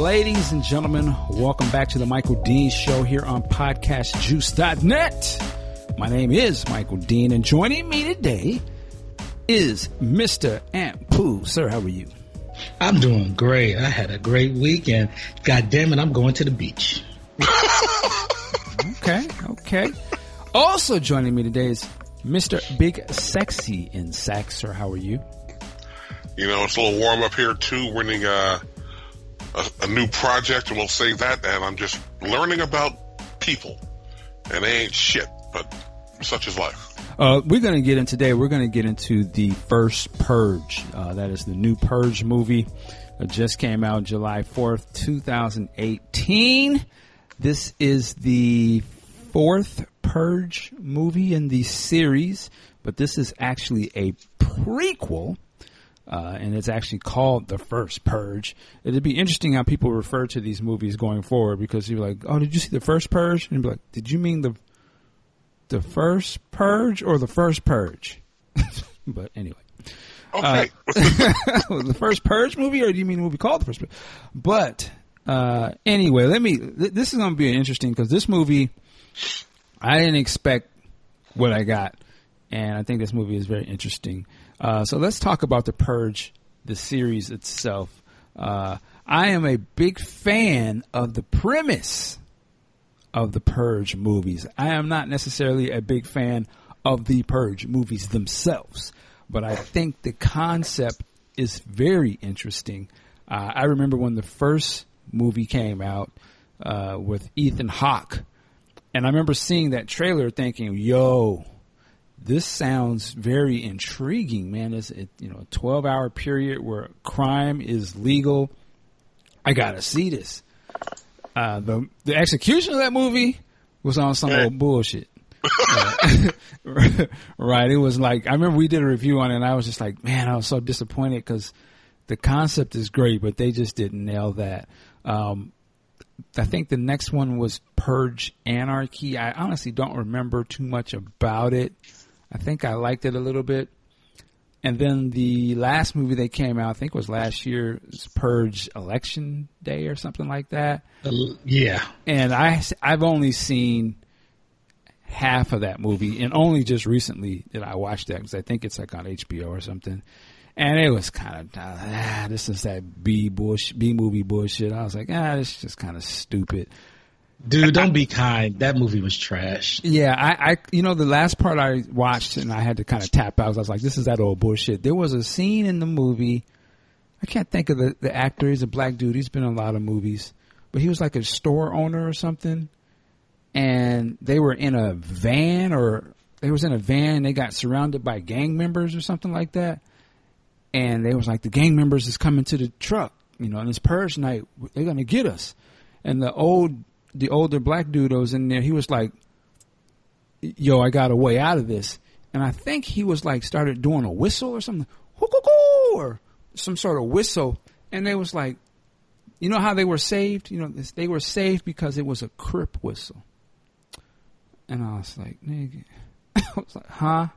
Ladies and gentlemen, welcome back to the Michael Dean Show here on podcastjuice.net. My name is Michael Dean, and joining me today is Mr. Ant Pooh. Sir, how are you? I'm doing great. I had a great weekend. God damn it, I'm going to the beach. okay, okay. Also joining me today is Mr. Big Sexy in Sax. Sir, how are you? You know, it's a little warm up here too. We're in a, a, a new project, and we'll say that. And I'm just learning about people, and they ain't shit, but such is life. Uh, we're going to get in today. We're going to get into the first Purge. Uh, that is the new Purge movie. It just came out July 4th, 2018. This is the fourth Purge movie in the series, but this is actually a prequel. Uh, and it's actually called the first Purge. It'd be interesting how people refer to these movies going forward because you're like, "Oh, did you see the first Purge?" And you'd be like, "Did you mean the the first purge or the first purge? but anyway. Okay. Uh, the first purge movie, or do you mean the movie called the first? Purge? But uh, anyway, let me. Th- this is going to be interesting because this movie, I didn't expect what I got, and I think this movie is very interesting. Uh, so let's talk about the purge, the series itself. Uh, I am a big fan of the premise of the Purge movies. I am not necessarily a big fan of the Purge movies themselves, but I think the concept is very interesting. Uh, I remember when the first movie came out uh, with Ethan Hawke, and I remember seeing that trailer thinking, "Yo, this sounds very intriguing, man. It's it, you know a twelve hour period where crime is legal. I gotta see this." Uh, the the execution of that movie was on some old bullshit. right. It was like I remember we did a review on it, and I was just like, man, I was so disappointed because the concept is great, but they just didn't nail that. Um, I think the next one was Purge Anarchy. I honestly don't remember too much about it. I think I liked it a little bit. And then the last movie that came out, I think was last year, was Purge Election Day or something like that. Uh, yeah. And I, I've only seen half of that movie, and only just recently did I watch that because I think it's like on HBO or something. And it was kind of ah, this is that B bush B movie bullshit. I was like, ah, this is just kind of stupid. Dude, don't be kind. That movie was trash. Yeah, I, I, you know, the last part I watched and I had to kind of tap out. I was like, this is that old bullshit. There was a scene in the movie. I can't think of the, the actor. He's a black dude. He's been in a lot of movies, but he was like a store owner or something. And they were in a van or they was in a van they got surrounded by gang members or something like that. And they was like, the gang members is coming to the truck, you know, and it's purge night. They're going to get us. And the old the older black dude that was in there, he was like, "Yo, I got a way out of this," and I think he was like started doing a whistle or something, or some sort of whistle, and they was like, you know how they were saved? You know, they were saved because it was a crip whistle, and I was like, nigga, I was like, huh?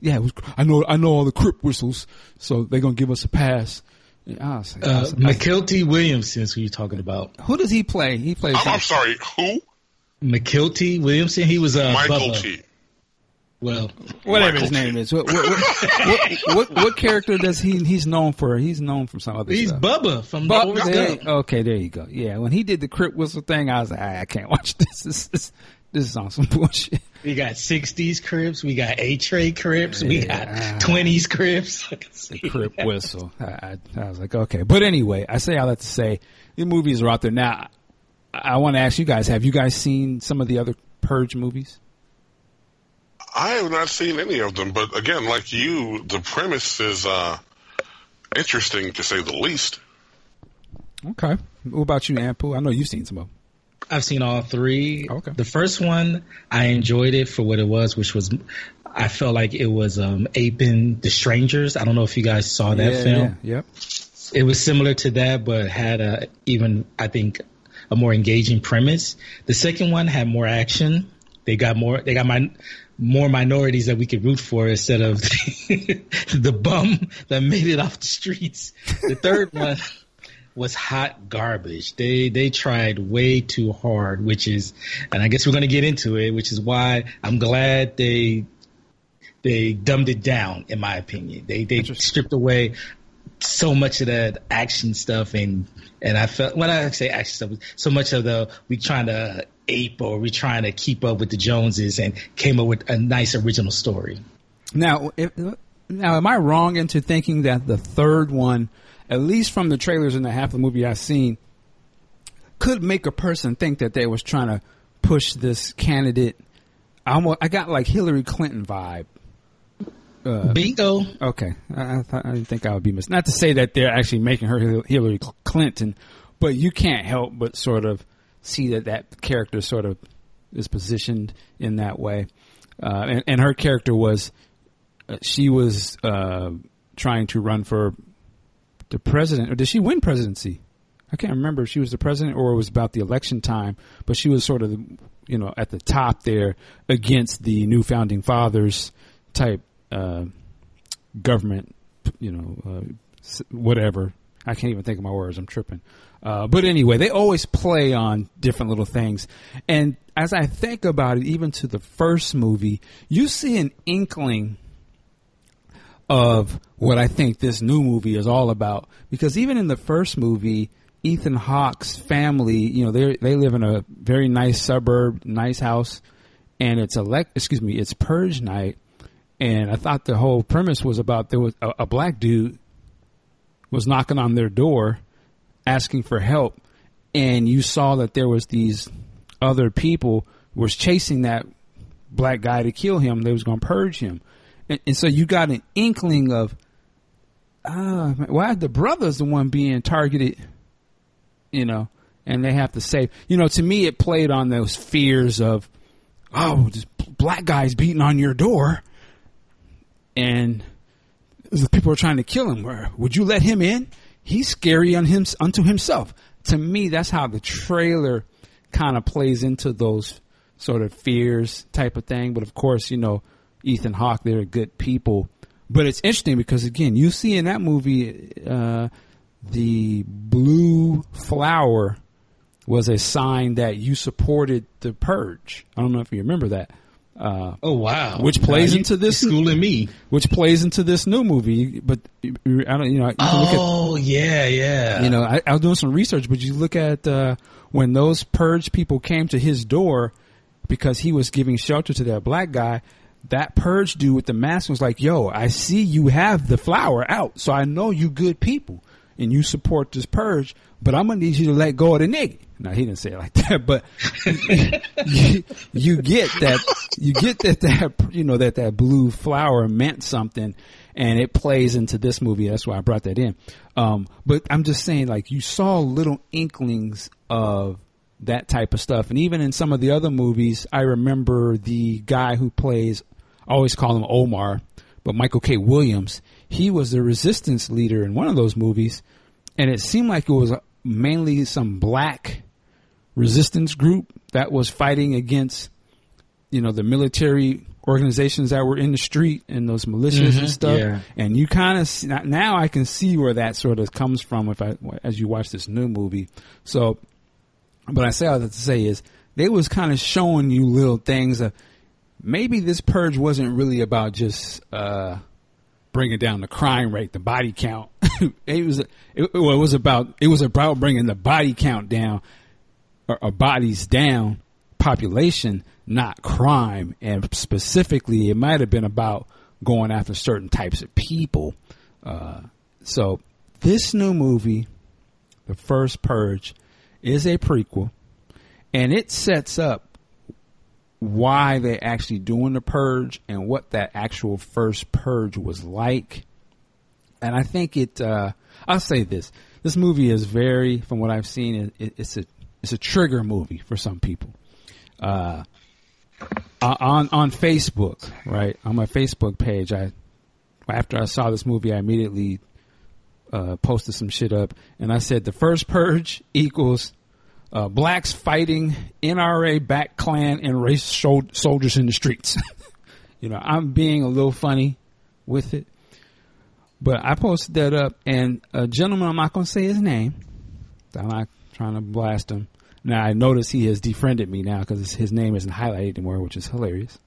Yeah, was, I know, I know all the crip whistles, so they're gonna give us a pass. Yeah, uh, Mykelti Williamson is who you're talking about. Who does he play? He plays. I'm, I'm sorry. Who? Mykelti Williamson. He was uh, Michael Bubba. T. Well, whatever Michael his name T. is. What what, what, what, what, character does he? He's known for. He's known from some other. He's stuff. Bubba from Bubba. There, okay, there you go. Yeah, when he did the Crip Whistle thing, I was like, I, I can't watch this. This, this. This is on some bullshit. We got 60s Crips. We got Eight Trey Crips. Yeah. We got 20s Crips. The Crip Whistle. I, I, I, was like, okay. But anyway, I say all that to say the movies are out there. Now, I, I want to ask you guys have you guys seen some of the other Purge movies? I have not seen any of them, but again, like you, the premise is uh, interesting to say the least. Okay. What about you, Ampu? I know you've seen some of them. I've seen all three. Okay. The first one, I enjoyed it for what it was, which was, I felt like it was um, aping The Strangers. I don't know if you guys saw that yeah, film. Yeah, yep. It was similar to that, but had a even, I think, a more engaging premise. The second one had more action. They got more. They got my more minorities that we could root for instead of the bum that made it off the streets. The third one was hot garbage. They they tried way too hard, which is, and I guess we're gonna get into it, which is why I'm glad they they dumbed it down. In my opinion, they they stripped away so much of that action stuff and and I felt when I say action stuff, so much of the we trying to ape or we trying to keep up with the Joneses and came up with a nice original story. Now, if, now, am I wrong into thinking that the third one, at least from the trailers and the half of the movie I've seen, could make a person think that they was trying to push this candidate? I almost, I got like Hillary Clinton vibe. Uh, Bingo. Okay, I, I, thought, I didn't think I would be missed. Not to say that they're actually making her Hillary Clinton, but you can't help but sort of see that that character sort of is positioned in that way. Uh, and, and, her character was uh, she was uh, trying to run for the president, or did she win presidency? I can't remember if she was the president or it was about the election time, but she was sort of, you know, at the top there against the new founding fathers type uh, government, you know, uh, whatever. I can't even think of my words. I'm tripping. Uh, but anyway, they always play on different little things. And as I think about it, even to the first movie, you see an inkling of what I think this new movie is all about. Because even in the first movie, Ethan Hawke's family, you know, they they live in a very nice suburb, nice house, and it's elect. Excuse me, it's purge night, and I thought the whole premise was about there was a, a black dude was knocking on their door, asking for help, and you saw that there was these other people was chasing that black guy to kill him. They was going to purge him and, and so you got an inkling of, ah, why the brother's the one being targeted, you know, and they have to save. You know, to me, it played on those fears of, oh, this black guy's beating on your door, and the people are trying to kill him. Would you let him in? He's scary on him unto himself. To me, that's how the trailer kind of plays into those sort of fears type of thing. But of course, you know, Ethan Hawke. They're good people. But it's interesting because again, you see in that movie, uh, the blue flower was a sign that you supported the purge. I don't know if you remember that. Uh, oh wow! Which plays you, into this schooling me. Which plays into this new movie, but I don't. You know. You oh at, yeah, yeah. You know, I, I, was doing some research, but you look at uh, when those purge people came to his door because he was giving shelter to that black guy that purge dude with the mask was like, yo, I see you have the flower out, so I know you good people and you support this purge, but I'm gonna need you to let go of the nigga. Now he didn't say it like that, but you, you, get that, you get that that you know that that blue flower meant something, and it plays into this movie. That's why I brought that in. Um, but I'm just saying, like you saw little inklings of that type of stuff, and even in some of the other movies, I remember the guy who plays I always call him Omar, but Michael K. Williams, he was the resistance leader in one of those movies, and it seemed like it was mainly some black resistance group that was fighting against, you know, the military organizations that were in the street and those militias mm-hmm, and stuff. Yeah. And you kind of now I can see where that sort of comes from if I as you watch this new movie. So, but I say all that to say is they was kind of showing you little things of maybe this purge wasn't really about just uh, bringing down the crime rate, the body count. it was it, it was about it was about bringing the body count down or, or bodies down, population, not crime, and specifically, it might have been about going after certain types of people. Uh, so this new movie, the first Purge, is a prequel, and it sets up why they actually doing the purge and what that actual first purge was like. And I think it. Uh, I'll say this: this movie is very, from what I've seen, it, it's a it's a trigger movie for some people. Uh, on on Facebook, right on my Facebook page, I after I saw this movie, I immediately uh, posted some shit up, and I said the first purge equals uh, blacks fighting NRA back Klan and race soldiers in the streets. you know, I'm being a little funny with it, but I posted that up, and a gentleman, I'm not going to say his name, I'm not trying to blast him. Now I notice he has defriended me now because his name isn't highlighted anymore, which is hilarious.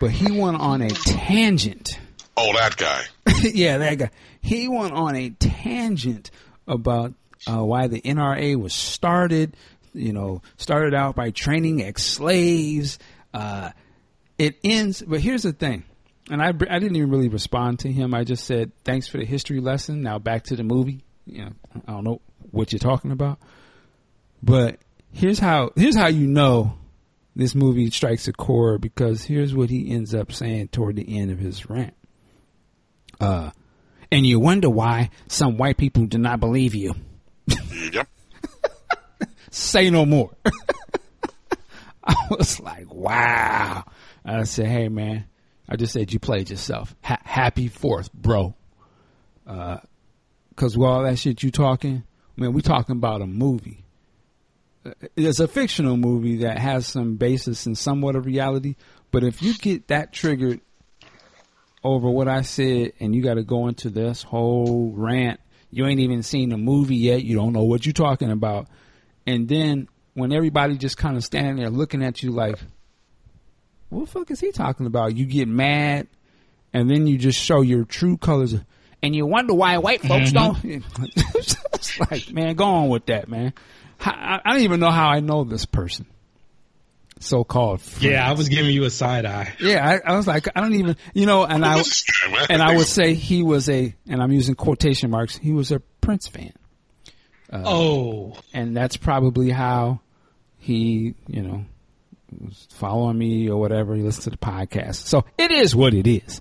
But he went on a tangent. Oh, that guy. yeah, that guy. He went on a tangent about uh, why the NRA was started. You know, started out by training ex-slaves. Uh, it ends, but here's the thing. And I, I didn't even really respond to him. I just said, thanks for the history lesson. Now back to the movie. You know, I don't know what you're talking about, but here's how, here's how you know this movie strikes a chord because here's what he ends up saying toward the end of his rant. Uh, and you wonder why some white people do not believe you. Yep. Say no more. I was like, wow. I said, hey man, I just said you played yourself. Ha- happy fourth, bro. Uh, cause with all that shit you talking, man, we talking about a movie. Uh, It's a fictional movie that has some basis in somewhat of reality, but if you get that triggered over what I said and you got to go into this whole rant, you ain't even seen the movie yet, you don't know what you're talking about. And then when everybody just kind of standing there looking at you like, what the fuck is he talking about? You get mad, and then you just show your true colors, and you wonder why white folks mm-hmm. don't. it's like, man, go on with that, man. I, I don't even know how I know this person. So called. Yeah, I was giving you a side eye. Yeah, I, I was like, I don't even, you know, and I and I would say he was a, and I'm using quotation marks. He was a Prince fan, oh, and that's probably how he, you know, was following me or whatever. He listened to the podcast, so it is what it is.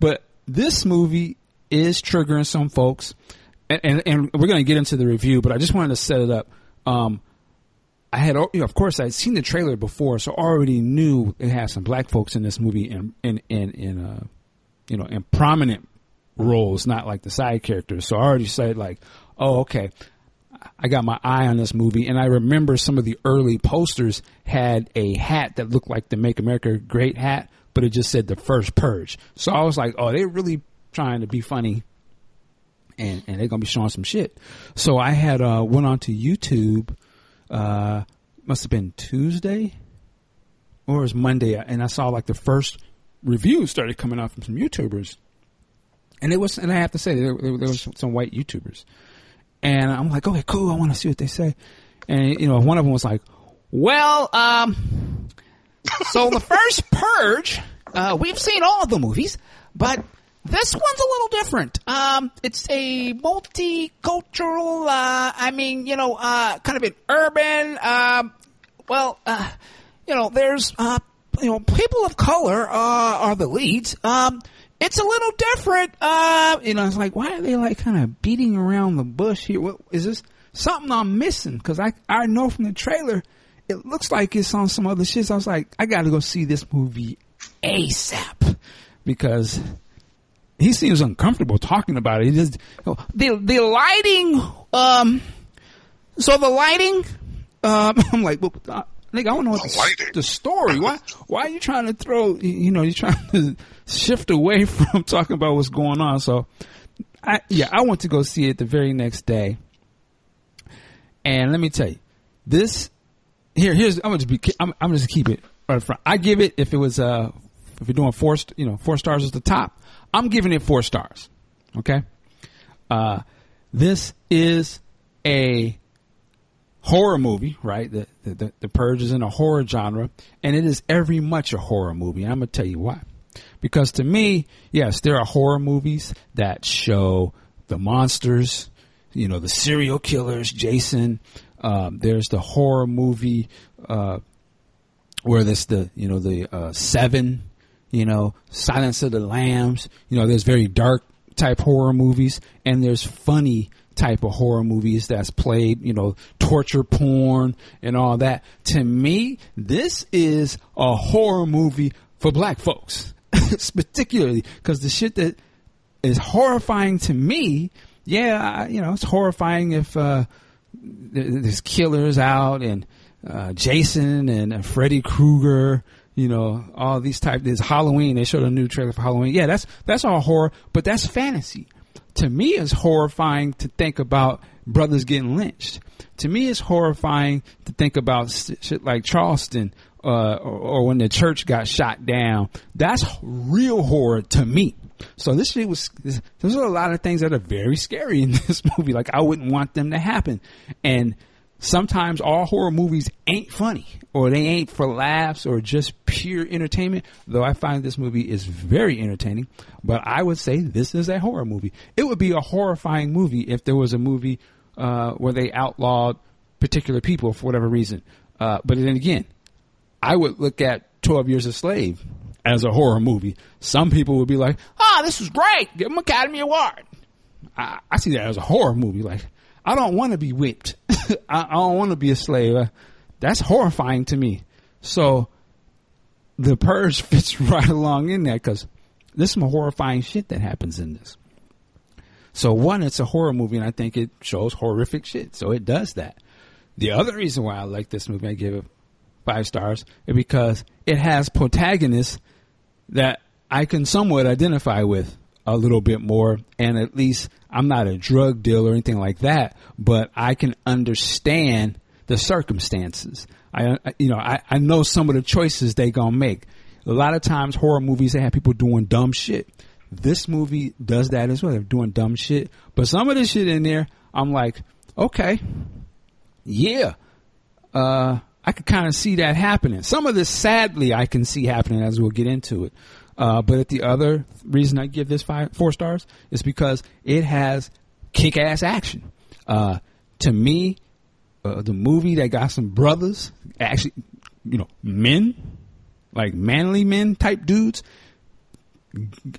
But this movie is triggering some folks, and and, and we're going to get into the review. But I just wanted to set it up. Um, I had, you know, of course, I'd seen the trailer before, so I already knew it had some black folks in this movie, and in in in uh, you know, in prominent roles, not like the side characters. So I already said like, oh, okay, I got my eye on this movie, and I remember some of the early posters had a hat that looked like the "Make America Great" hat, but it just said the first purge. So I was like, oh, they're really trying to be funny and and they're gonna be showing some shit. So I had uh went on to YouTube, uh must have been Tuesday? Or it was Monday, and I saw like the first reviews started coming out from some YouTubers, and it was and I have to say there, there, there was some white YouTubers, and I'm like, okay, cool, I want to see what they say, and you know one of them was like, well, um, so the first Purge, uh, we've seen all the movies, but this one's a little different. Um, it's a multicultural, uh, I mean, you know, uh, kind of an urban, um, well, uh, you know, there's, uh, you know, people of color, uh, are the leads. Um, it's a little different. Uh, you know, it's like, why are they like kind of beating around the bush here? What is this? Something I'm missing? Cause I, I know from the trailer, it looks like it's on some other shit. So I was like, I gotta go see this movie ASAP because he seems uncomfortable talking about it. He just the the lighting. Um, so the lighting. Um, I'm like, well, uh, nigga, I don't know what The the, story. Why why are you trying to throw? You know, you're trying to shift away from talking about what's going on. So, I yeah, I went to go see it the very next day. And let me tell you, this here here's I'm gonna just be I'm, I'm gonna just keep it right front. I give it if it was uh if you're doing four you know four stars is the top. I'm giving it four stars. Okay. Uh, this is a horror movie, right? The, the the Purge is in a horror genre, and it is every much a horror movie. I'm gonna tell you why. Because to me, yes, there are horror movies that show the monsters, you know, the serial killers, Jason. Um, there's the horror movie uh, where this the you know the uh, Seven, you know, Silence of the Lambs. You know, there's very dark type horror movies, and there's funny type of horror movies that's played. You know, torture porn and all that. To me, this is a horror movie for black folks, particularly because the shit that is horrifying to me. Yeah, you know, it's horrifying if uh, there's killers out and uh, Jason and uh, Freddy Krueger. You know, all these type. There's Halloween. They showed a new trailer for Halloween. Yeah, that's that's all horror, but that's fantasy. To me, it's horrifying to think about brothers getting lynched. To me, it's horrifying to think about shit like Charleston uh, or, or when the church got shot down. That's real horror to me. So this shit was. There's a lot of things that are very scary in this movie. Like I wouldn't want them to happen, and sometimes all horror movies ain't funny or they ain't for laughs or just pure entertainment. Though I find this movie is very entertaining, but I would say this is a horror movie. It would be a horrifying movie if there was a movie uh, where they outlawed particular people for whatever reason. Uh, but then again, I would look at Twelve Years a Slave as a horror movie. Some people would be like, "Ah, oh, this is great! Give them Academy Award." I, I see that as a horror movie. Like, I don't want to be whipped. I, I, don't want to be a slave. That's horrifying to me. So the purge fits right along in there because there's some horrifying shit that happens in this. So one, it's a horror movie, and I think it shows horrific shit. So it does that. The other reason why I like this movie, I give it five stars, is because it has protagonists that I can somewhat identify with a little bit more, and at least I'm not a drug dealer or anything like that, but I can understand the circumstances. I, you know, I, I know some of the choices they gonna make. A lot of times horror movies, they have people doing dumb shit. This movie does that as well. They're doing dumb shit. But some of the shit in there, I'm like, okay, yeah, uh, I could kind of see that happening. Some of this, sadly, I can see happening as we'll get into it. Uh, but the other reason I give this five four stars is because it has kick ass action. Uh, to me, uh, the movie that got some brothers, actually, you know, men, like manly men type dudes,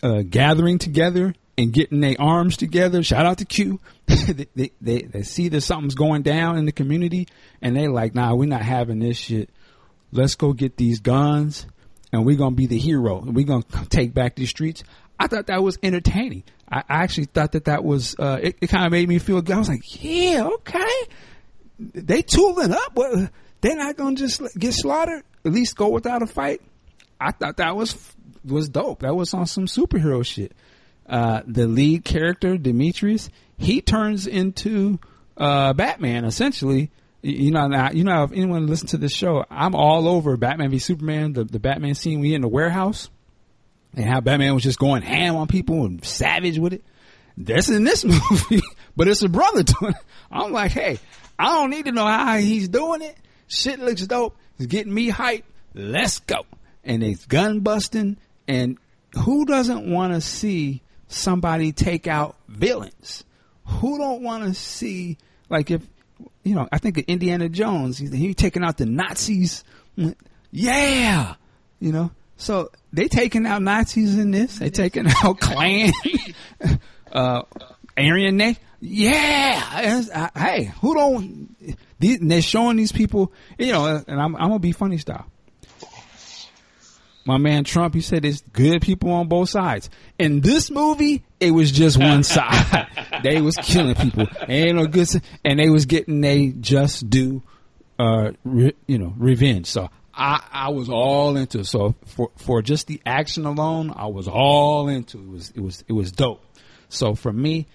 uh, gathering together and getting their arms together. Shout out to Q. they, they, they, they see that something's going down in the community and they like, nah, we're not having this shit. Let's go get these guns and we're gonna be the hero and we're gonna take back these streets. I thought that was entertaining. I actually thought that that was uh, it. it kind of made me feel good. I was like, yeah, okay. They tooling up, but they're not gonna just get slaughtered. At least go without a fight. I thought that was was dope. That was on some superhero shit. Uh, the lead character Demetrius, he turns into uh, Batman essentially you know, now, you know, if anyone listens to this show, I'm all over Batman v Superman, the, the Batman scene we in the warehouse, and how Batman was just going ham on people and savage with it. That's in this movie, but it's a brother doing it. I'm like, hey, I don't need to know how he's doing it. Shit looks dope. It's getting me hyped. Let's go. And it's gun busting. And who doesn't want to see somebody take out villains? Who don't want to see, like, if, you know, I think of Indiana Jones. He, taking out the Nazis. Yeah, you know. So they taking out Nazis in this. They taking out Klan, uh, Aryan Neck. Yeah. Uh, hey, who don't? they're showing these people, you know, and I'm, I'm gonna be funny style my man Trump, he said there's good people on both sides. In this movie, it was just one side. they was killing people. Ain't no good, and they was getting they just do, uh, re, you know, revenge. So I, I was all into it. So for, for just the action alone, I was all into it. It was, it was, it was dope. So for me,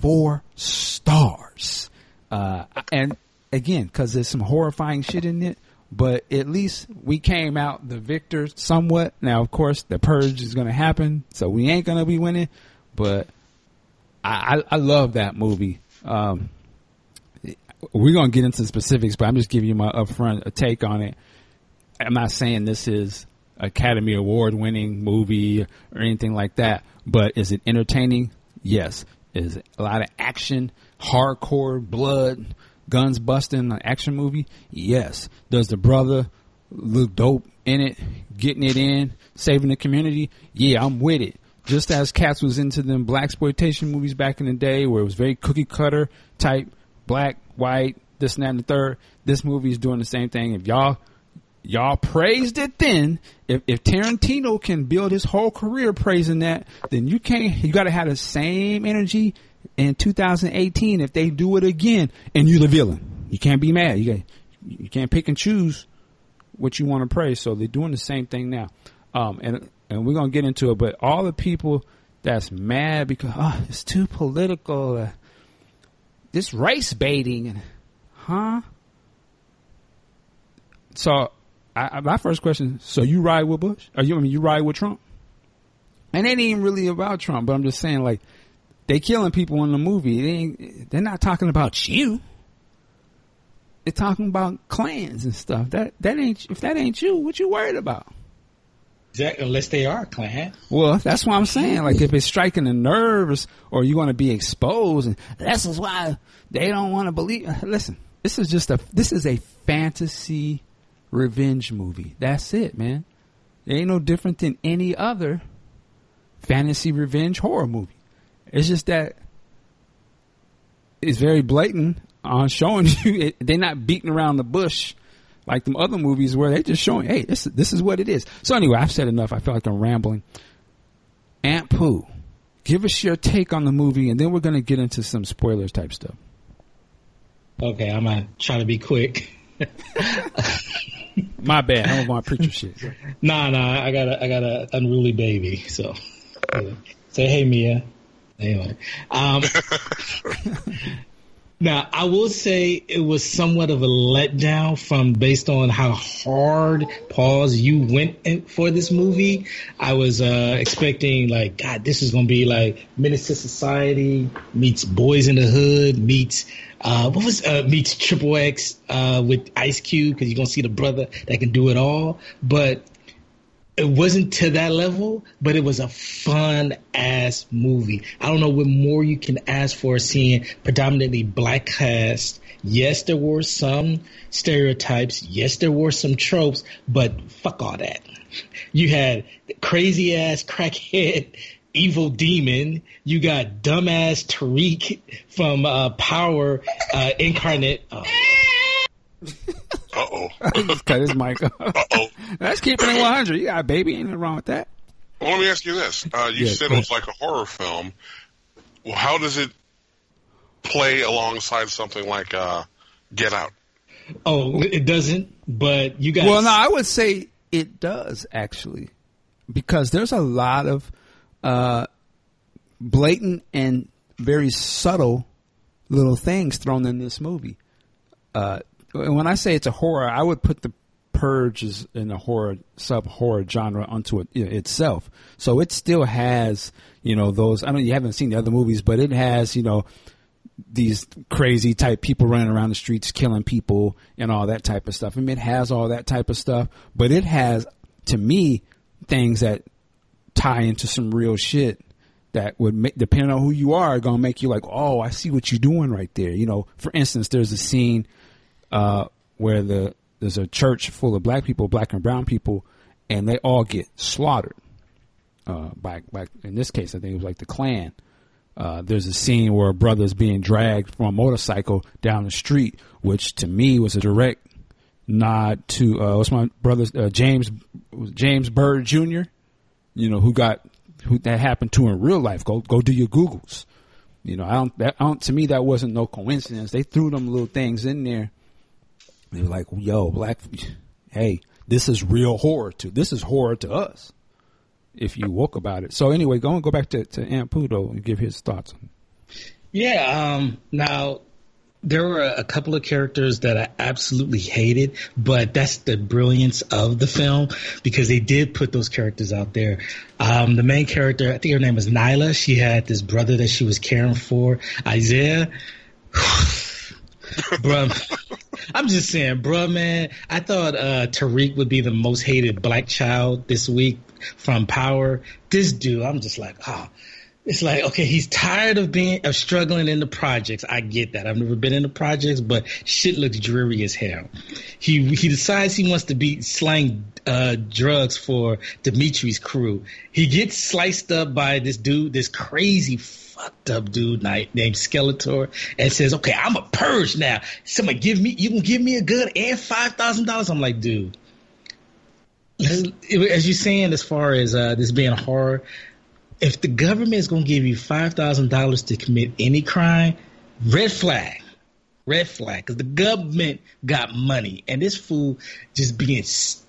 four stars. Uh, and again, cause there's some horrifying shit in it but at least we came out the victors somewhat. Now, of course, the purge is going to happen, so we ain't going to be winning. But I, I, I love that movie. Um, we're going to get into specifics, but I'm just giving you my upfront take on it. I'm not saying this is Academy Award winning movie or anything like that, but is it entertaining? Yes. Is it a lot of action, hardcore blood, guns busting, an action movie? Yes. Does the brother look dope in it, getting it in, saving the community? Yeah, I'm with it. Just as Cats was into them blaxploitation movies back in the day, where it was very cookie cutter type, black, white, this and that and the third. This movie is doing the same thing. If y'all y'all praised it then, if, if Tarantino can build his whole career praising that, then you can't. You got to have the same energy in 2018 if they do it again and you're the villain. You can't be mad. You, you can't pick and choose what you want to praise. So they're doing the same thing now. Um, and, and we're going to get into it, but all the people that's mad because, oh, it's too political. Uh, this race baiting, huh? So, I, my first question: So you ride with Bush? Or you I mean you ride with Trump? And it ain't even really about Trump, but I'm just saying, like, they killing people in the movie. They ain't, they're not talking about you. They're talking about Klans and stuff. That that ain't if that ain't you, what you worried about? Exactly, unless they are a clan. Well, that's what I'm saying. Like if it's striking the nerves or you're going to be exposed, and this is why they don't want to believe. Listen, this is just a this is a fantasy revenge movie. That's it, man. It ain't no different than any other fantasy revenge horror movie. It's just that it's very blatant on showing you it, they're not beating around the bush like them other movies where they're just showing, hey, this this is what it is. So anyway, I've said enough. I feel like I'm rambling. Aunt Pooh, give us your take on the movie, and then we're gonna get into some spoilers type stuff. Okay, I'm gonna try to be quick. My bad. I don't want preacher shit. Nah, nah. I got a I got a unruly baby. So say hey, Mia. Anyway, um, now I will say it was somewhat of a letdown from based on how hard pause you went in for this movie. I was uh, expecting like God, this is gonna be like Menace to Society meets Boyz n the Hood meets uh, what was uh, meets Triple X uh, with Ice Cube because you're gonna see the brother that can do it all, but it wasn't to that level, but it was a fun ass movie. I don't know what more you can ask for seeing predominantly black cast. Yes, there were some stereotypes. Yes, there were some tropes, but fuck all that. You had crazy ass crackhead evil demon. You got dumbass Tariq from uh, Power uh, incarnate. Oh. Uh oh. Just cut his mic off. Uh oh. That's keeping it 100. You got a baby. Ain't nothing wrong with that. Well, let me ask you this. Uh, you Yeah, said it was like a horror film. Well, how does it play alongside something like uh, Get Out? Oh, it doesn't. But you got. Well, no, I would say it does actually, because there's a lot of uh, blatant and very subtle little things thrown in this movie. Uh, and when I say it's a horror, I would put the Purge as in a horror sub horror genre unto it, itself. So it still has you know those. I know you haven't seen the other movies, but it has you know these crazy type people running around the streets killing people and all that type of stuff. I mean, it has all that type of stuff, but it has, to me, things that tie into some real shit that would make, depending on who you are, gonna make you like, oh, I see what you're doing right there. You know, for instance, there's a scene uh, where the there's a church full of black people, black and brown people, and they all get slaughtered. Uh, by, by in this case, I think it was like the Klan. Uh, there's a scene where a brother is being dragged from a motorcycle down the street, which to me was a direct nod to uh, what's my brother's uh, James James Byrd Jr. You know who got who that happened to in real life. Go go do your googles. You know I don't that I don't, to me that wasn't no coincidence. They threw them little things in there. They were like, "Yo, black, hey, this is real horror to this is horror to us." If you woke about it. So anyway, go and go back to to Aunt Pudo and give his thoughts. Yeah. Um, now, there were a couple of characters that I absolutely hated, but that's the brilliance of the film because they did put those characters out there. Um, the main character, I think her name was Nyla. She had this brother that she was caring for, Isaiah. bruh, I'm just saying, bruh, man. I thought uh, Tariq would be the most hated black child this week from Power. This dude, I'm just like, oh, it's like okay, he's tired of being of struggling in the projects. I get that. I've never been in the projects, but shit looks dreary as hell. He he decides he wants to be slang uh, drugs for Dimitri's crew. He gets sliced up by this dude, this crazy fucked up dude named Skeletor, and says, "Okay, I'm a purge now. Somebody give me, you can give me a gun and five thousand dollars." I'm like, dude. As you're saying, as far as uh, this being horror, if the government is going to give you five thousand dollars to commit any crime, red flag, red flag because the government got money and this fool just being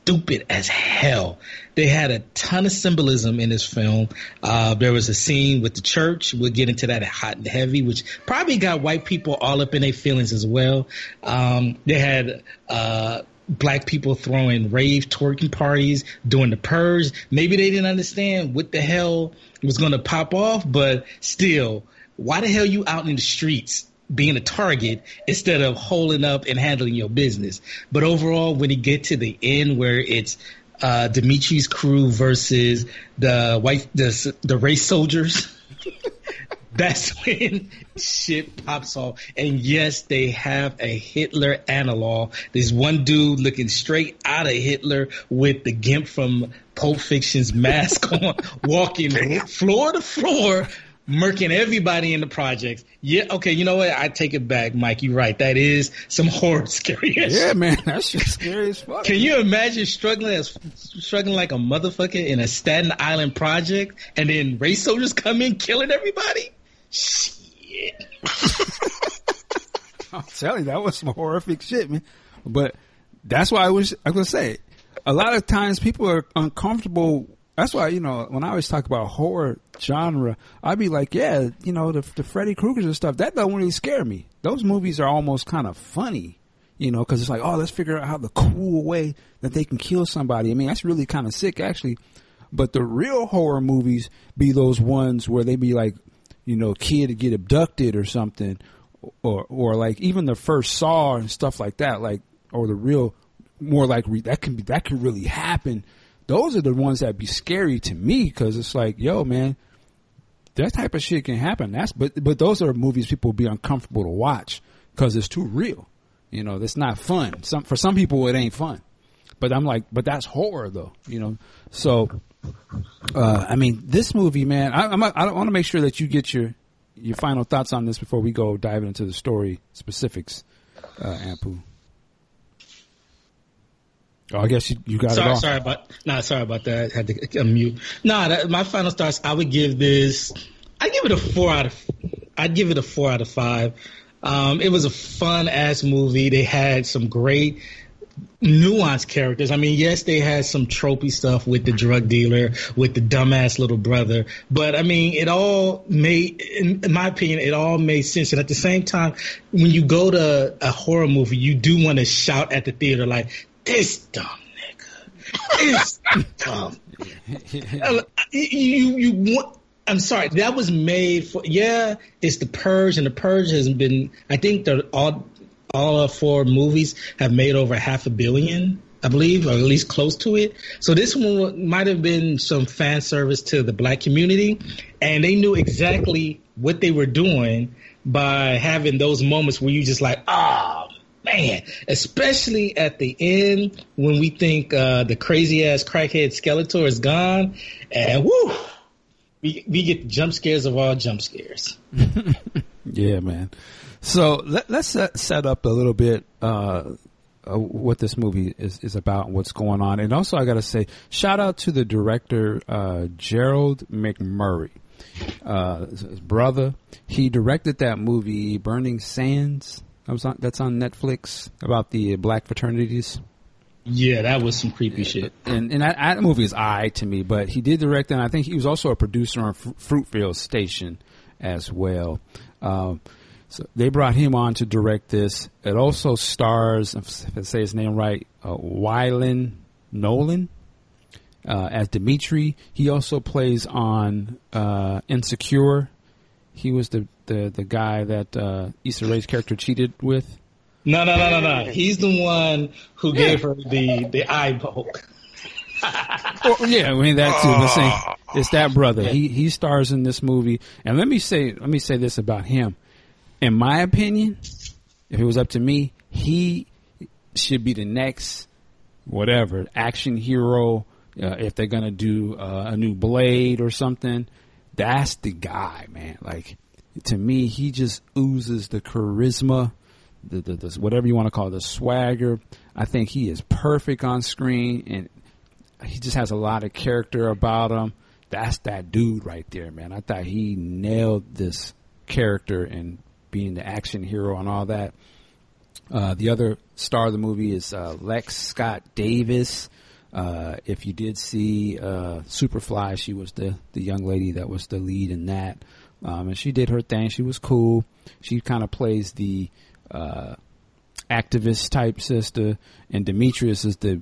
stupid as hell. They had a ton of symbolism in this film. Uh, there was a scene with the church. We'll get into that hot and heavy, which probably got white people all up in their feelings as well. Um, they had, uh, black people throwing rave twerking parties during the purge. Maybe they didn't understand what the hell was going to pop off, but still, why the hell you out in the streets being a target instead of holding up and handling your business? But overall, when you get to the end where it's uh, Dimitri's crew versus the white the the race soldiers. That's when shit pops off. And yes, they have a Hitler analog. There's one dude looking straight out of Hitler with the gimp from Pulp Fiction's mask on, walking floor to floor, murking everybody in the projects. Yeah, okay, you know what? I take it back, Mike. You're right. That is some horror scary. Yeah, man, that's just scary as fuck. Can you imagine struggling as struggling like a motherfucker in a Staten Island project, and then race soldiers come in killing everybody? Shit. I'm telling you, that was some horrific shit, man. But that's why I was I was gonna say, a lot of times people are uncomfortable. That's why you know when I always talk about horror genre, I'd be like, yeah, you know the the Freddy Krueger's and stuff. That doesn't really scare me. Those movies are almost kind of funny, you know, because it's like, oh, let's figure out how the cool way that they can kill somebody. I mean, that's really kind of sick, actually. But the real horror movies be those ones where they be like, you know, kid get abducted or something, or or like even the first Saw and stuff like that, like or the real more like re- that can be that can really happen. Those are the ones that be scary to me because it's like, yo, man, that type of shit can happen. That's but but those are movies people be uncomfortable to watch because it's too real. You know, it's not fun. Some for some people it ain't fun. But I'm like, but that's horror though. You know, so uh, I mean, this movie, man. I, I'm, I want to make sure that you get your your final thoughts on this before we go diving into the story specifics, uh, Ampu. Oh, I guess you, you got sorry, it. Sorry about nah, sorry about that. I had to unmute. Nah, that, my final thoughts. I would give this. I give it a four out of. I'd give it a four out of five. Um, it was a fun ass movie. They had some great nuanced characters. I mean, yes, they had some tropey stuff with the drug dealer, with the dumbass little brother, but I mean, it all made, in, in my opinion, it all made sense. And at the same time, when you go to a horror movie, you do want to shout at the theater like, "This dumb nigga, this dumb." You you want. I'm sorry, that was made for. Yeah, it's the Purge, and the Purge has been. I think the all all four movies have made over half a billion, I believe, or at least close to it. So this one might have been some fan service to the black community, and they knew exactly what they were doing by having those moments where you just like, oh man, especially at the end when we think uh, the crazy ass crackhead Skeletor is gone, and woo, we we get jump scares of all jump scares. yeah, man. So let, us set, up a little bit uh, what this movie is, is about and what's going on. And also, I got to say, shout out to the director, uh, Gerard McMurray. Uh, his brother, he directed that movie, Burning Sands. On, that's on Netflix about the black fraternities. Yeah, that was some creepy shit. And and that, that movie is eye to me, but he did direct, and I think he was also a producer on F- Fruitvale Station as well. Um, so they brought him on to direct this. It also stars, if I say his name right, uh, Y'lan Noel uh, as Dimitri. He also plays on uh, Insecure. He was the, the, the guy that uh, Issa Rae's character cheated with. No, no, no, no, no. He's the one who yeah. gave her the, the eye poke. well, yeah, I mean that too. But saying it's that brother. He he stars in this movie, and let me say let me say this about him in my opinion, if it was up to me, he should be the next whatever action hero. Uh, if they're gonna do uh, a new Blade or something, that's the guy, man. Like to me, he just oozes the charisma, the, the, the whatever you want to call it, the swagger. I think he is perfect on screen, and he just has a lot of character about him. That's that dude right there, man. I thought he nailed this character and being the action hero and all that. Uh, the other star of the movie is uh, Lex Scott Davis. Uh, if you did see uh, Superfly, she was the the young lady that was the lead in that, um, and she did her thing. She was cool. She kind of plays the uh, activist type sister, and Demetrius is the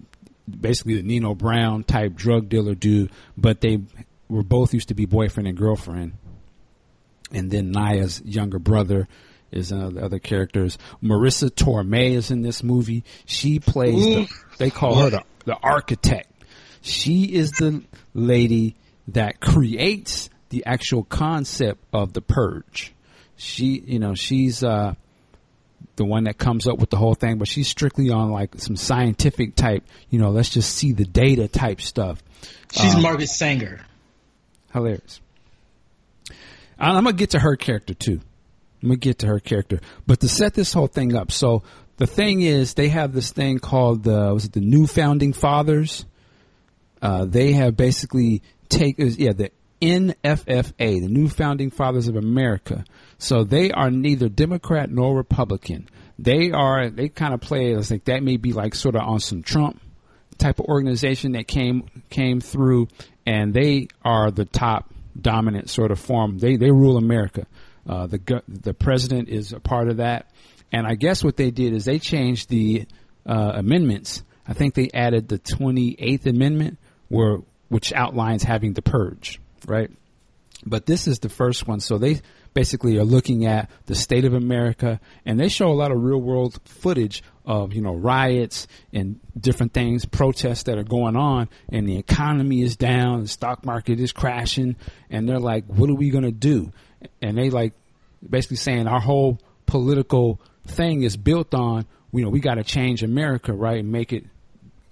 basically the Nino Brown type drug dealer dude. But they were both used to be boyfriend and girlfriend. And then Naya's younger brother is the other characters. Marisa Tomei is in this movie. She plays the, they call her the, the architect. She is the lady that creates the actual concept of the purge. She, you know, she's uh the one that comes up with the whole thing, but she's strictly on like some scientific type, you know, let's just see the data type stuff. She's um, Margaret Sanger. Hilarious. I'm gonna get to her character too. I'm gonna get to her character, but to set this whole thing up, so the thing is, they have this thing called the was it the New Founding Fathers? Uh, they have basically take yeah the NFFA, the New Founding Fathers of America. So they are neither Democrat nor Republican. They are they kind of play as like that may be like sort of on some Trump type of organization that came came through, and they are the top dominant sort of form. They they rule America. Uh, the the president is a part of that, and I guess what they did is they changed the uh, amendments. I think they added the 28th Amendment, where which outlines having the purge right? But this is the first one. So they basically are looking at the state of America and they show a lot of real world footage of, you know, riots and different things, protests that are going on and the economy is down, the stock market is crashing and they're like, what are we going to do? And they like basically saying our whole political thing is built on, you know, we got to change America, right? And make it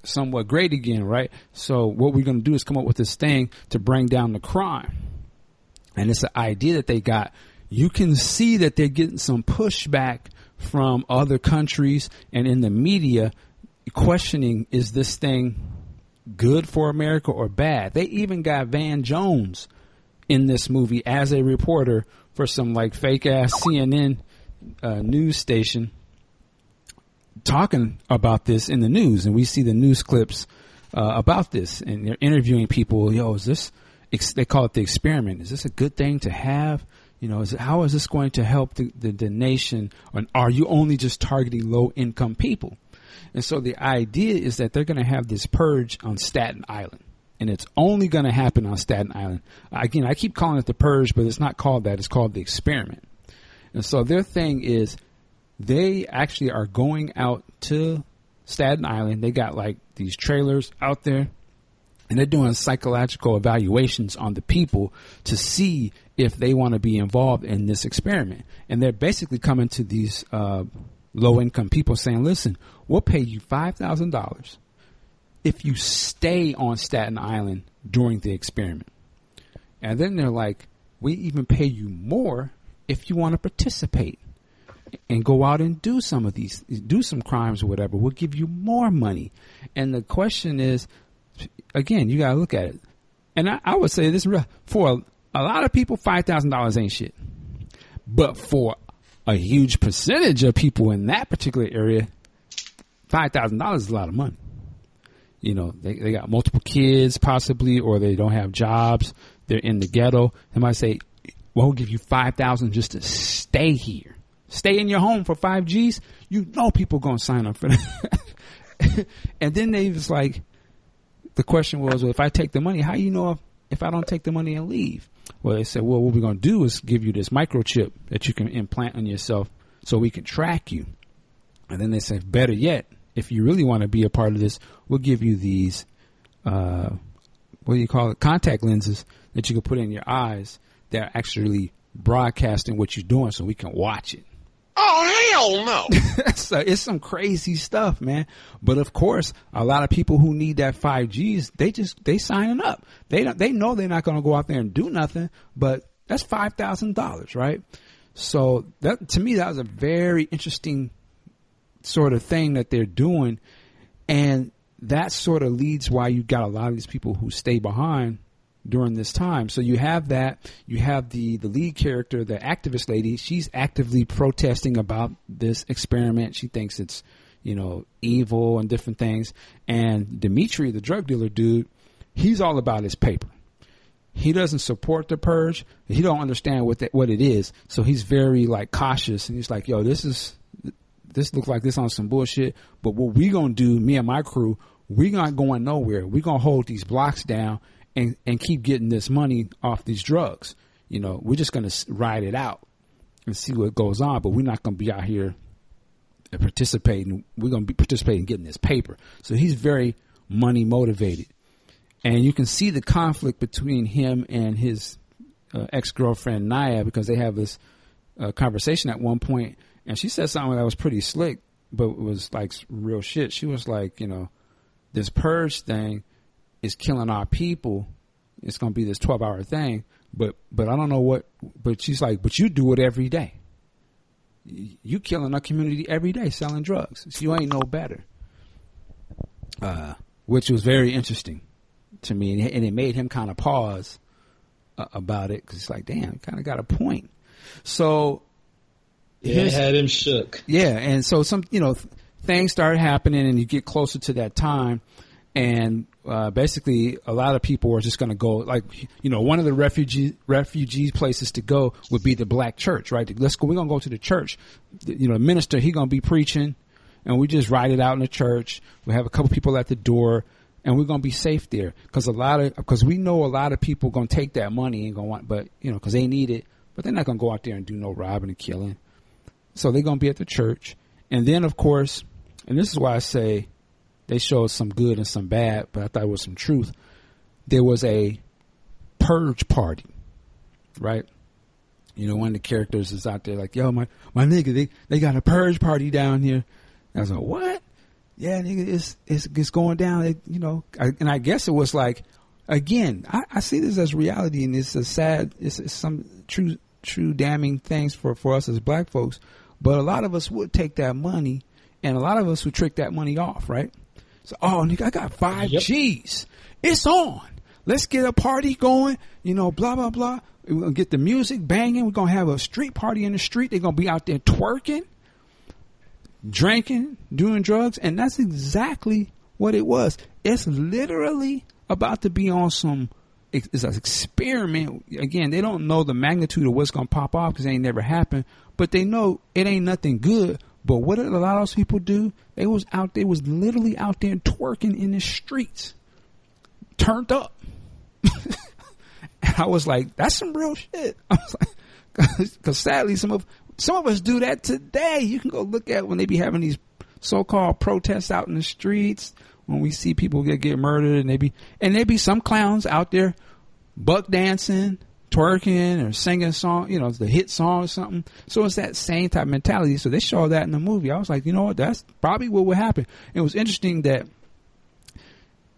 somewhat great again, right? So what we're going to do is come up with this thing to bring down the crime. And it's an idea that they got. You can see that they're getting some pushback from other countries and in the media questioning is this thing good for America or bad? They even got Van Jones in this movie as a reporter for some like fake ass CNN uh, news station talking about this in the news, and we see the news clips uh, about this, and they're interviewing people. Yo, is this? They call it the experiment. Is this a good thing to have? You know, is it, how is this going to help the, the, the nation? Or are you only just targeting low income people? And so the idea is that they're going to have this purge on Staten Island. And it's only going to happen on Staten Island. Again, I keep calling it the purge, but it's not called that. It's called the experiment. And so their thing is they actually are going out to Staten Island. They got like these trailers out there and they're doing psychological evaluations on the people to see if they want to be involved in this experiment. And they're basically coming to these uh, low income people saying, listen, we'll pay you $5,000 if you stay on Staten Island during the experiment. And then they're like, we even pay you more if you want to participate and go out and do some of these, do some crimes or whatever. We'll give you more money. And the question is, again, you got to look at it. And I, I would say this for a, a lot of people, five thousand dollars ain't shit. But for a huge percentage of people in that particular area, five thousand dollars is a lot of money. You know, they, they got multiple kids possibly, or they don't have jobs. They're in the ghetto. They might say, "Well, we'll give you five thousand just to stay here." stay in your home for five G's, you know people gonna sign up for that. and then they was like, the question was, well, if I take the money, how you know if, if I don't take the money and leave? Well, they said, well, what we're gonna do is give you this microchip that you can implant on yourself so we can track you. And then they said, better yet, if you really want to be a part of this, we'll give you these, uh, what do you call it? Contact lenses that you can put in your eyes that are actually broadcasting what you're doing so we can watch it. Oh hell no! so it's some crazy stuff, man. But of course, a lot of people who need that five Gs, they just they signing up. They don't, they know they're not going to go out there and do nothing, but that's five thousand dollars, right? So that to me, that was a very interesting sort of thing that they're doing, and that sort of leads why you got a lot of these people who stay behind during this time. So you have that. You have the the lead character, the activist lady. She's actively protesting about this experiment. She thinks it's you know evil and different things. And Dimitri, the drug dealer dude, he's all about his paper. He doesn't support the purge. He don't understand what that, what it is. So he's very like cautious, and he's like, "Yo, this is this looks like this on some bullshit. But what we gonna do, me and my crew, we not going nowhere. We gonna hold these blocks down and and keep getting this money off these drugs. You know, we're just gonna ride it out and see what goes on. But we're not gonna be out here participating. We're gonna be participating in getting this paper. So he's very money motivated and you can see the conflict between him and his uh, ex girlfriend Naya because they have this uh, conversation at one point, and she said something that was pretty slick, but was like real shit. She was like, you know, this purge thing is killing our people. It's gonna be this twelve hour thing, but but I don't know what. But she's like, but you do it every day. You killing our community every day selling drugs. So you ain't no better. Uh, which was very interesting to me, and it made him kind of pause uh, about it because it's like, damn, kind of got a point. So yeah, it had him shook. Yeah, and so some, you know, things start happening, and you get closer to that time, and uh, basically a lot of people are just going to go like you know one of the refugee refugee places to go would be the black church right? Let's go we're going to go to the church. You know the minister he going to be preaching and we just ride it out in the church. We have a couple people at the door and we're gonna be safe there. Because a lot of because we know a lot of people gonna take that money and gonna want, but you know because they need it, but they're not gonna go out there and do no robbing and killing. So they're gonna be at the church, and then of course, and this is why I say they showed some good and some bad, but I thought it was some truth. There was a purge party, right? You know, one of the characters is out there like, "Yo, my my nigga, they they got a purge party down here." And I was like, "What?" yeah, nigga, it's it's, it's going down. It, you know, I, and I guess it was like, again, I, I, see this as reality, and it's a sad, it's, it's, some true true damning things for for us as black folks. But a lot of us would take that money, and a lot of us would trick that money off, right? So, oh, nigga, I got five yep. G's. It's on. Let's get a party going. You know, blah blah blah. We're gonna get the music banging. We're gonna have a street party in the street. They're gonna be out there twerking drinking, doing drugs, and that's exactly what it was. It's literally about to be on some it's an experiment. Again, they don't know the magnitude of what's going to pop off because it ain't never happened, but they know it ain't nothing good. But what did a lot of those people do? They was out, they was literally out there twerking in the streets, turned up. and I was like, that's some real shit. I was like, because sadly, some of some of us do that today. You can go look at when they be having these so-called protests out in the streets when we see people get get murdered and they be and there be some clowns out there buck dancing, twerking or singing a song, you know, the hit song or something. So it's that same type of mentality. So they show that in the movie. I was like, you know what, that's probably what would happen. It was interesting that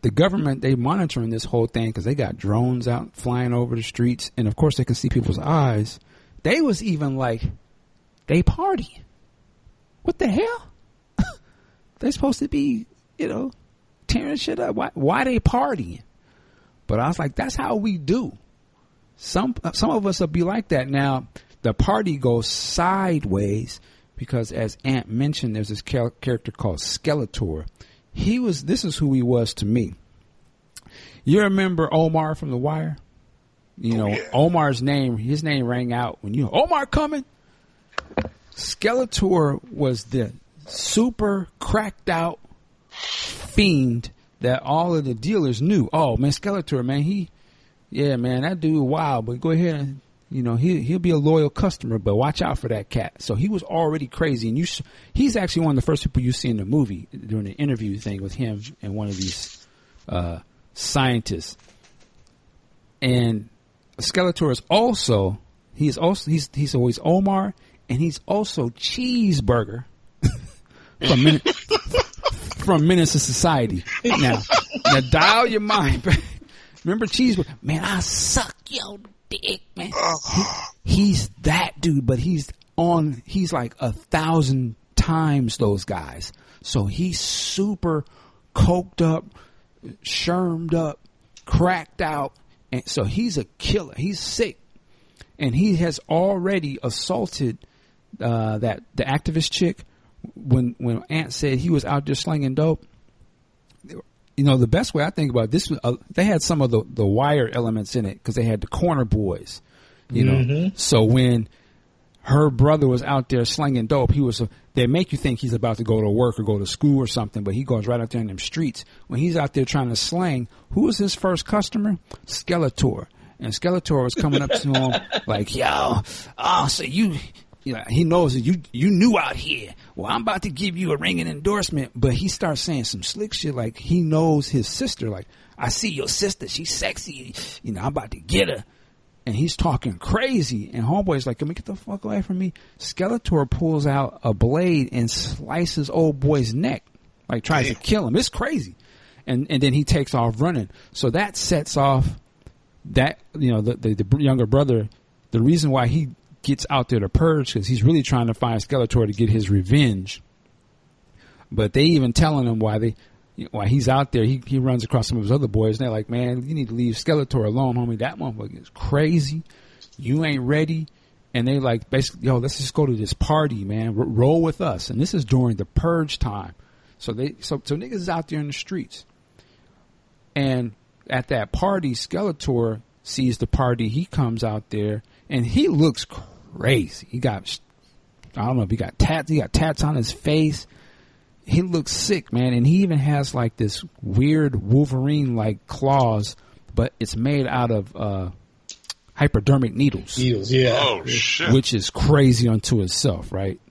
the government they monitoring this whole thing because they got drones out flying over the streets, and of course they can see people's eyes. They was even like they party. What the hell? They're supposed to be, you know, tearing shit up. Why, why they partying? But I was like, that's how we do. Some uh, some of us will be like that. Now the party goes sideways because, as Ant mentioned, there's this character called Skeletor. He was. This is who he was to me. You remember Omar from The Wire? You oh, know, yeah. Omar's name. His name rang out when you Omar coming. Skeletor was the super cracked out fiend that all of the dealers knew. Oh man, Skeletor, man, he, yeah, man, that dude, wow. But go ahead and you know he he'll be a loyal customer, but watch out for that cat. So he was already crazy, and you he's actually one of the first people you see in the movie during the interview thing with him and one of these uh, scientists. And Skeletor is also he's also he's he's always Omar and he's also cheeseburger from Min- from Menace Society. Now, now dial your mind. Remember cheeseburger? Man, I suck your dick, man. He, he's that dude, but he's on. He's like a thousand times those guys. So he's super coked up, shermed up, cracked out, and so he's a killer. He's sick, and he has already assaulted uh, that the activist chick. When when Ant said he was out there slinging dope, you know the best way I think about it, this, uh, they had some of the the wire elements in it because they had the corner boys, you know. So when her brother was out there slinging dope. He was, they make you think he's about to go to work or go to school or something, but he goes right out there in them streets. When he's out there trying to slang, who was his first customer? Skeletor. And Skeletor was coming up to him like, yo, oh, so you, you know, he knows that you, you knew out here. Well, I'm about to give you a ringing endorsement, but he starts saying some slick shit like he knows his sister. Like, I see your sister. She's sexy. You know, I'm about to get her and he's talking crazy. And Homeboy's like, "Can we get the fuck away from me?" Skeletor pulls out a blade and slices old boy's neck, like tries to kill him. It's crazy, and and then he takes off running. So that sets off that you know the the, the younger brother. The reason why he gets out there to purge because he's really trying to find Skeletor to get his revenge. But they even telling him why they while he's out there, he, he runs across some of his other boys, and they're like, "Man, you need to leave Skeletor alone, homie. That motherfucker is crazy. You ain't ready." And they like basically, yo, let's just go to this party, man. R- roll with us. And this is during the purge time, so they so so niggas is out there in the streets. And at that party, Skeletor sees the party. He comes out there, and he looks crazy. He got, I don't know if he got tats. He got tats on his face he looks sick, man, and he even has like this weird Wolverine like claws, but it's made out of uh, hypodermic needles, Needles, yeah. Oh shit! which is crazy unto itself, right?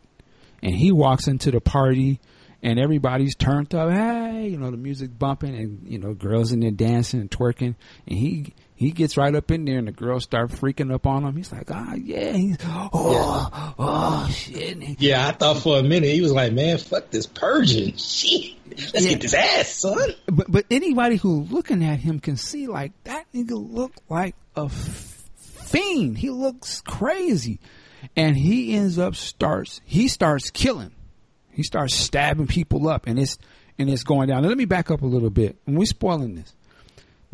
And he walks into the party, and everybody's turned up. Hey, you know the music bumping, and you know girls in there dancing and twerking, and he he gets right up in there, and the girls start freaking up on him. He's like, ah, yeah, he's oh, oh shit. Yeah, I thought for a minute he was like, "Man, fuck this purging, shit. Let's Yeah. get this ass, son." but but anybody who looking at him can see like that nigga look like a fiend. He looks crazy, and he ends up starts he starts killing. He starts stabbing people up, and it's and it's going down. Now, let me back up a little bit. And we spoiling this.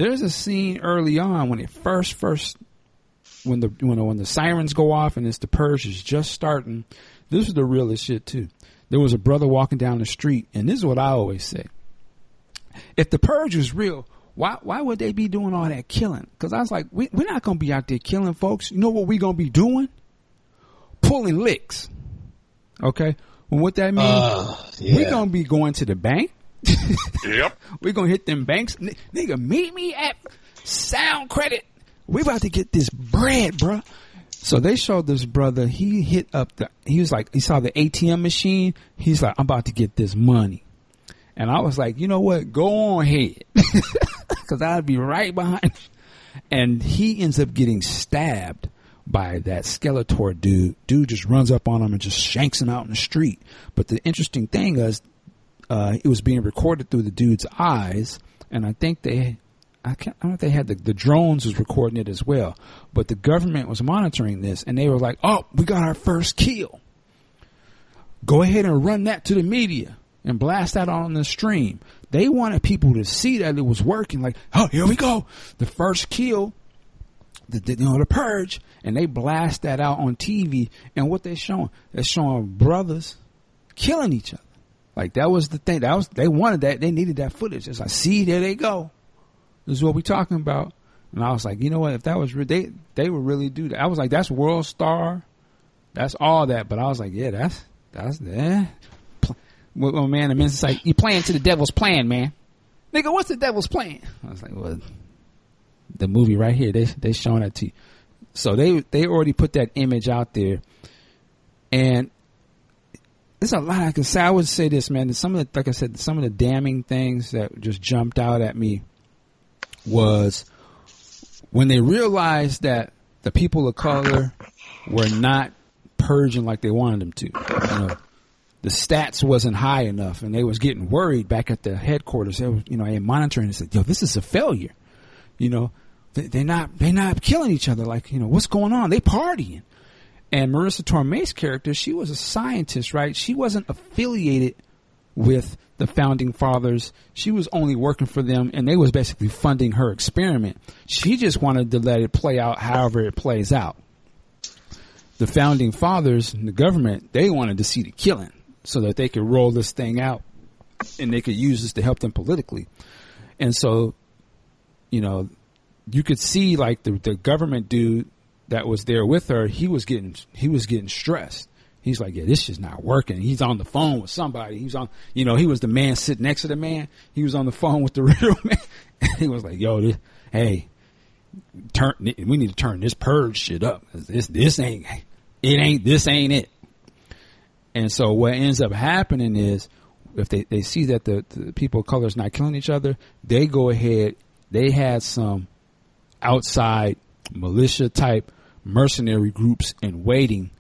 There's a scene early on when it first first when the when the, when the sirens go off and it's the purge is just starting. This is the realest shit too. There was a brother walking down the street, and this is what I always say if the purge was real, why why would they be doing all that killing? Because I was like, we, we're not gonna be out there killing folks. You know what we're gonna be doing? Pulling licks. Okay. Well, what that means? Uh, yeah. We're gonna be going to the bank. Yep. We're gonna hit them banks. N- nigga, meet me at Sound Credit. We about to get this bread, bruh. So they showed this brother. He hit up the. He was like, he saw the ATM machine. He's like, I'm about to get this money. And I was like, you know what? Go on ahead, because I'd be right behind. And he ends up getting stabbed by that Skeletor dude. Dude just runs up on him and just shanks him out in the street. But the interesting thing is, uh, it was being recorded through the dude's eyes, and I think they, I can't, I don't know if they had the, the drones was recording it as well, but the government was monitoring this, and they were like, "Oh, we got our first kill. Go ahead and run that to the media and blast that on the stream." They wanted people to see that it was working. Like, oh, here we go, the first kill the, the you know the purge, and they blast that out on TV. And what they're showing? They're showing brothers killing each other. Like that was the thing. That was they wanted that. They needed that footage. It's like, see, there they go. This is what we talking about. And I was like, you know what? If that was real, they they would really do that. I was like, that's World Star, that's all that. But I was like, yeah, that's that's that. Well, man, the man's like, you playing to the devil's plan, man. Nigga, what's the devil's plan? I was like, well, the movie right here. They they showing that to you. So they they already put that image out there, and there's a lot I can say. I would say this, man. Some of the like I said, some of the damning things that just jumped out at me was when they realized that the people of color were not purging like they wanted them to. You know, the stats wasn't high enough, and they was getting worried back at the headquarters. They was, you know, and monitoring and said, "Yo, this is a failure." You know, they, they're not they're not killing each other. Like, you know, what's going on? They partying. And Marisa Tomei's character, she was a scientist, right? She wasn't affiliated with the founding fathers. She was only working for them and they was basically funding her experiment. She just wanted to let it play out however it plays out. The founding fathers and the government, they wanted to see the killing so that they could roll this thing out and they could use this to help them politically. And so, you know, you could see like the, the government dude that was there with her, he was getting, he was getting stressed He's like, yeah, this is not working. He's on the phone with somebody. He's on, you know, he was the man sitting next to the man. He was on the phone with the real man. he was like, yo, this, hey, turn, we need to turn this purge shit up. This, this ain't, it ain't, this ain't it. And so what ends up happening is if they, they see that the, the people of color is not killing each other, they go ahead, they had some outside militia type mercenary groups in waiting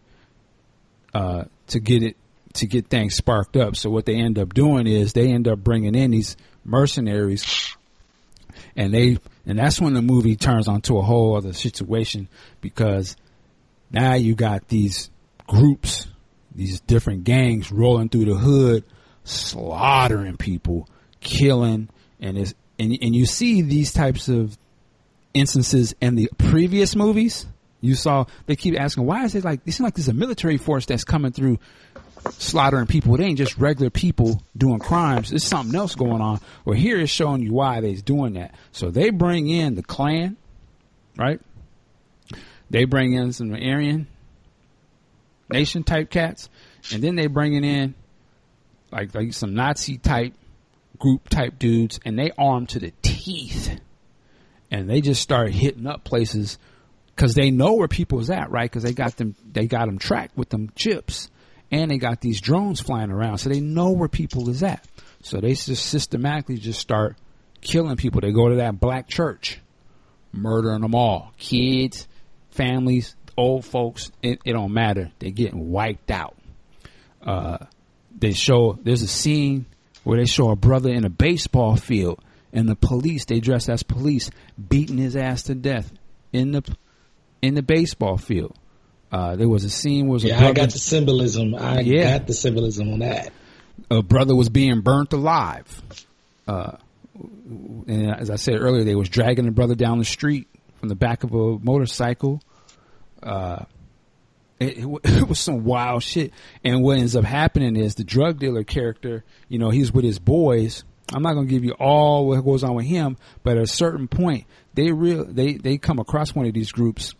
uh, to get it to get things sparked up. So what they end up doing is they end up bringing in these mercenaries, and they and that's when the movie turns onto a whole other situation because now you got these groups, these different gangs rolling through the hood, slaughtering people, killing, and it's and and you see these types of instances in the previous movies you saw they keep asking why is it like it seems like there's a military force that's coming through slaughtering people. It ain't just regular people doing crimes. There's something else going on. Well, here is showing you why they're doing that. So they bring in the Klan, right? They bring in some Aryan Nation type cats, and then they bringing in like like some Nazi type group type dudes, and they armed to the teeth, and they just start hitting up places because they know where people is at, right? Because they got them, they got them tracked with them chips, and they got these drones flying around, so they know where people is at. So they just systematically just start killing people. They go to that black church, murdering them all, kids, families, old folks. It, it don't matter. They're getting wiped out. Uh, they show there's a scene where they show a brother in a baseball field, and the police they dress as police beating his ass to death in the in the baseball field. Uh, there was a scene where yeah, a brother, I got the symbolism. I yeah. got the symbolism on that. A brother was being burnt alive. Uh, and as I said earlier, they was dragging the brother down the street from the back of a motorcycle. Uh, it, it, it, was some wild shit. And what ends up happening is the drug dealer character, you know, he's with his boys. I'm not going to give you all what goes on with him, but at a certain point, they real they they come across one of these groups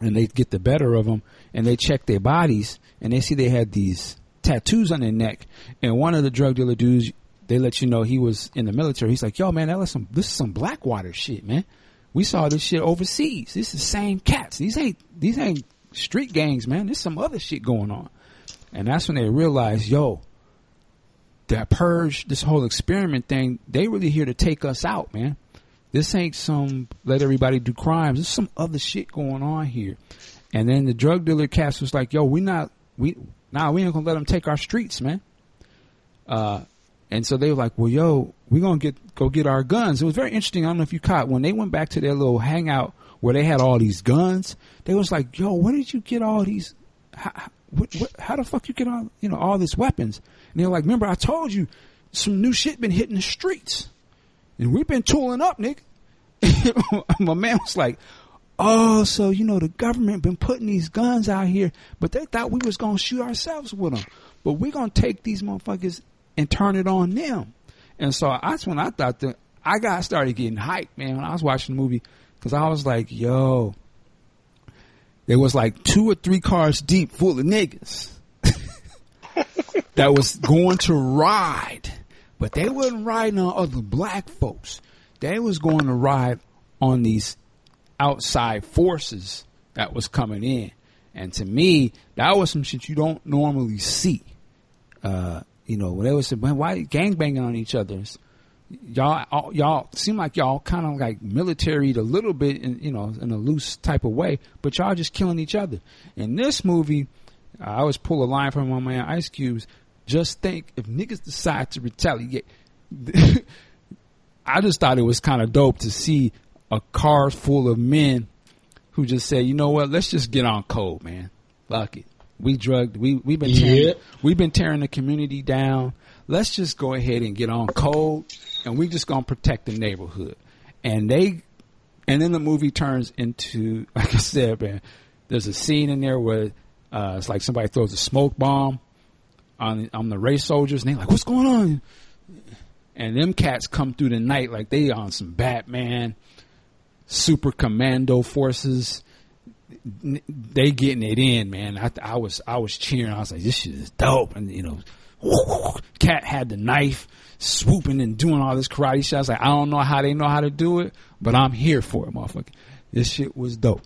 and they get the better of them and they check their bodies and they see they had these tattoos on their neck. And one of the drug dealer dudes they let you know he was in the military. He's like yo man that was some this is some blackwater shit man. We saw this shit overseas. This is the same cats. These ain't these ain't street gangs man. There's some other shit going on. And that's when they realize yo that purge this whole experiment thing they really here to take us out man this ain't some let everybody do crimes. There's some other shit going on here. And then the drug dealer cast was like, yo, we not, we, nah, we ain't gonna let them take our streets, man. Uh, and so they were like, well, yo, we gonna get, go get our guns. It was very interesting. I don't know if you caught when they went back to their little hangout where they had all these guns. They was like, yo, where did you get all these? How, what, what, how the fuck you get all, you know, all these weapons? And they're like, remember I told you some new shit been hitting the streets. And we've been tooling up, nigga. My man was like, oh, so, you know, the government been putting these guns out here, but they thought we was to shoot ourselves with them. But we to take these motherfuckers and turn it on them. And so that's when I thought that I got started getting hyped, man, when I was watching the movie. Cause I was like, yo, there was like two or three cars deep full of niggas that was going to ride but they wasn't riding on other black folks. They was going to ride on these outside forces that was coming in. And to me, that was some shit you don't normally see. Uh, you know, when they was saying, why gang banging on each other? Y'all, y'all seem like y'all kind of like military a little bit in, you know, in a loose type of way, but y'all just killing each other. In this movie, I always pull a line from one of my Ice Cubes. Just think if niggas decide to retaliate. I just thought it was kind of dope to see a car full of men who just said, you know what, let's just get on code, man. Fuck it. We drugged. We we've been tearing, we've been tearing the community down. let's just go ahead and get on code, and we just gonna protect the neighborhood. And they, and then the movie turns into, like I said, man, there's a scene in there where uh, it's like somebody throws a smoke bomb on on the race soldiers, and they're like, "What's going on?" And them cats come through the night like they on some Batman, super commando forces. They getting it in, man. I, I was I was cheering. I was like, "This shit is dope!" And you know, cat had the knife, swooping and doing all this karate shit. I was like, I don't know how they know how to do it, but I'm here for it, motherfucker. This shit was dope.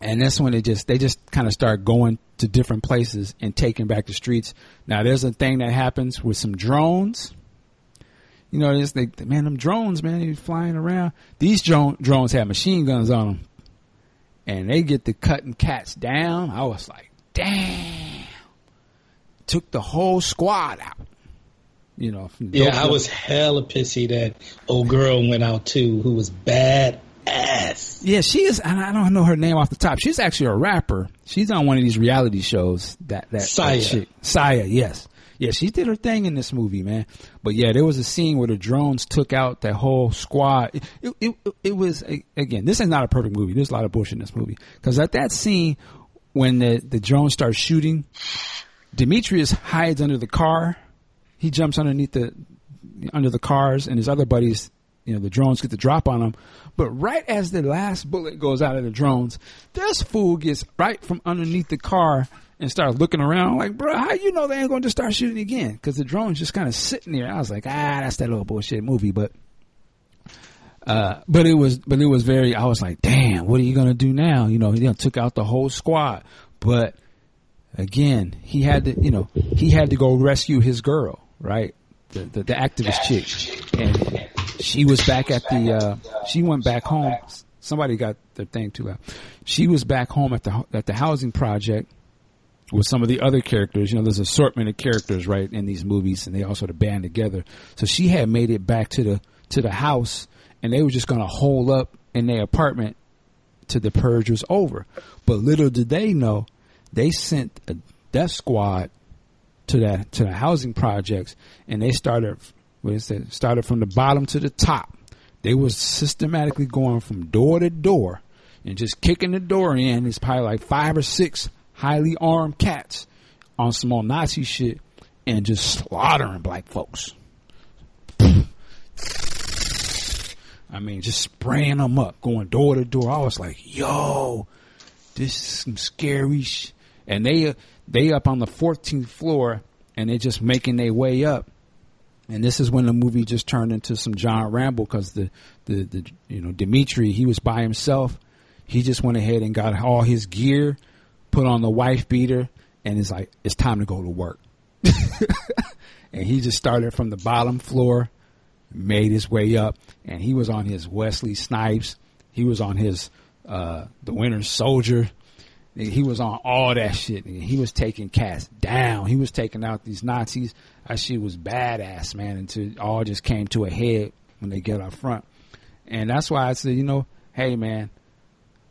And that's when they just they just kind of start going to different places and taking back the streets. Now there's a thing that happens with some drones. You know, this they man, them drones, man, they flying around. These drone, drones have machine guns on them, and they get the cutting cats down. I was like, damn, took the whole squad out. You know, yeah, I was hella pissy that old girl went out too, who was bad ass. Yeah, she is, and I don't know her name off the top. She's actually a rapper. She's on one of these reality shows. That that Siya. that. Siya, yes, yeah, she did her thing in this movie, man. But yeah, there was a scene where the drones took out that whole squad. It it, it, it was again. This is not a perfect movie. There's a lot of bullshit in this movie because at that scene when the the drone starts shooting, Demetrius hides under the car. He jumps underneath the under the cars, and his other buddies, you know, the drones get the drop on him. But right as the last bullet goes out of the drones, this fool gets right from underneath the car and starts looking around like, bro, how you know they ain't going to start shooting again? Because the drone's just kind of sitting there. I was like, ah, that's that little bullshit movie, but. Uh, but it was, but it was very. I was like, "Damn, what are you gonna do now?" You know, he took out the whole squad. But again, he had to, you know, he had to go rescue his girl, right? The the, the activist chick, and she was back at the. Uh, she went back home. Somebody got their thing too loud. She was back home at the at the housing project with some of the other characters. You know, there's assortment of characters right in these movies, and they all sort of band together. So she had made it back to the to the house, and they were just going to hole up in their apartment till the purge was over. But little did they know, they sent a death squad to that to the housing projects, and they started what is it? Started from the bottom to the top. They was systematically going from door to door and just kicking the door in. It's probably like five or six highly armed cats on some old Nazi shit and just slaughtering black folks. I mean, just spraying them up, going door to door. I was like, yo, this is some scary sh-. And they, they up on the 14th floor and they're just making their way up. And this is when the movie just turned into some John Rambo because the, the, the, you know, Dimitri, he was by himself. He just went ahead and got all his gear, put on the wife beater, and it's like, it's time to go to work. and he just started from the bottom floor, made his way up, and he was on his Wesley Snipes. He was on his, uh, the Winter Soldier. He was on all that shit. He was taking cats down. He was taking out these Nazis. That shit was badass, man. Until it all just came to a head when they get up front. And that's why I said, you know, hey man,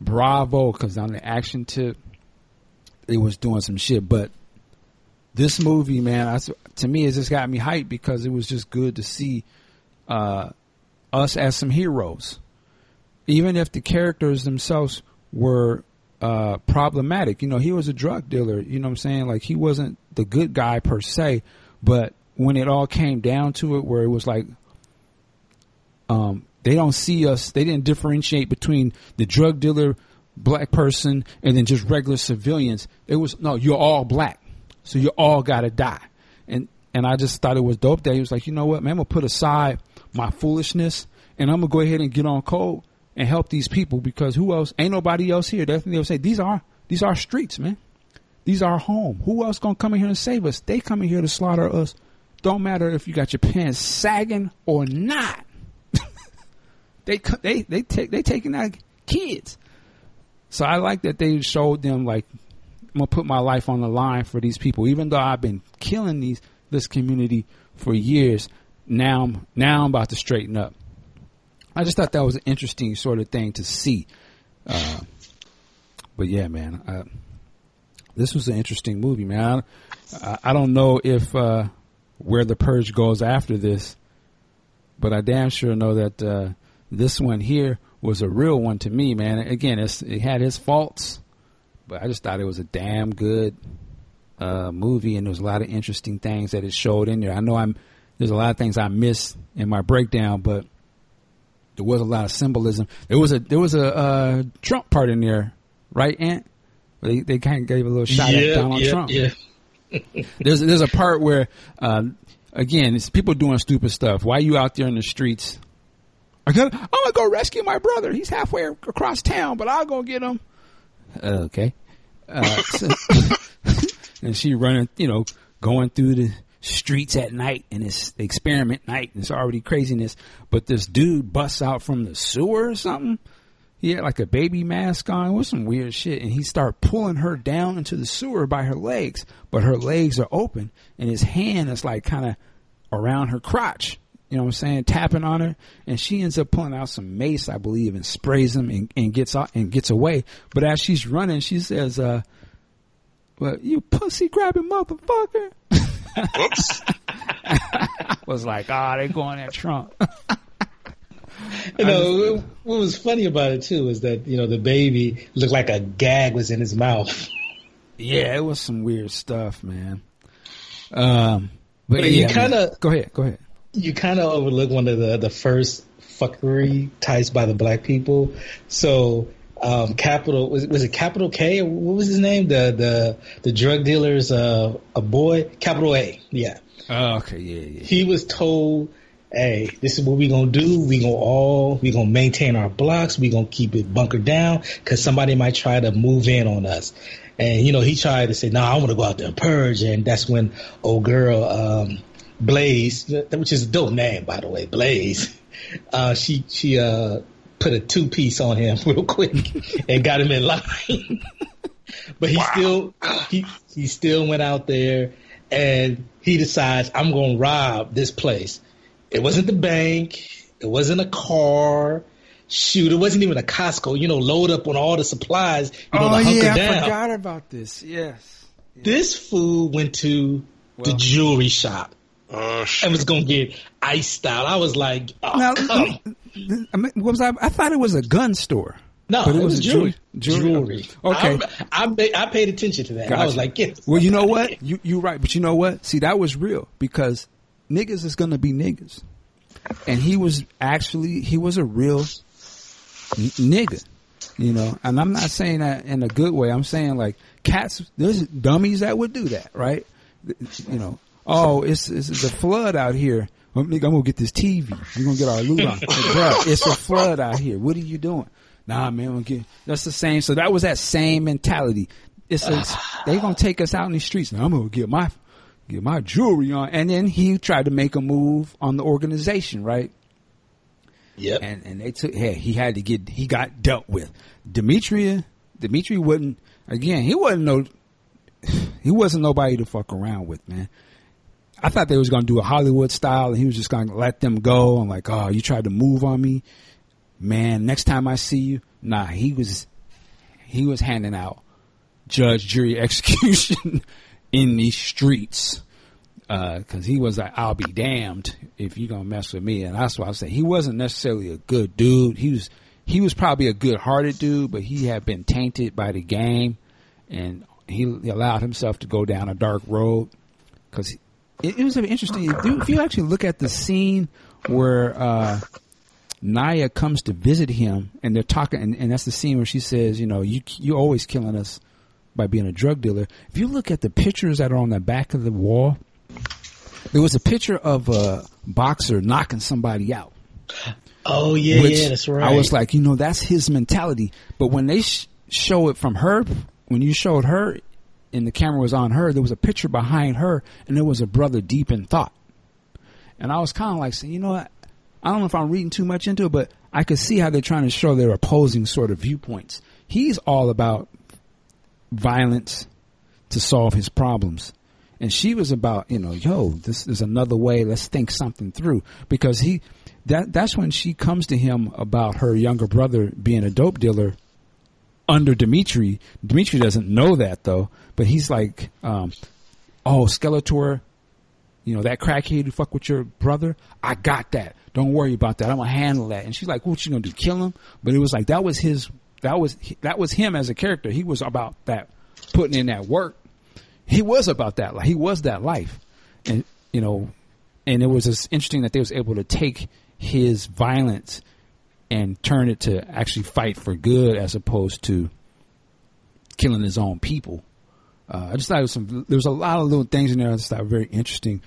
bravo, because on the action tip, it was doing some shit. But this movie, man, I, to me, it just got me hyped because it was just good to see uh, us as some heroes, even if the characters themselves were uh, problematic. You know, he was a drug dealer. You know what I'm saying? Like he wasn't the good guy per se, but when it all came down to it, where it was like, um, they don't see us. They didn't differentiate between the drug dealer, black person, and then just regular civilians. It was no, you're all black, so you all gotta die. And and I just thought it was dope that he was like, you know what, man, I'm gonna put aside my foolishness and I'm gonna go ahead and get on code and help these people because who else? Ain't nobody else here. Definitely, they'll say these are these are streets, man. These are home. Who else gonna come in here and save us? They coming here to slaughter us. Don't matter if you got your pants sagging or not. they they they take they taking out kids. So I like that they showed them like I'm gonna put my life on the line for these people, even though I've been killing these this community for years. Now now I'm about to straighten up. I just thought that was an interesting sort of thing to see. Uh, but yeah, man, this was an interesting movie, man. I, I don't know if uh, where the purge goes after this. But I damn sure know that uh, this one here was a real one to me, man. Again, it had its faults, but I just thought it was a damn good uh, movie, and there was a lot of interesting things that it showed in there. I know I'm there's a lot of things I missed in my breakdown, but there was a lot of symbolism. There was a there was a uh, Trump part in there, right, Ant? They they kind of gave a little shot yeah, at Donald yeah, Trump. Yeah. there's there's a part where, uh, again, it's people doing stupid stuff. Why are you out there in the streets? I I'm gonna go rescue my brother. He's halfway across town, but I'll go get him. Uh, okay. Uh, so, and she running, you know, going through the streets at night and it's experiment night and it's already craziness. But this dude busts out from the sewer or something. He had like a baby mask on. It was some weird shit. And he started pulling her down into the sewer by her legs, but her legs are open and his hand is like kind of around her crotch. You know what I'm saying? Tapping on her, and she ends up pulling out some mace, I believe, and sprays him and, and gets out and gets away. But as she's running, she says, uh, well, you pussy grabbing motherfucker. Whoops. was like, ah, oh, they going at Trump. you know, what was funny about it too is that, you know, the baby looked like a gag was in his mouth. Yeah, it was some weird stuff, man. Um, but, but yeah, you kind of go ahead, go ahead. You kind of overlook one of the the first fuckery types by the black people. So um, Capital was was it Capital K what was his name? The the the drug dealer's uh, a boy, Capital A. Yeah. Oh, okay, yeah, yeah. He was told, "Hey, this is what we gonna do. We gonna all we gonna maintain our blocks. We gonna keep it bunkered down because somebody might try to move in on us." And you know, he tried to say, "No, nah, I want to go out there and purge." And that's when old girl um, Blaze, which is a dope name by the way, Blaze. Uh, she she uh put a two piece on him real quick and got him in line. but he wow. still he he still went out there and he decides I'm going to rob this place. It wasn't the bank. It wasn't a car. Shoot, it wasn't even a Costco. You know, load up on all the supplies. You know, oh yeah, down. I forgot about this. Yes. yes. This fool went to well, the jewelry shop. Oh, and was gonna get iced out. I was like, oh, now, I mean, was I? I thought it was a gun store. No, but it, it was, was jewelry. Jewelry. jewelry. Okay, I, I, I, paid attention to that. Gotcha. I was like, get. Well, you know what? You you're right, but you know what? See, that was real because niggas is gonna be niggas, and he was actually he was a real n- nigga. You know, and I'm not saying that in a good way. I'm saying like cats. There's dummies that would do that, right? You know, oh, it's it's a flood out here. Well, I'm gonna get this TV. We're gonna get our loot on. Bro, it's a flood out here. What are you doing? Nah, man, I'm get, that's the same. So that was that same mentality. It's a, they gonna take us out in the streets. Now I'm gonna get my get my jewelry on. And then he tried to make a move on the organization, right? Yep. And and they took hey, he had to get he got dealt with. Demetria Dimitri wouldn't again, he wasn't no he wasn't nobody to fuck around with, man. I thought they was gonna do a Hollywood style, and he was just gonna let them go. I'm like, oh, you tried to move on me, man. Next time I see you, nah. He was he was handing out judge, jury, execution in these streets because uh, he was like, I'll be damned if you gonna mess with me, and that's why I say he wasn't necessarily a good dude. He was he was probably a good hearted dude, but he had been tainted by the game, and he allowed himself to go down a dark road because it, it was interesting. If you actually look at the scene where uh, Naya comes to visit him, and they're talking, and, and that's the scene where she says, "You know, you you always killing us by being a drug dealer." If you look at the pictures that are on the back of the wall, there was a picture of a boxer knocking somebody out. Oh yeah, yeah, that's right. I was like, you know, that's his mentality. But when they sh- show it from her, when you showed her and the camera was on her, there was a picture behind her, and there was a brother deep in thought. And I was kind of like saying, you know what? I don't know if I'm reading too much into it, but I could see how they're trying to show their opposing sort of viewpoints. He's all about violence to solve his problems. And she was about, you know, yo, this is another way. Let's think something through. Because he, that, that's when she comes to him about her younger brother being a dope dealer under Dimitri. Dimitri doesn't know that though, but he's like, um, oh, Skeletor, you know, that crackhead who fuck with your brother, I got that. Don't worry about that. I'm gonna handle that. And she's like, what you gonna do? Kill him? But it was like, that was his, that was, that was him as a character. He was about that, putting in that work. He was about that. Like, he was that life. And, you know, and it was just interesting that they was able to take his violence and turn it to actually fight for good as opposed to killing his own people. Uh, I just thought it was some, there was a lot of little things in there I just thought very interesting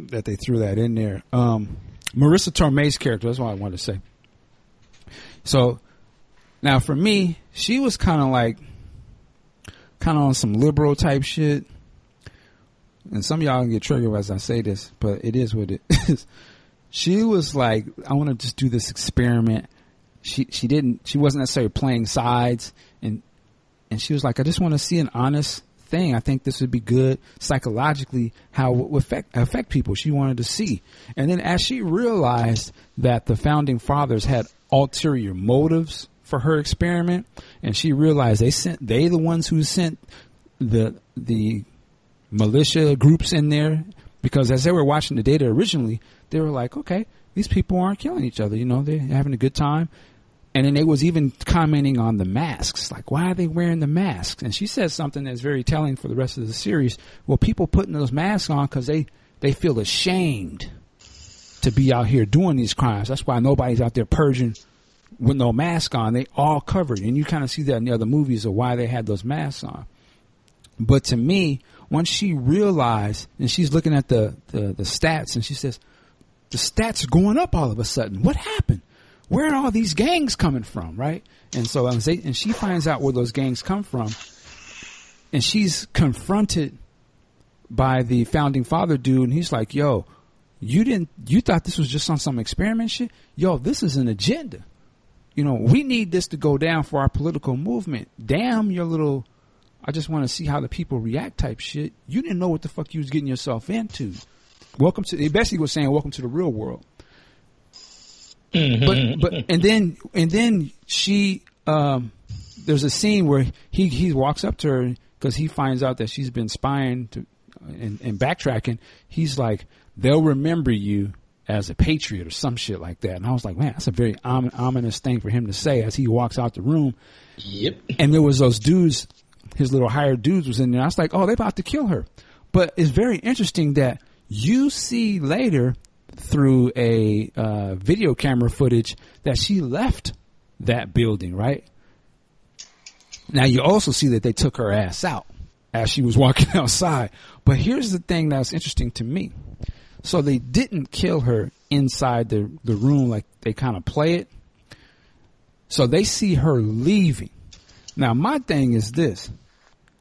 that they threw that in there. Um, Marisa Tomei's character, that's what I wanted to say. So now for me, she was kind of like, kind of on some liberal type shit. And some of y'all can get triggered as I say this, but it is what it is. She was like, I want to just do this experiment. She, she didn't, she wasn't necessarily playing sides and, and she was like, I just want to see an honest thing. I think this would be good psychologically, how it would affect, affect people. She wanted to see. And then as she realized that the founding fathers had ulterior motives for her experiment, and she realized they sent, they the ones who sent the, the militia groups in there, because as they were watching the data originally, they were like, okay, these people aren't killing each other. You know, they're having a good time. And then they was even commenting on the masks, like why are they wearing the masks? And she says something that's very telling for the rest of the series. Well, people putting those masks on because they they feel ashamed to be out here doing these crimes. That's why nobody's out there purging with no mask on. They all covered, and you kind of see that in the other movies of why they had those masks on. But to me, once she realized, and she's looking at the the, the stats, and she says, the stats are going up all of a sudden. What happened? where are all these gangs coming from, right? And so, and she finds out where those gangs come from, and she's confronted by the founding father dude, and he's like, "Yo, you didn't, you thought this was just on some experiment shit? Yo, this is an agenda. You know, we need this to go down for our political movement. Damn your little." I just want to see how the people react type shit. You didn't know what the fuck you was getting yourself into. Welcome to, he basically was saying, welcome to the real world. Mm-hmm. But but and then and then she um there's a scene where he he walks up to her because he finds out that she's been spying to, and, and backtracking. He's like, they'll remember you as a patriot or some shit like that. And I was like, man, that's a very om- ominous thing for him to say as he walks out the room. Yep. And there was those dudes, his little hired dudes was in there. I was like, oh, they're about to kill her. But it's very interesting that you see later through a uh, video camera footage that she left that building, right? Now you also see that they took her ass out as she was walking outside. But here's the thing that's interesting to me. So they didn't kill her inside the, the room like they kind of play it. So they see her leaving. Now my thing is this.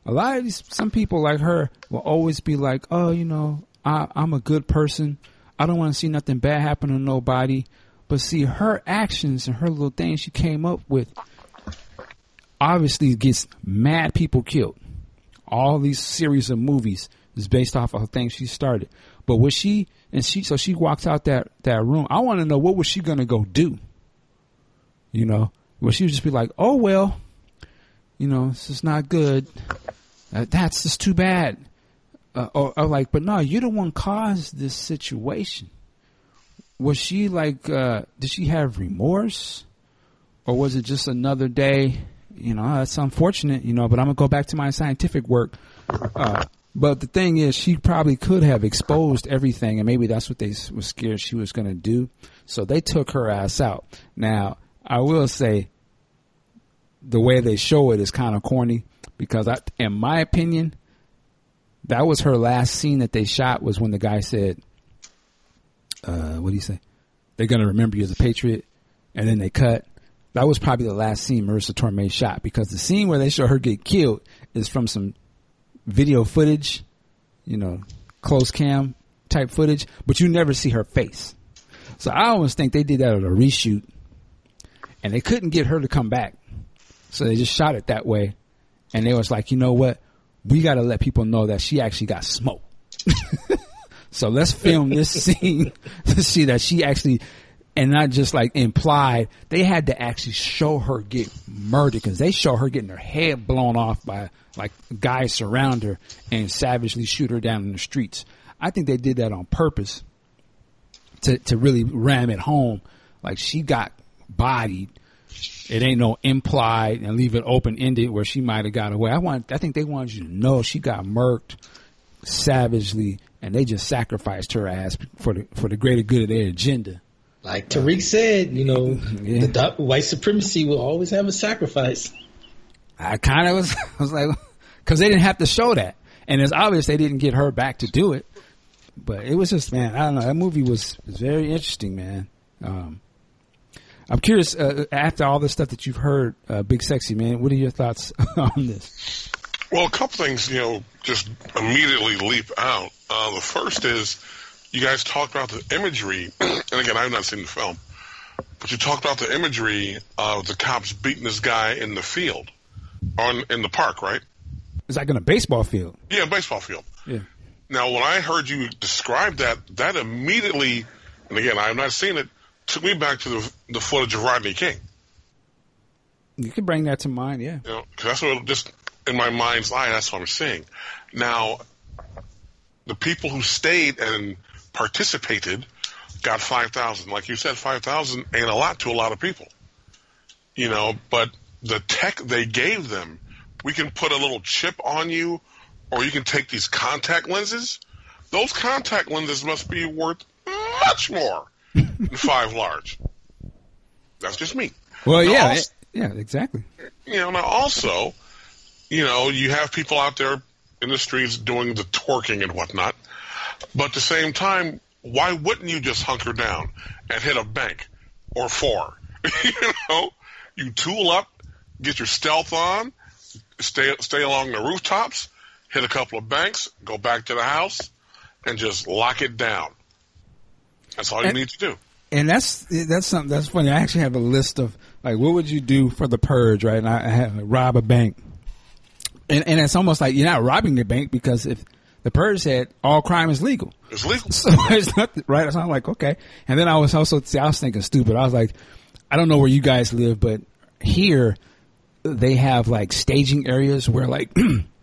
A lot of these, some people like her will always be like, oh, you know, I, I'm a good person. I don't want to see nothing bad happen to nobody. But see, her actions and her little things she came up with obviously gets mad people killed. All these series of movies is based off of things she started. But what she and she so she walks out that that room. I want to know what was she gonna go do. You know, well she would just be like, oh well, you know, this is not good. That's just too bad. Uh, or, or, like, but no, you the one caused this situation. Was she like, uh, did she have remorse? Or was it just another day? You know, that's unfortunate, you know, but I'm gonna go back to my scientific work. Uh, but the thing is, she probably could have exposed everything, and maybe that's what they were scared she was gonna do. So they took her ass out. Now, I will say, the way they show it is kind of corny because, I, in my opinion, that was her last scene that they shot was when the guy said, uh, what do you say? They're going to remember you as a patriot. And then they cut. That was probably the last scene Marisa Tomei shot because the scene where they show her get killed is from some video footage, you know, close cam type footage, but you never see her face. So I almost think they did that at a reshoot and they couldn't get her to come back. So they just shot it that way. And they was like, you know what? We got to let people know that she actually got smoked. so let's film this scene to see that she actually, and not just like implied, they had to actually show her get murdered because they show her getting her head blown off by like guys surround her and savagely shoot her down in the streets. I think they did that on purpose to to really ram it home. Like she got bodied. It ain't no implied and leave it open ended where she might have got away. I want. I think they wanted you to know she got murked savagely, and they just sacrificed her ass for the for the greater good of their agenda. Like Tariq said, you know, Yeah. the white supremacy will always have a sacrifice. I kind of was, I was like, because they didn't have to show that, and it's obvious they didn't get her back to do it. But it was just, man, I don't know. That movie was was very interesting, man. Um, I'm curious. Uh, after all the stuff that you've heard, uh, Big Sexy Man, what are your thoughts on this? Well, a couple things, you know, just immediately leap out. Uh, the first is you guys talked about the imagery, and again, I've not seen the film, but you talked about the imagery of the cops beating this guy in the field, on in the park, right? It's like in a baseball field. Yeah, baseball field. Yeah. Now, when I heard you describe that, that immediately, and again, I have not seen it, took me back to the, the footage of Rodney King. You can bring that to mind, yeah. You know, 'cause that's what just in my mind's eye. That's what I'm seeing. Now, the people who stayed and participated got five thousand. Like you said, five thousand ain't a lot to a lot of people. You know, but the tech they gave them, we can put a little chip on you, or you can take these contact lenses. Those contact lenses must be worth much more than five large. That's just me. Well, Now, yeah, also- yeah, exactly. you know, now also, you know, you have people out there in the streets doing the twerking and whatnot, but at the same time, why wouldn't you just hunker down and hit a bank or four? you know, you tool up, get your stealth on, stay stay along the rooftops, hit a couple of banks, go back to the house, and just lock it down. That's all you And- need to do. And that's that's something that's funny. I actually have a list of like what would you do for the purge, right? And I, I have rob a bank, and and it's almost like you're not robbing the bank because if the purge said all crime is legal, It's legal. so it's nothing, right? So I'm like, okay. And then I was also, see, I was thinking stupid. I was like, I don't know where you guys live, but here they have like staging areas where like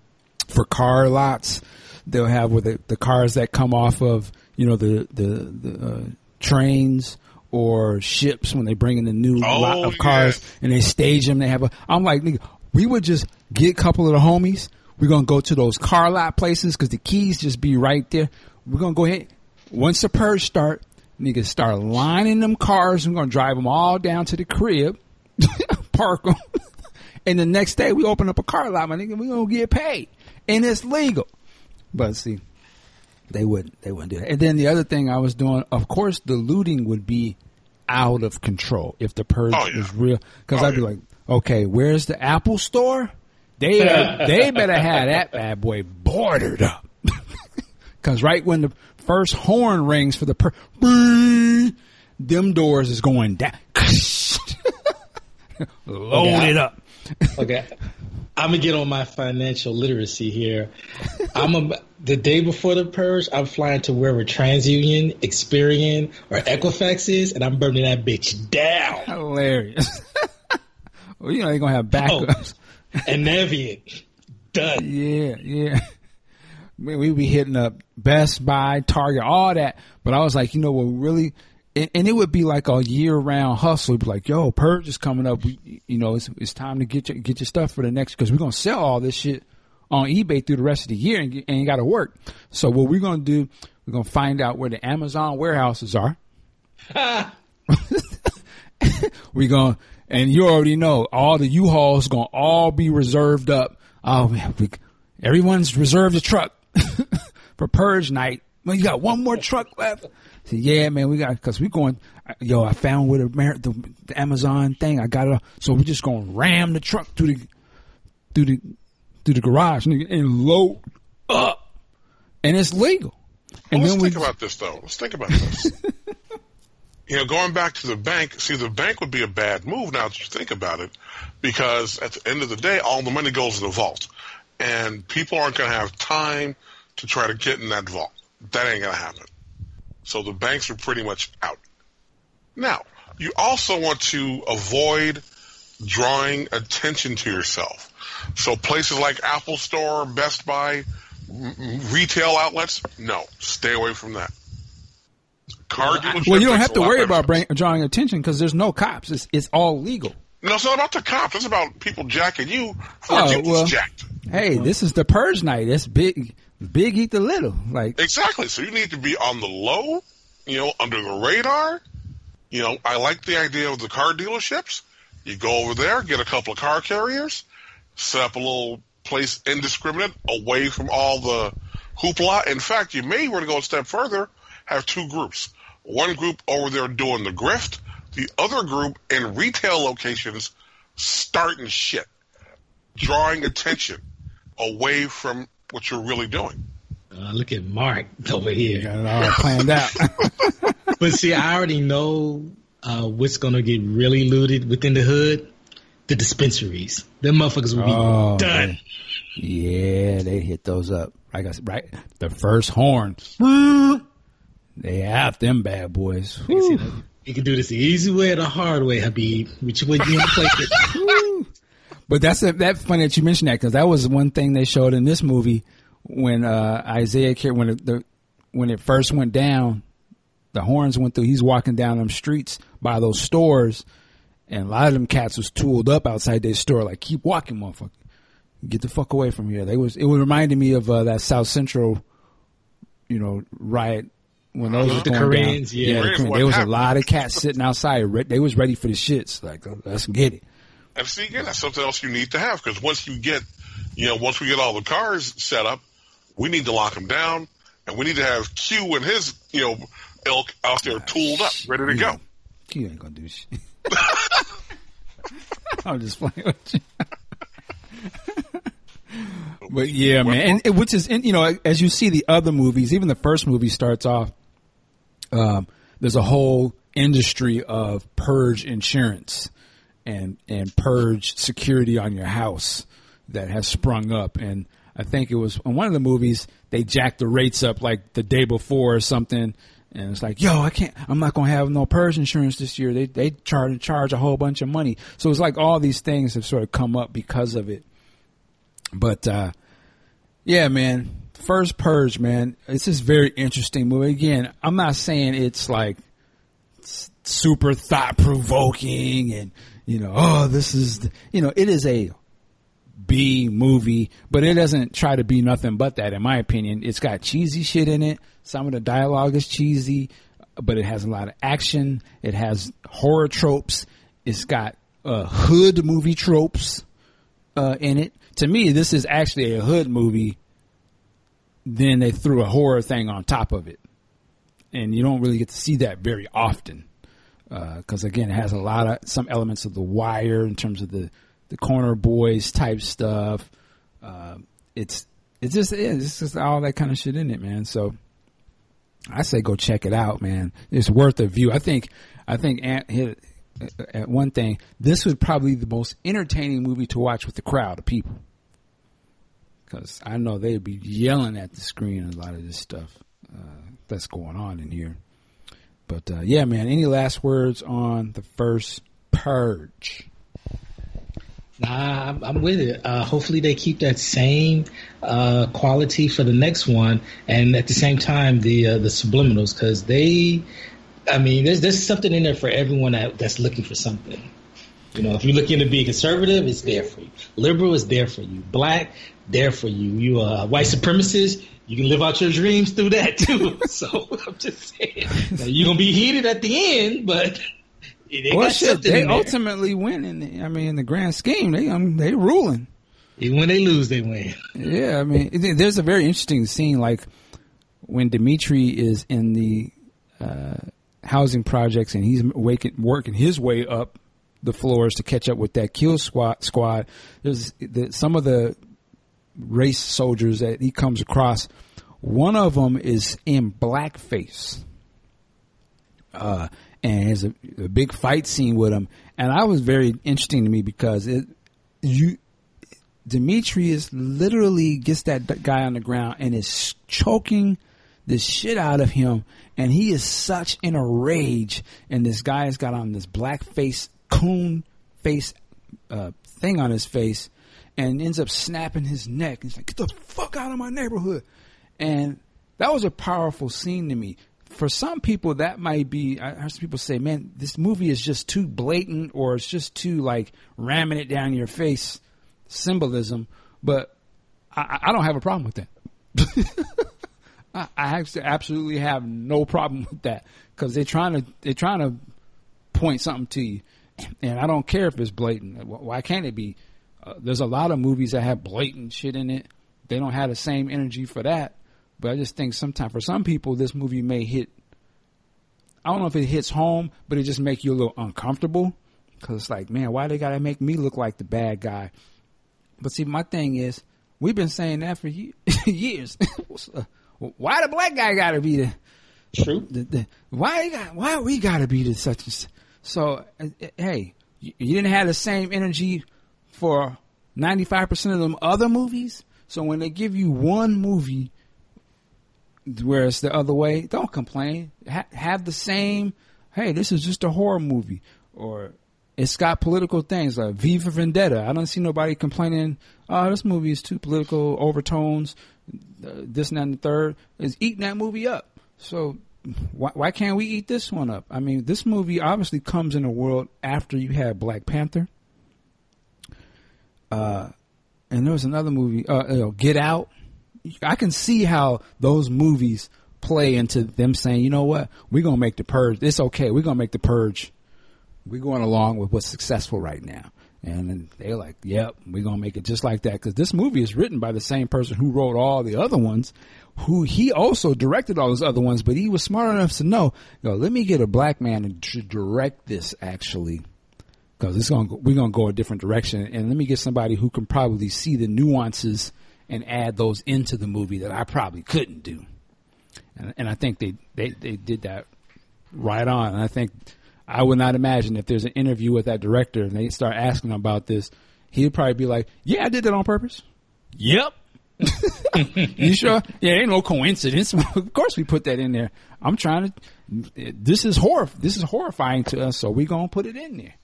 for car lots, they'll have where the, the cars that come off of, you know, the, the, the, uh, trains or ships when they bring in a new lot Oh, of cars yeah. and they stage them. They have a, I'm like, nigga, we would just get a couple of the homies. We're going to go to those car lot places because the keys just be right there. We're going to go ahead. Once the purge start, niggas start lining them cars. We're going to drive them all down to the crib, park them. and the next day we open up a car lot, my nigga, we going to get paid. And it's legal. But see, they wouldn't. They wouldn't do that. And then the other thing I was doing, of course, the looting would be out of control if the purge Oh, yeah. was real. Because Oh, I'd be yeah. like, okay, where's the Apple store? They uh, they better have that bad boy boarded up. Because right when the first horn rings for the per, them doors is going down. Load Okay. it up. Okay. I'm gonna get on my financial literacy here. I'm a, the day before the purge. I'm flying to wherever TransUnion, Experian, or Equifax is, and I'm burning that bitch down. Hilarious. well, you know they're gonna have backups. Oh, and Navient, done. Yeah, yeah. Man, we be hitting up Best Buy, Target, all that. But I was like, you know what, really, and, and it would be like a year round hustle. It'd be like, yo, purge is coming up. We, you know, it's it's time to get your get your stuff for the next because we're gonna sell all this shit on eBay through the rest of the year and, get- and you got to work. So what we're gonna do, we're gonna find out where the Amazon warehouses are. we're going to, and you already know all the U-Hauls gonna all be reserved up. Oh man, we, everyone's reserved a truck for purge night. Well, you got one more truck left. So, yeah, man, we got because we going. Yo, I found where the, the the Amazon thing. I got it. So we're just gonna ram the truck through the through the through the garage nigga, and load up, and it's legal. And Well, let's then we think about this though. Let's think about this. you know, going back to the bank, see, the bank would be a bad move now that you think about it, because at the end of the day, all the money goes in the vault, and people aren't going to have time to try to get in that vault. That ain't going to happen. So the banks are pretty much out. Now, you also want to avoid drawing attention to yourself. So places like Apple Store, Best Buy, retail outlets, no, stay away from that. Car dealerships. Well, you don't have to worry about bring, drawing attention because there's no cops. It's, it's all legal. No, it's not about the cops. It's about people jacking you for Oh, getting well. jacked. Hey, this is the purge night. It's big, big eat the little. Like, Exactly. So you need to be on the low, you know, under the radar. You know, I like the idea of the car dealerships. You go over there, get a couple of car carriers, set up a little place indiscriminate away from all the hoopla. In fact, you may want to go a step further, have two groups. One group over there doing the grift, the other group in retail locations starting shit, drawing attention away from what you're really doing. Uh, look at Mark over here. got it all planned out. But see, I already know uh, what's gonna get really looted within the hood. The dispensaries. Them motherfuckers will be Oh, done. man. yeah, they hit those up. Like I said, right? The first horn. They have them bad boys. You can do this the easy way or the hard way, Habib. Which way do you want to play it? But that's a, that funny that you mentioned that because that was one thing they showed in this movie when uh, Isaiah when it, the when it first went down, the horns went through. He's walking down them streets by those stores, and a lot of them cats was tooled up outside their store. Like, keep walking, motherfucker. Get the fuck away from here. They was it was reminding me of uh, that South Central, you know, riot when those was The Koreans, down. yeah. the Koreans, there was a lot of cats sitting outside. Re- They was ready for the shits. Like, let's get it. And see, again, that's something else you need to have because once you get, you know, once we get all the cars set up, we need to lock them down, and we need to have Q and his, you know, ilk out there tooled up, ready to go. You ain't gonna do shit. I'm just playing with you. but yeah, man, and, and which is, and, you know, as you see the other movies, even the first movie starts off. Um, there's a whole industry of purge insurance and and purge security on your house that has sprung up, and I think it was in one of the movies they jacked the rates up like the day before or something. And it's like, yo, I can't, I'm not going to have no purge insurance this year. They, they charge, charge a whole bunch of money. So it's like all these things have sort of come up because of it. But, uh, yeah, man, first purge, man. It's just very interesting movie. Again, I'm not saying it's like super thought provoking and, you know, oh, this is, you know, it is a B movie, but it doesn't try to be nothing but that, in my opinion. It's got cheesy shit in it. Some of the dialogue is cheesy, but it has a lot of action. It has horror tropes. It's got uh, hood movie tropes uh, in it. To me, this is actually a hood movie. Then they threw a horror thing on top of it, and you don't really get to see that very often. Because again, it has a lot of some elements of the wire in terms of the the corner boys type stuff. Uh, it's it's just it's just all that kind of shit in it, man. So I say go check it out, man. It's worth a view. I think I think Ant hit at one thing. This was probably the most entertaining movie to watch with the crowd of people. Because I know they'd be yelling at the screen a lot of this stuff uh, that's going on in here. But uh, yeah, man. Any last words on the first purge? Nah, I'm, with it. Uh, hopefully, they keep that same uh, quality for the next one, and at the same time, the uh, the subliminals because they, I mean, there's there's something in there for everyone that, that's looking for something. You know, if you're looking to be conservative, it's there for you. Liberal is there for you. Black, there for you. You uh, white supremacist, you can live out your dreams through that too. so I'm just saying, now, you're gonna be heated at the end, but they well, shit, they ultimately win. In the, I mean, in the grand scheme, they um, they ruling. Even when they lose, they win. Yeah, I mean, there's a very interesting scene like when Dimitri is in the uh, housing projects and he's waking, working his way up the floors to catch up with that kill squad. Squad. There's the, some of the race soldiers that he comes across. One of them is in blackface. Uh, and there's a, a big fight scene with him, and I was very interesting to me because it, you, Demetrius literally gets that guy on the ground and is choking the shit out of him, and he is such in a rage. And this guy has got on this black face, coon face uh, thing on his face, and ends up snapping his neck. He's like, "Get the fuck out of my neighborhood!" And that was a powerful scene to me. For some people, that might be. I heard some people say, "Man, this movie is just too blatant, or it's just too like ramming it down your face symbolism." But I, I don't have a problem with that. I, I absolutely have no problem with that because they're trying to they're trying to point something to you, and I don't care if it's blatant. Why can't it be? Uh, there's a lot of movies that have blatant shit in it. They don't have the same energy for that. But I just think sometimes for some people, this movie may hit. I don't know if it hits home, but it just make you a little uncomfortable because it's like, man, why they gotta make me look like the bad guy? But see, my thing is, we've been saying that for years. why the black guy gotta be the True. the, the, why got why we gotta be the such and so uh, uh, hey you, you, didn't have the same energy for 95% of them other movies so when they give you one movie where it's the other way don't complain ha- have the same hey this is just a horror movie or it's got political things like V for Vendetta. I don't see nobody complaining. Oh, this movie is too political overtones. Uh, this and that and the third is eating that movie up. So why, why can't we eat this one up? I mean, this movie obviously comes in a world after you had Black Panther. Uh, and there was another movie, uh, you know, Get Out. I can see how those movies play into them saying, you know what, we're gonna make the purge. It's okay. We're gonna make the purge. We're going along with what's successful right now. And they're like, yep, we're going to make it just like that. Because this movie is written by the same person who wrote all the other ones, who he also directed all those other ones, but he was smart enough to know, yo, let me get a black man to direct this actually. Because it's going we're going to go a different direction. And let me get somebody who can probably see the nuances and add those into the movie that I probably couldn't do. And, and I think they, they, they did that right on. And I think I would not imagine if there's an interview with that director and they start asking him about this, he'd probably be like, "Yeah, I did that on purpose." Yep. you sure? Yeah, ain't no coincidence. of course, we put that in there. I'm trying to. This is horror. This is horrifying to us, so we gonna put it in there.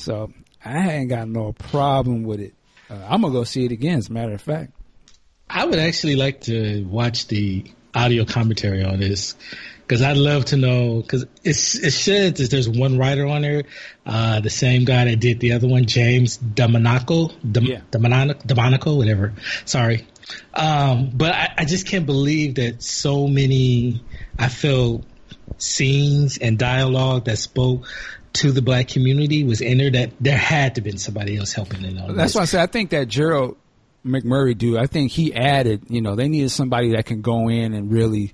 So I ain't got no problem with it. Uh, I'm gonna go see it again. As a matter of fact, I would actually like to watch the audio commentary on this because I'd love to know because it's it says that there's one writer on there, uh, the same guy that did the other one, James DeMonaco, Dom, yeah. Whatever. Sorry, um, but I, I just can't believe that so many. I feel scenes and dialogue that spoke to the black community was in there that there had to have been somebody else helping in on That's why I said I think that Gerard McMurray dude, I think he added, you know, they needed somebody that can go in and really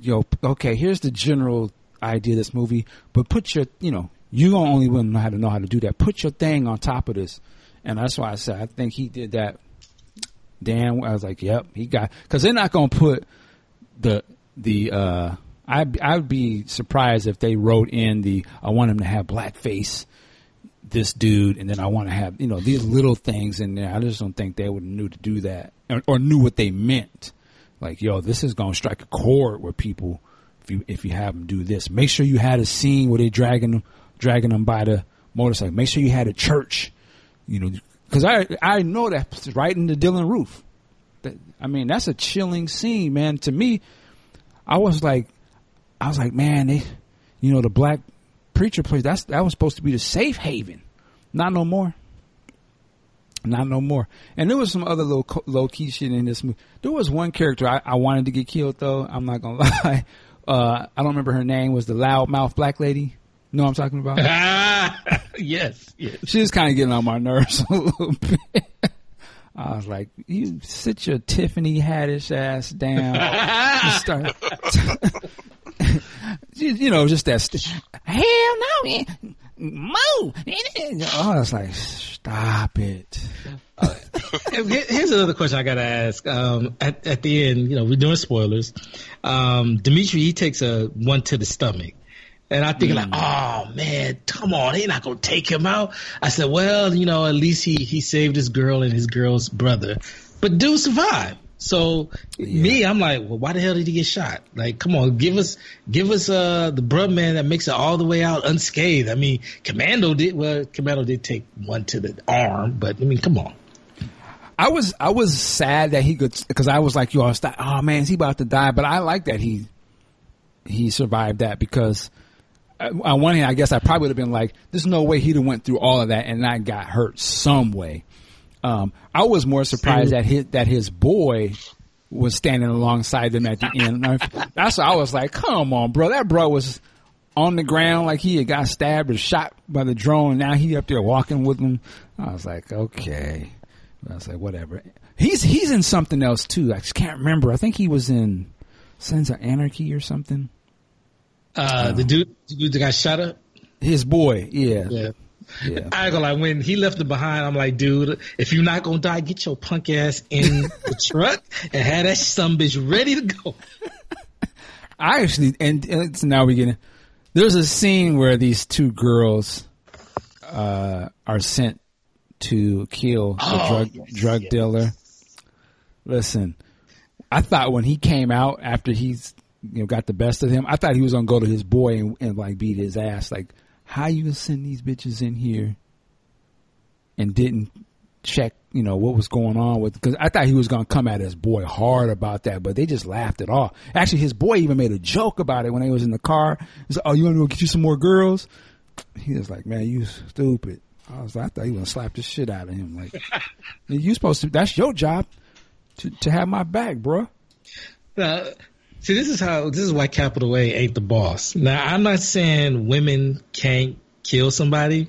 you know, okay, here's the general idea of this movie, but put your, you know, you don't only want to know how to know how to do that. Put your thing on top of this, and that's why I said I think he did that. Damn, I was like, yep, he got because they're not gonna put the the. uh I'd I'd be surprised if they wrote in the I want him to have blackface, this dude, and then I want to have you know these little things in there. I just don't think they would knew to do that or, or knew what they meant. Like, yo, this is gonna strike a chord with people if you if you have them do this. Make sure you had a scene where they dragging them dragging them by the motorcycle. Make sure you had a church, you know, because I I know that's right in the Dylann Roof. That, I mean, that's a chilling scene, man. To me, I was like, I was like, man, they, you know, the black preacher place. That's that was supposed to be the safe haven. Not no more. Not no more. And there was some other little low key shit in this movie. There was one character I, I wanted to get killed though. I'm not gonna lie. Uh, I don't remember her name. Was the loudmouth black lady? You know what I'm talking about? yes, yes. She was kind of getting on my nerves a little bit. I was like, "You sit your Tiffany Haddish ass down." start, you know, just that. St- Hell no, man. Mo. I was like, stop it. Uh, here's another question I got to ask. Um, at, at the end, you know, we're doing spoilers. Um, Dimitri, he takes a one to the stomach. And I think mm. like, oh man, come on, they're not gonna take him out. I said, well, you know, at least he he saved his girl and his girl's brother, but dude survived. So yeah. me, I'm like, well, why the hell did he get shot? Like, come on, give us, give us, uh, the bruh man that makes it all the way out unscathed. I mean, Commando did, well, Commando did take one to the arm, but I mean, come on. I was I was sad that he could because I was like, you all stop. oh man, is he about to die? But I like that he he survived that because uh, on one hand, I guess I probably would have been like, there's no way he'd have went through all of that and not got hurt some way. Um, I was more surprised that his that his boy was standing alongside them at the end. That's why I was like, come on, bro. That bro was on the ground like he had got stabbed or shot by the drone. Now he up there walking with them. I was like, okay. I was like, whatever. He's he's in something else too. I just can't remember. I think he was in Sons of Anarchy or something. Uh, the dude, the dude that got shot up. His boy, yeah. Yeah. Yeah. I go like when he left it behind, I'm like, dude, if you're not gonna die, get your punk ass in the truck and have that some bitch ready to go. I actually, and, and now we get. There's a scene where these two girls uh, are sent to kill the Oh, drug yes, drug yes. dealer. Listen, I thought when he came out after he's you know got the best of him, I thought he was gonna go to his boy and, and like beat his ass. Like, how you gonna send these bitches in here and didn't check, you know, what was going on with? Because I thought he was gonna come at his boy hard about that, but they just laughed it off. Actually, his boy even made a joke about it when they was in the car. He said, "Oh, you want to go get you some more girls?" He was like, "Man, you stupid." I was like, I thought he was gonna slap the shit out of him. Like, you supposed to? That's your job to to have my back, bro. See, this is how this is why Capital A ain't the boss. Now, I'm not saying women can't kill somebody,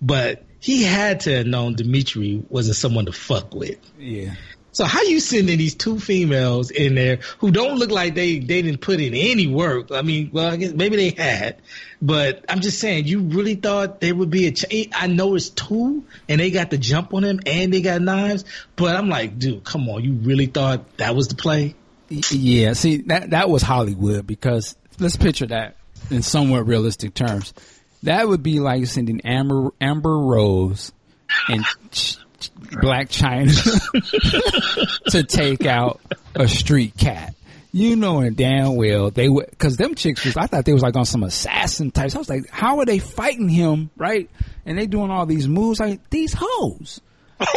but he had to have known Dimitri wasn't someone to fuck with. Yeah. So how you sending these two females in there who don't look like they they didn't put in any work? I mean, well, I guess maybe they had, but I'm just saying, you really thought there would be a? Ch- I know it's two, and they got the jump on him, and they got knives, but I'm like, dude, come on, you really thought that was the play? Yeah, see that that was Hollywood because let's picture that in somewhat realistic terms. That would be like sending Amber Amber Rose and Ch- Ch- Blac Chyna to take out a street cat. You knowing damn well they would, cause them chicks was, I thought they was like on some assassin types. I was like, how are they fighting him, right? And they doing all these moves like these hoes.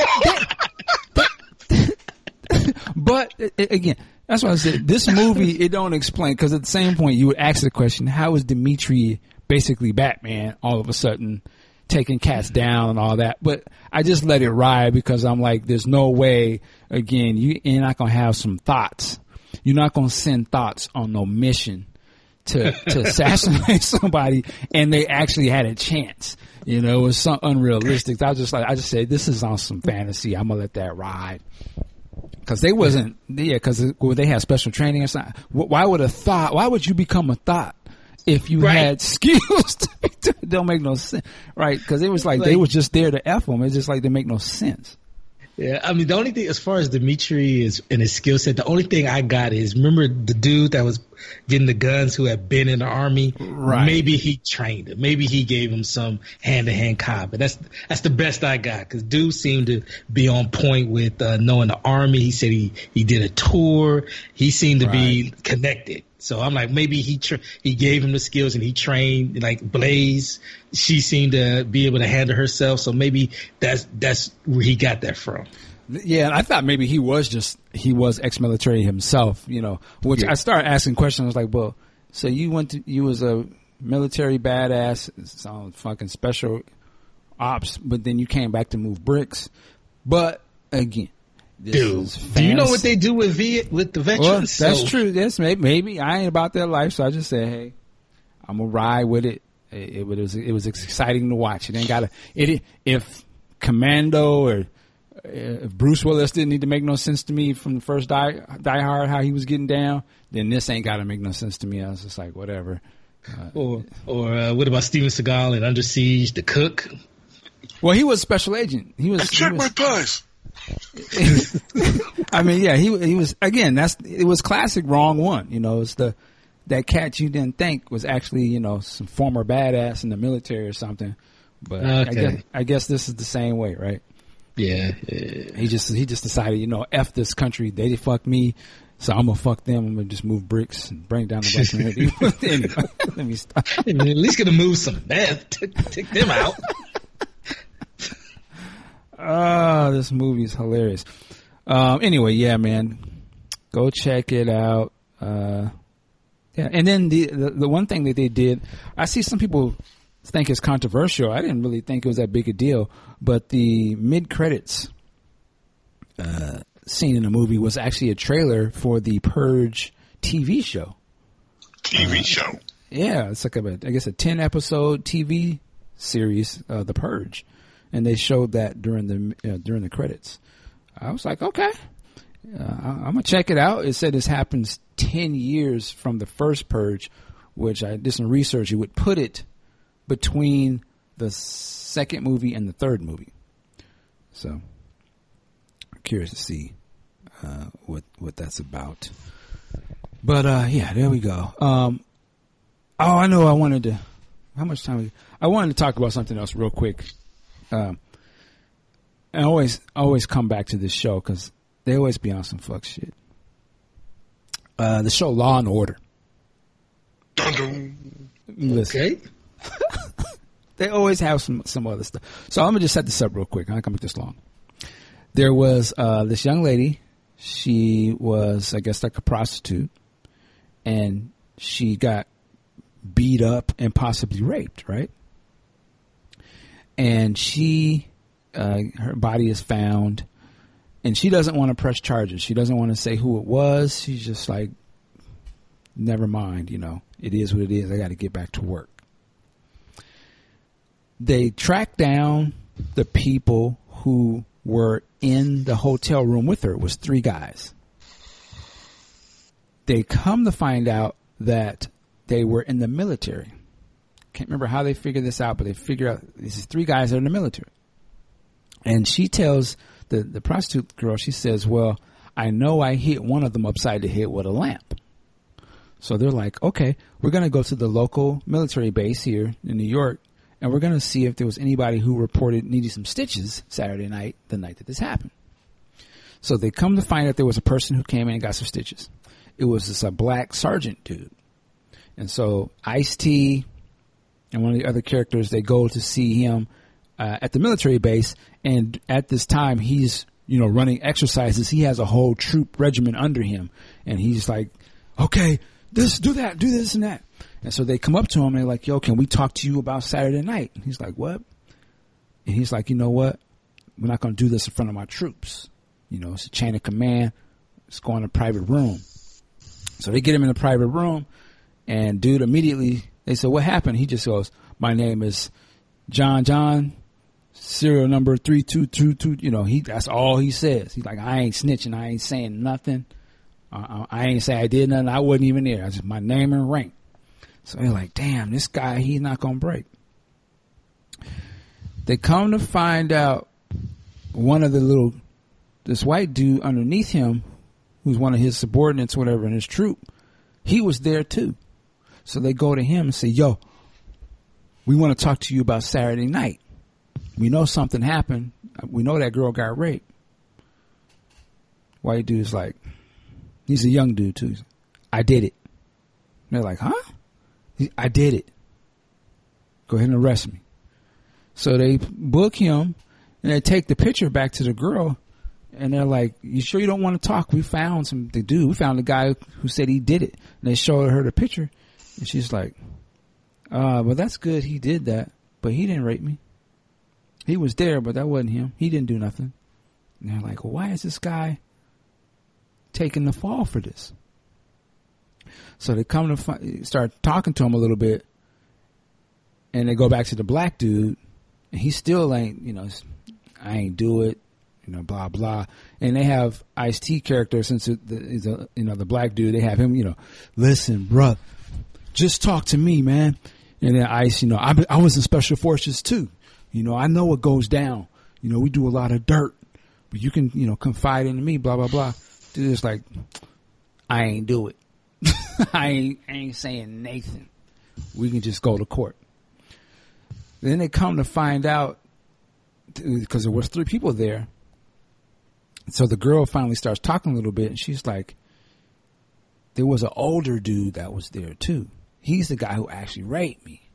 But again, that's why I said this movie it don't explain because at the same point you would ask the question: How is Dimitri basically Batman all of a sudden taking cats down and all that? But I just let it ride because I'm like, there's no way. Again, you, you're not gonna have some thoughts. You're not gonna send thoughts on no mission to to assassinate somebody, and they actually had a chance. You know, it was some unrealistic. I was just like, I just said, this is on some fantasy. I'm gonna let that ride. Cause they wasn't, yeah, cause would they have special training or something? Why would a thought, why would you become a thought if you Right. had skills? to- don't make no sense. Right. Cause it was like, they Like- was just there to F them. It's just like they make no sense. Yeah, I mean the only thing as far as Dimitri is and his skill set, the only thing I got is remember the dude that was getting the guns who had been in the army. Right. Maybe he trained him. Maybe he gave him some hand to hand combat. That's that's the best I got because dude seemed to be on point with uh, knowing the army. He said he he did a tour. He seemed to be connected. So I'm like maybe he tra- he gave him the skills and he trained like Blaze. She seemed to be able to handle herself. So maybe that's that's where he got that from. Yeah, I thought maybe he was just he was ex-military himself, you know. Which Yeah. I started asking questions. I was like, "Well, so you went to you was a military badass, sound fucking special ops, but then you came back to move bricks." But again, Dude, do you know what they do with V with the veterans? Well, that's So- true. Yes, maybe, maybe I ain't about that life, so I just said, "Hey, I'm gonna ride with it." It, it was it was exciting to watch. It ain't got to it if Commando or uh, if Bruce Willis didn't need to make no sense to me from the first Die Die Hard how he was getting down, then this ain't got to make no sense to me. I was just like, whatever. Or or uh, what about Steven Seagal in Under Siege, The Cook? Well, he was special agent. He was. he Check was- my pies. I mean, yeah, he he was again. That's it was classic wrong one. You know, it's the that cat you didn't think was actually you know some former badass in the military or something. But I guess I guess this is the same way, right? Yeah, yeah. He just he just decided, you know, f this country. They fuck me, so I'm gonna fuck them. I'm gonna just move bricks and bring down the black community. anyway, let me stop. at least gonna move some meth. Take, take them out. Oh, this movie is hilarious. Um, anyway, yeah, man, go check it out. Uh, yeah, and then the, the the one thing that they did, I see some people think it's controversial. I didn't really think it was that big a deal, but the mid credits uh, scene in the movie was actually a trailer for the Purge TV show. TV show. Yeah, it's like a, I guess a ten episode TV series, uh, The Purge, and they showed that during the uh, during the credits. I was like, okay, uh, I'm gonna check it out. It said this happens ten years from the first Purge, which I did some research. It would put it between the second movie and the third movie. So, curious to see uh, what what that's about. But uh, yeah, there we go. Um, oh, I know. I wanted to. How much time? I wanted to talk about something else real quick. Um, I always always come back to this show because they always be on some fuck shit. Uh, the show Law and Order. Dun, dun. Listen, Okay. they always have some some other stuff. So I'm gonna just set this up real quick. I'm not gonna make this long. There was uh, this young lady. She was, I guess, like a prostitute, and she got beat up and possibly raped. Right, and she, uh, her body is found, and she doesn't want to press charges. She doesn't want to say who it was. She's just like, never mind. You know, it is what it is. I got to get back to work they track down the people who were in the hotel room with her. It was three guys. They come to find out that they were in the military. Can't remember how they figured this out, but they figure out these three guys are in the military. And she tells the, the prostitute girl, she says, well, I know I hit one of them upside the head with a lamp. So they're like, okay, we're going to go to the local military base here in New York and we're going to see if there was anybody who reported needing some stitches Saturday night, the night that this happened. So they come to find out there was a person who came in and got some stitches. It was this a black sergeant dude. And so Ice T and one of the other characters, they go to see him uh, at the military base. And at this time, he's, you know, running exercises. He has a whole troop regiment under him. And he's like, okay, this, do that, do this and that. And so they come up to him and they're like, yo, can we talk to you about Saturday night? And he's like, what? And he's like, you know what? We're not going to do this in front of my troops. You know, it's a chain of command. Let's go in a private room. So they get him in a private room and dude immediately, they said, what happened? He just goes, my name is John John, serial number 3222. You know, he, that's all he says. He's like, I ain't snitching. I ain't saying nothing. I ain't say I did nothing. I wasn't even there. I just my name and rank. So they're like, damn, this guy, he's not gonna break. They come to find out one of the little, this white dude underneath him, who's one of his subordinates, whatever, in his troop, he was there too. So they go to him and say, yo, we want to talk to you about Saturday night. We know something happened. We know that girl got raped. White dude is like, he's a young dude too. I did it. And they're like, huh? I did it. Go ahead and arrest me. So they book him and they take the picture back to the girl and they're like, you sure you don't want to talk? We found some, the dude, we found the guy who said he did it. And they showed her the picture and she's like, uh, well that's good. He did that, but he didn't rape me. He was there, but that wasn't him. He didn't do nothing. And they're like, well, why is this guy taking the fall for this? So they come to fi- start talking to him a little bit, and they go back to the black dude, and he still ain't, you know, I ain't do it, you know, blah blah. And they have Ice T character since it, the, a, you know the black dude. They have him, you know, listen, bruh, just talk to me, man. And then Ice, you know, I I was in special forces too. You know, I know what goes down. You know, we do a lot of dirt, but you can, you know, confide in me. Blah blah blah. Dude is like, I ain't do it. I ain't, I ain't saying Nathan. We can just go to court. Then they come to find out because there was three people there. So the girl finally starts talking a little bit, and she's like, "There was an older dude that was there too. He's the guy who actually raped me."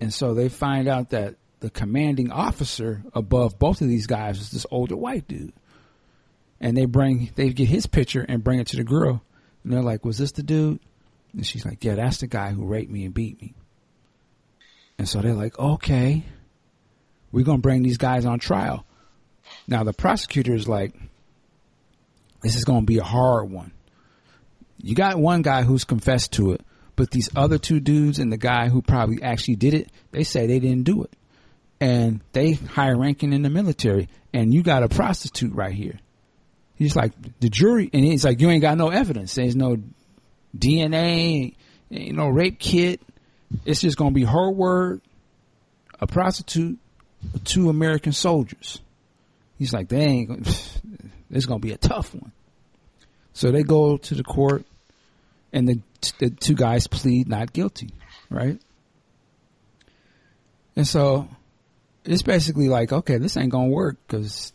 And so they find out that the commanding officer above both of these guys is this older white dude. And they bring they get his picture and bring it to the girl, and they're like, "Was this the dude?" And she's like, "Yeah, that's the guy who raped me and beat me." And so they're like, "Okay, we're gonna bring these guys on trial." Now the prosecutor is like, "This is gonna be a hard one." You got one guy who's confessed to it, but these other two dudes and the guy who probably actually did it, they say they didn't do it. And they high ranking in the military. And you got a prostitute right here. He's like, the jury, and he's like, you ain't got no evidence. There's no DNA, ain't no rape kit. It's just going to be her word, a prostitute, two American soldiers. He's like, they ain't, it's going to be a tough one. So they go to the court and the, the two guys plead not guilty, right? And so it's basically like, okay, this ain't gonna work because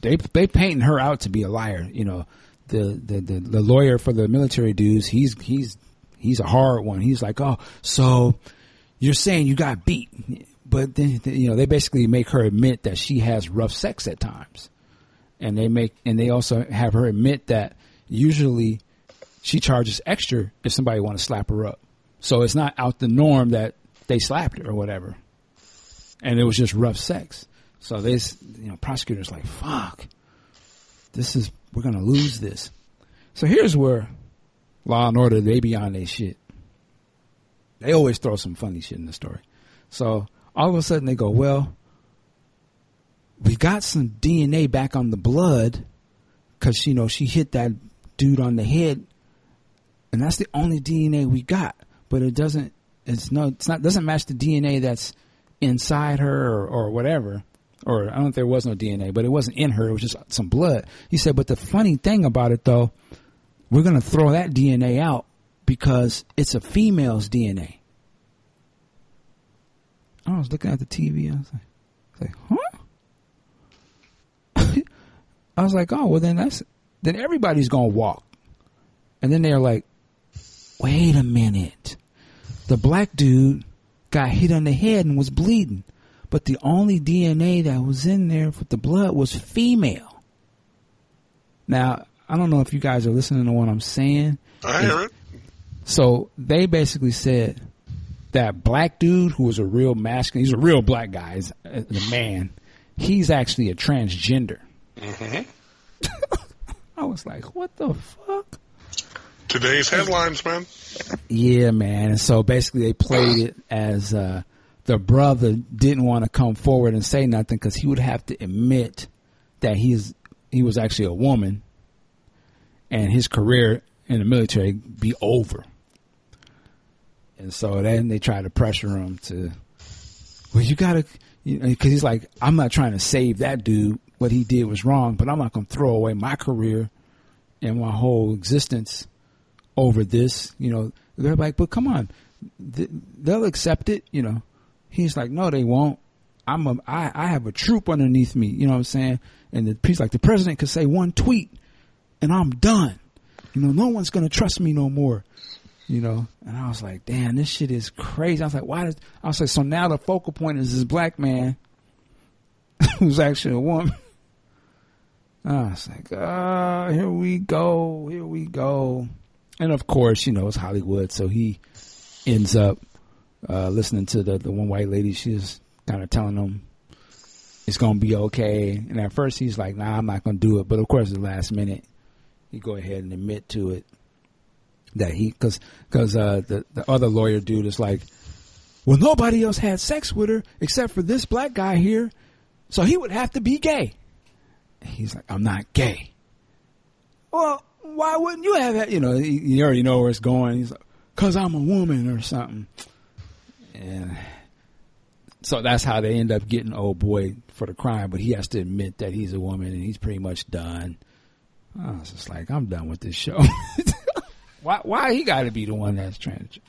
they they painting her out to be a liar. You know, the, the the the lawyer for the military dudes, he's he's he's a hard one. He's like, oh, so you're saying you got beat, but then you know they basically make her admit that she has rough sex at times, and they make and they also have her admit that usually she charges extra if somebody want to slap her up. So it's not out the norm that they slapped her or whatever. And it was just rough sex. So they, you know, prosecutors like, fuck, this is, we're going to lose this. So here's where Law and Order, they be on their shit. They always throw some funny shit in the story. So all of a sudden they go, well, we got some DNA back on the blood because, you know, she hit that dude on the head and that's the only DNA we got. But it doesn't. It's no. It's not. Doesn't match the DNA that's inside her or, or whatever. Or I don't know if there was no DNA, but it wasn't in her. It was just some blood. He said. But the funny thing about it though, we're gonna throw that DNA out because it's a female's DNA. I was looking at the TV. I was like, like huh? I was like, oh well, then that's then everybody's gonna walk. And then they're like, wait a minute. The black dude got hit on the head and was bleeding, but the only DNA that was in there with the blood was female. Now, I don't know if you guys are listening to what I'm saying. I hear it. So they basically said that black dude who was a real masculine, he's a real black guy, he's a, the man, he's actually a transgender. hmm I was like, what the fuck? Today's headlines, man. Yeah, man. So basically they played it as uh, the brother didn't want to come forward and say nothing because he would have to admit that he's he was actually a woman and his career in the military be over. And so then they try to pressure him to, well, you gotta, you know, cause he's like, I'm not trying to save that dude. What he did was wrong, but I'm not to throw away my career and my whole existence over this. You know, they're like, but come on, Th- they'll accept it. You know, he's like, no, they won't. I'm a, I, I have a troop underneath me. You know what I'm saying? And the, piece like, the president could say one tweet and I'm done. You know, no one's going to trust me no more. You know, and I was like, damn, this shit is crazy. I was like, why did, I was like, so now the focal point is this black man who's actually a woman. I was like, ah, here we go, here we go. And of course, you know, it's Hollywood, so he ends up uh, listening to the, the one white lady. She's kind of telling him it's going to be okay. And at first he's like, nah, I'm not going to do it. But of course, at the last minute, he go ahead and admit to it that he, cause, cause, uh, the, the other lawyer dude is like, well, nobody else had sex with her except for this black guy here. So he would have to be gay. He's like, I'm not gay. Well, why wouldn't you have that? You know, you already know where it's going. He's like, cause I'm a woman or something. And so that's how they end up getting old boy for the crime, but he has to admit that he's a woman and he's pretty much done. I was just like, I'm done with this show. why, why he got to be the one that's transgender?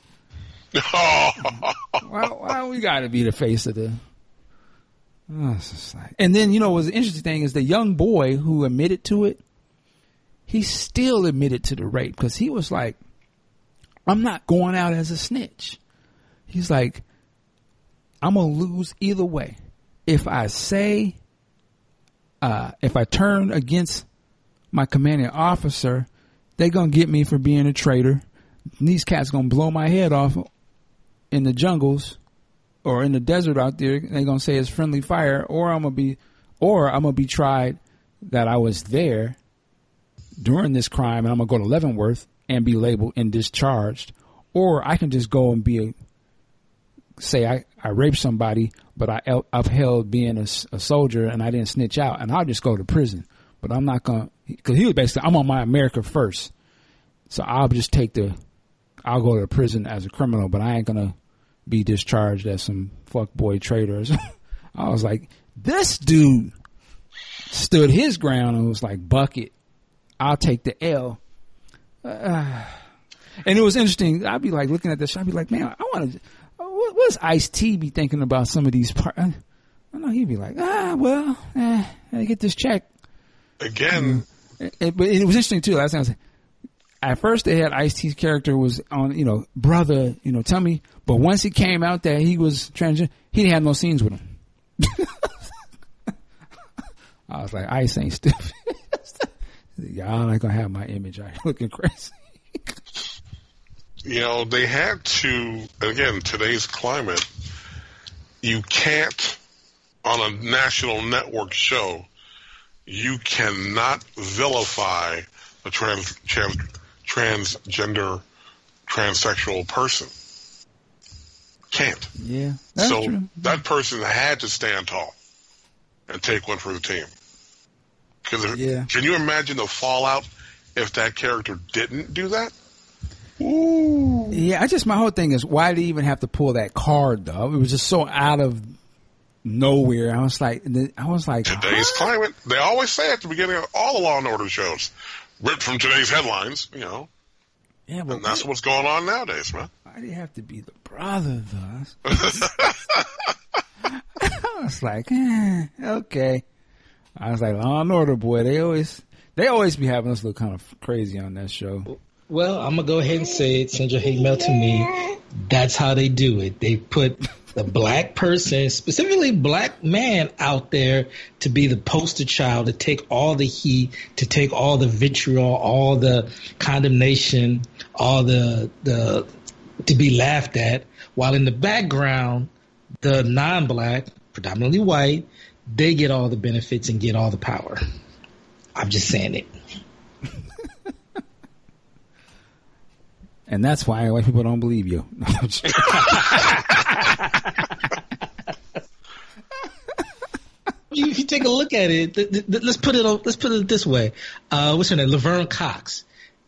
why, why we got to be the face of the? I was just like, and then you know, what's the interesting thing is the young boy who admitted to it. He still admitted to the rape because he was like, "I'm not going out as a snitch." He's like, I'm gonna lose either way. If I say, uh, if I turn against my commanding officer, they gonna get me for being a traitor. These cats gonna blow my head off in the jungles or in the desert out there. They gonna say it's friendly fire, or I'm gonna be, or I'm gonna be tried that I was there during this crime, and I'm gonna go to Leavenworth and be labeled and discharged, or I can just go and be a say I, I raped somebody, but I el- upheld being a soldier and I didn't snitch out, and I'll just go to prison. But I'm not gonna, because he was basically, I'm on my America first, so I'll just take the, I'll go to prison as a criminal, but I ain't gonna be discharged as some fuckboy traitors. I was like, this dude stood his ground and was like, bucket, I'll take the L. Uh, and it was interesting. I'd be like looking at this. I'd be like, man, I want to. What, what's Ice T be thinking about some of these parts? I know he'd be like, ah, well, eh, I get this check. Again, It, it- but it was interesting too. Last time I was, at first they had Ice T's character was on, you know, brother, you know, tell me. But once he came out that he was transgender, he didn't have no scenes with him. I was like, Ice ain't stiff. Y'all not gonna have my image out here looking crazy. you know, they had to, again, today's climate, you can't, on a national network show, you cannot vilify a trans, trans, transgender, transsexual person. Can't. Yeah, that's so true. that person had to stand tall and take one for the team. Because Yeah. can you imagine the fallout if that character didn't do that? Ooh. Yeah, I just my whole thing is why did he even have to pull that card though? It was just so out of nowhere. I was like, I was like, Today's huh? climate, they always say at the beginning of all the Law and Order shows, ripped from today's headlines, you know, yeah, but and that's why, what's going on nowadays, man. why did he have to be the brother though? I was like, eh, okay. I was like, Law and Order boy. They always they always be having us look kind of crazy on that show. Well, I'm gonna go ahead and say it. Send your hate mail to me. That's how they do it. They put the black person, specifically black man, out there to be the poster child, to take all the heat, to take all the vitriol, all the condemnation, all the the to be laughed at. While in the background, the non-black, predominantly white, they get all the benefits and get all the power. I'm just saying it. And that's why white people don't believe you. No, you- if you take a look at it, th- th- th- let's put it on, let's put it this way. Uh, what's her name? Laverne Cox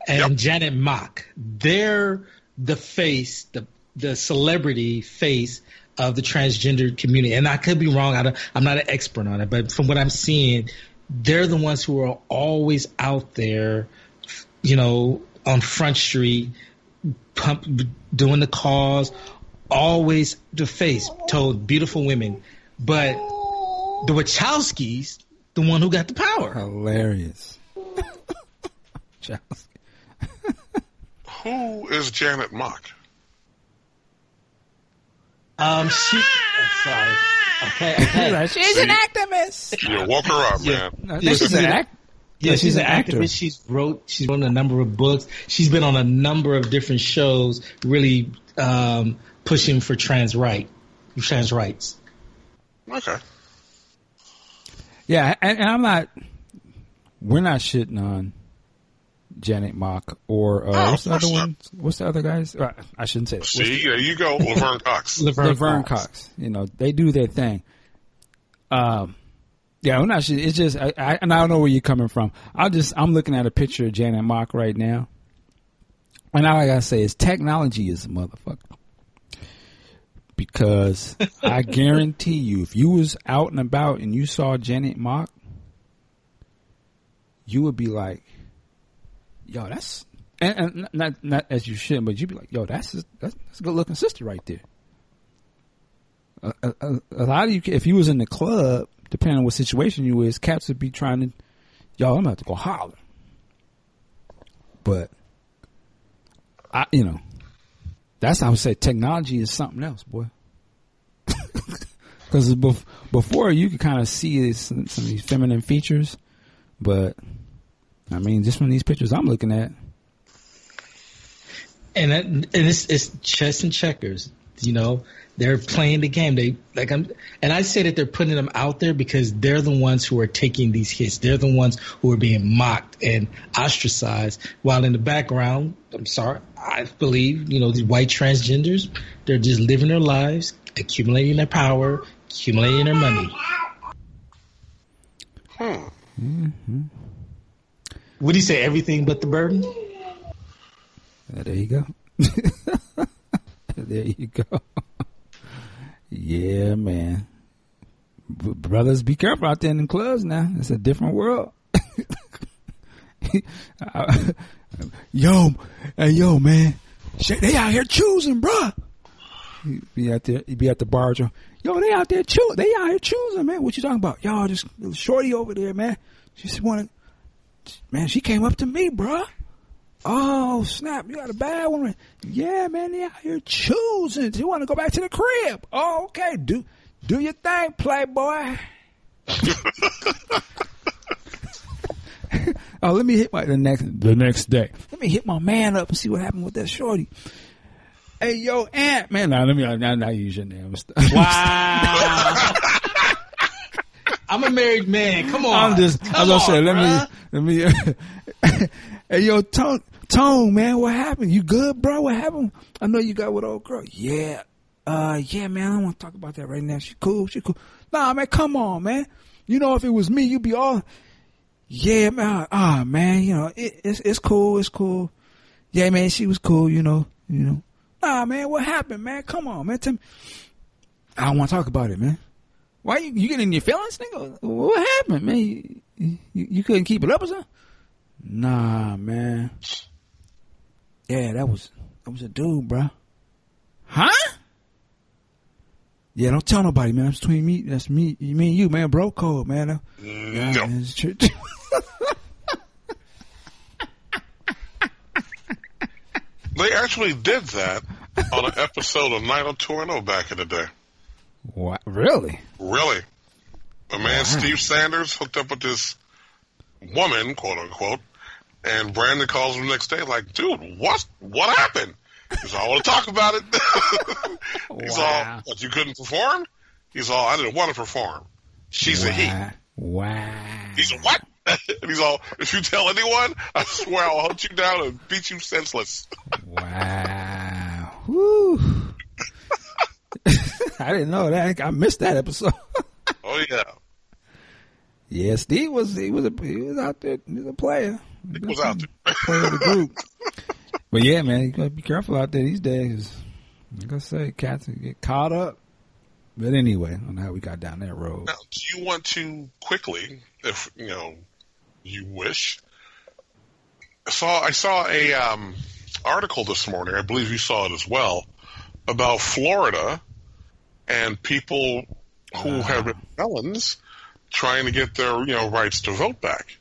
and Yep. Janet Mock. They're the face, the the celebrity face of the transgender community. And I could be wrong. I don't, I'm not an expert on it, but from what I'm seeing, they're the ones who are always out there, you know, on Front Street, pump, doing the cause, always the face, told beautiful women. But the Wachowskis, the one who got the power. Hilarious. Who is Janet Mock? Um, she. oh, sorry. Okay. okay. She's an activist. You woke her up, Yeah. man. I think she's an act. Yeah, she's, an actor. activist. She's wrote. She's written a number of books. She's been on a number of different shows, really um, pushing for trans right, trans rights. Okay. Yeah, and, and I'm not. We're not shitting on Janet Mock or uh, Oh, what's the other one? What's the other guys? Uh, I shouldn't say that. What's See, there you go, Laverne Cox. Laverne, Laverne Cox. Cox. You know, they do their thing. Um, yeah, I'm not sure. It's just, I, I, and I don't know where you're coming from. I just, I'm looking at a picture of Janet Mock right now, and all I gotta say is technology is a motherfucker. Because I guarantee you, if you was out and about and you saw Janet Mock, you would be like, "Yo, that's," and, and not not as you should, but you'd be like, "Yo, that's that's, that's a good looking sister right there." a, a, a- a lot of you, if you was in the club, depending on what situation you was, cats would be trying to, y'all, I'm about to go holler. But, I, you know, that's how I would say technology is something else, boy. Because before you could kind of see some, some of these feminine features, but I mean, just from these pictures I'm looking at, and that, and it's, it's chess and checkers. You know, they're playing the game. They like I'm, and I say that they're putting them out there because they're the ones who are taking these hits. They're the ones who are being mocked and ostracized. While in the background, I'm sorry, I believe you know these white transgenders, they're just living their lives, accumulating their power, accumulating their money. Hmm. Mm-hmm. Would you say everything but the burden? Uh, there you go. there you go. yeah, man. Brothers, be careful out there in the clubs now. It's a different world. yo, hey, yo, man. They out here choosing, bruh. be out there, be at the bar. Yo, they out there choosing. They out here choosing, man. What you talking about? Y'all just shorty over there, man. Just wanted, man, she came up to me, bruh. Oh snap! You got a bad one. Yeah, man, they out here choosing. You want to go back to the crib? Oh, okay. Do do your thing, playboy. oh, let me hit my the next the next day. Let me hit my man up and see what happened with that shorty. Hey, yo, Aunt, man, now let me now, now use your name. Wow. I'm a married man. Come on. I'm just, Come as I said, let bruh. me, let me, hey, yo, Tone, Tone, man, what happened? You good, bro? What happened? I know you got with old girl. Yeah. Uh, yeah, man, I don't want to talk about that right now. She cool. She cool. Nah, man, come on, man. You know, if it was me, you'd be all, yeah, man. Ah, man, you know, it, it's, it's cool. It's cool. Yeah, man, she was cool, you know, you know. Nah, man, what happened, man? Come on, man. Tell me. I don't want to talk about it, man. Why you, you getting in your feelings, nigga? What happened, man? You, you, you couldn't keep it up or something? Nah, man. Yeah, that was that was a dude, bro. Huh? Yeah, don't tell nobody, man. That's between me. That's me, me and you, man. Bro code, man. Yeah, No. man, it's true. They actually did that on an episode of 90210 back in the day. What? Really? Really? The man Steve Sanders hooked up with this woman, quote unquote, and Brandon calls him the next day, like, dude, what what happened? He's all, I want to talk about it. He's Wow. all, what, you couldn't perform? He's all, I didn't want to perform. She's a he. Wow. Wow. He's a what? and he's all, if you tell anyone, I swear I'll hunt you down and beat you senseless. Wow. Woo. I didn't know that. I missed that episode. Oh yeah. yeah, Steve was he was a he was out there. He was a player. He was out there. Player of the group. but yeah, man, you gotta be careful out there these days. Like I say, cats get caught up. But anyway, I don't know how we got down that road. Now, do you want to quickly, if you know, you wish? I Saw I saw a um, article this morning. I believe you saw it as well about Florida and people who uh-huh. have been felons trying to get their you know rights to vote back.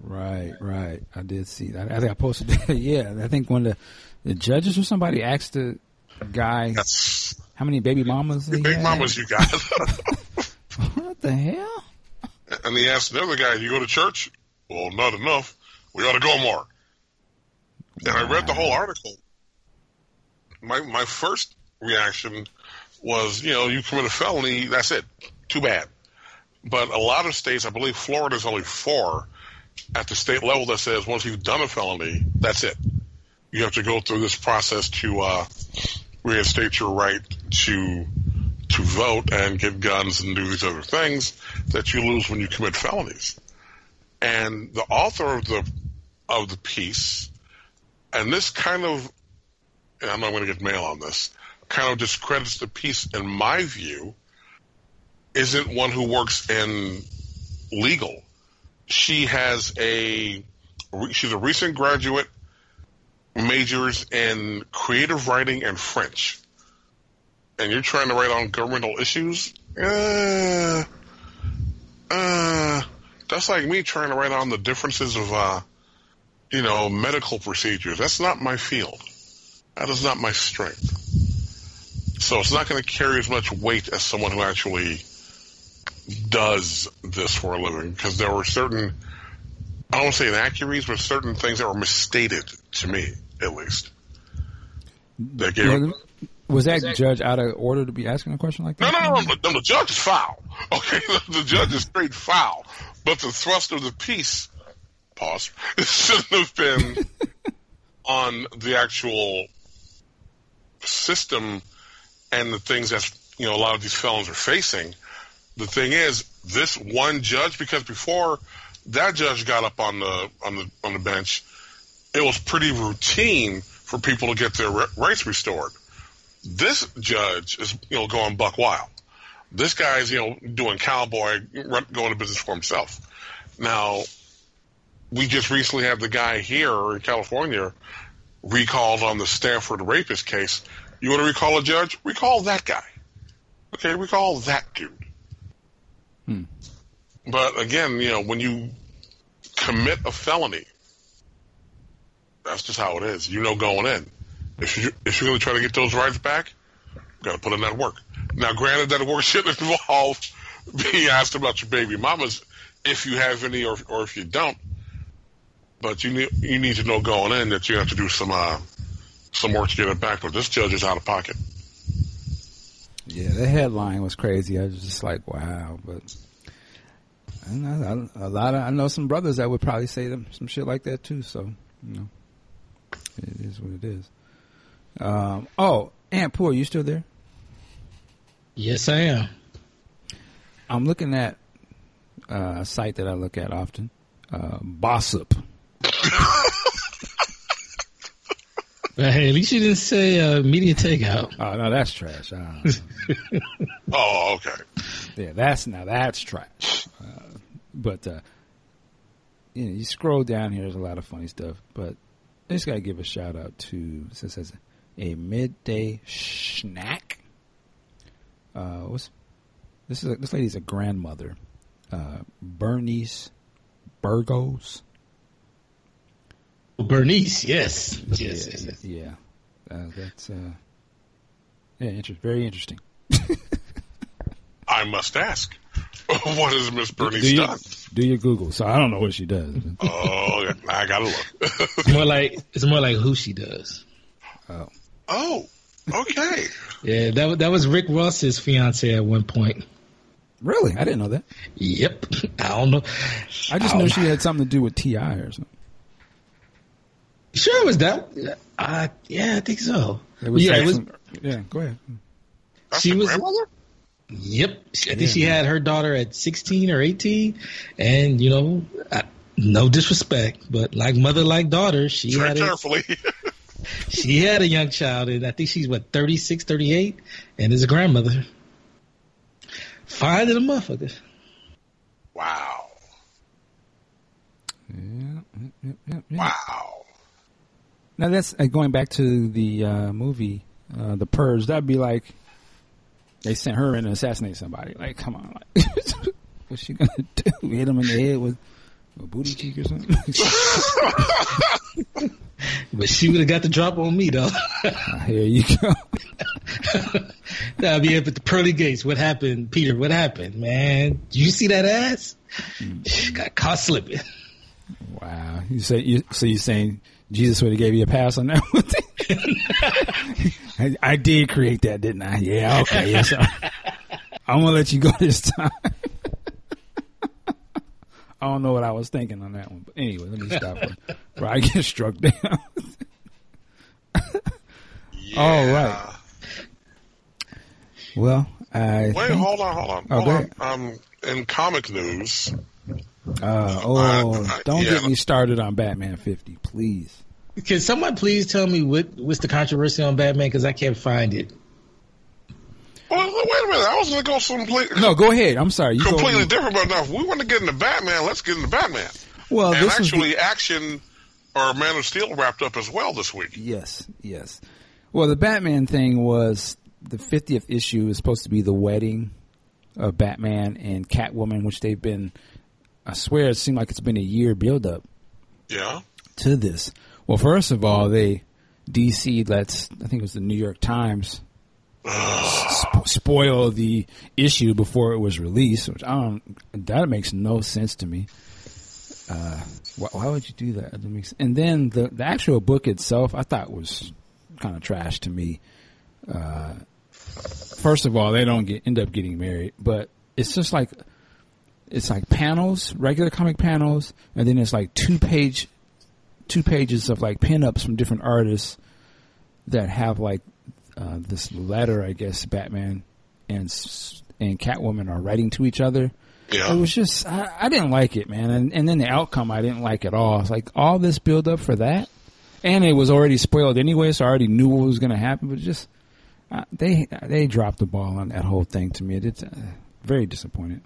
Right, right. I did see that. I think I posted that. yeah, I think when the the judges or somebody asked the guy That's how many baby mamas big had. mamas you got. What the hell? and he asked another other guy, "You go to church?" Well, not enough. We ought to go more. And I read the whole article. My my first reaction was, you know, you commit a felony, that's it. Too bad. But a lot of states, I believe Florida's only four at the state level that says once you've done a felony, that's it. You have to go through this process to uh, reinstate your right to to vote and get guns and do these other things that you lose when you commit felonies. And the author of the of the piece, and this kind of, and I'm not going to get mail on this, kind of discredits the piece in my view. Isn't one who works in legal. She has a, she's a recent graduate, majors in creative writing and French and you're trying to write on governmental issues, uh, uh, that's like me trying to write on the differences of, uh, you know, medical procedures. That's not my field. That is not my strength. So it's not going to carry as much weight as someone who actually does this for a living because there were certain, I don't want to say inaccuracies, but certain things that were misstated to me, at least. That gave Well, was that judge out of order to be asking a question like that? no, no, no, no, the judge is foul. Okay, the judge is straight foul. But the thrust of the piece, pause, shouldn't have been on the actual system and the things that you know a lot of these felons are facing. The thing is, this one judge, because before that judge got up on the on the on the bench, it was pretty routine for people to get their rights restored. This judge is you know going buck wild. This guy's you know doing cowboy, going to business for himself. Now, we just recently had the guy here in California recalled on the Stanford rapist case. You want to recall a judge? Recall that guy. Okay, recall that dude. But again, you know, when you commit a felony, that's just how it is. You know going in. If you if you're going to try to get those rights back, you got to put in that work. Now, granted, that work shouldn't involve being asked about your baby mamas if you have any or or if you don't. But you need you need to know going in that you have to do some uh, some work to get it back. But this judge is out of pocket. Yeah, the headline was crazy. I was just like, wow. But I know, I- a lot of I know some brothers that would probably say them some shit like that too. So you know, it is what it is. Um, oh, Aunt Poor, you still there? Yes, I am. I'm looking at uh, a site that I look at often, uh, Bossip. But hey, at least you didn't say uh, MediaTakeOut. Oh no, that's trash. Uh, Oh, okay. yeah, that's now that's trash. Uh, but uh, you know, you scroll down here, there's a lot of funny stuff. But I just gotta give a shout out to this says a midday snack. Uh, what's this is? A, this lady's a grandmother, uh, Bernice Burgos. Bernice, yes, yes, yes, yes. yeah, uh, that's uh, yeah, inter- very interesting. I must ask, what has Miss Bernice do, you, done? do your Google. So I don't know what she does. Oh. I gotta look. It's more like it's more like who she does. oh, okay. Yeah, that that was Rick Ross's fiance at one point. Really, I didn't know that. Yep, I don't know. I just Oh. knew she had something to do with T.I. or something. Sure, it was that? Uh, yeah, I think so. It was yeah, it was. some- yeah. Go ahead. That's She was- grandmother. Yep, I think Yeah, she man. had her daughter at sixteen or eighteen, and you know, I, no disrespect, but like mother, like daughter, she Tread had a, carefully. she had a young child, and I think she's what 36, 38, and is a grandmother. Fine in a motherfucker. wow. Yeah, yeah, yeah, yeah, yeah. Wow. Now that's uh, going back to the uh, movie, uh, The Purge. That'd be like they sent her in to assassinate somebody. Like, come on, like, what's she gonna do? Hit him in the head with a booty cheek or something? But she would have got the drop on me though. Ah, Here you go. I'll be up at the pearly gates. What happened, Peter? What happened, man? Did you see that ass? Got caught slipping. Wow. You say you so you saying Jesus would have gave you a pass on that one? I, I did create that, didn't I? Yeah. Okay. Yes. sir. I'm gonna let you go this time. I don't know what I was thinking on that one, but anyway, let me stop. Bro, I get struck down. Yeah. All right. well, I Wait, think, hold on, hold on, Oh, hold on. Um, in comic news, uh, oh, Uh, don't yeah. get me started on Batman 50, please. Can someone please tell me what what's the controversy on Batman? Because I can't find it. well, wait a minute. I was going to go completely, No, go ahead. I'm sorry. You go- completely different. But now, if we want to get into Batman, let's get into Batman. Well, and this was the- actually, Action or Man of Steel wrapped up as well this week. Yes, yes. Well, the Batman thing was the 50th issue is supposed to be the wedding of Batman and Catwoman, which they've been, I swear it seemed like it's been a year build up Yeah. to this. Well, first of all, they, DC lets, I think it was the New York Times, sp- spoil the issue before it was released, which I don't. That makes no sense to me. Uh, why, why would you do that? That makes- And then the the actual book itself, I thought was kind of trash to me. Uh, first of all, they don't get end up getting married, but it's just like it's like panels, regular comic panels, and then it's like two page, two pages of like pinups from different artists that have like uh, this letter, I guess Batman and and Catwoman are writing to each other. Yeah. It was just I, I didn't like it, man, and and then the outcome I didn't like at all. It's like all this build up for that, and it was already spoiled anyway, so I already knew what was going to happen. But just uh, they they dropped the ball on that whole thing to me. It's uh, very disappointed.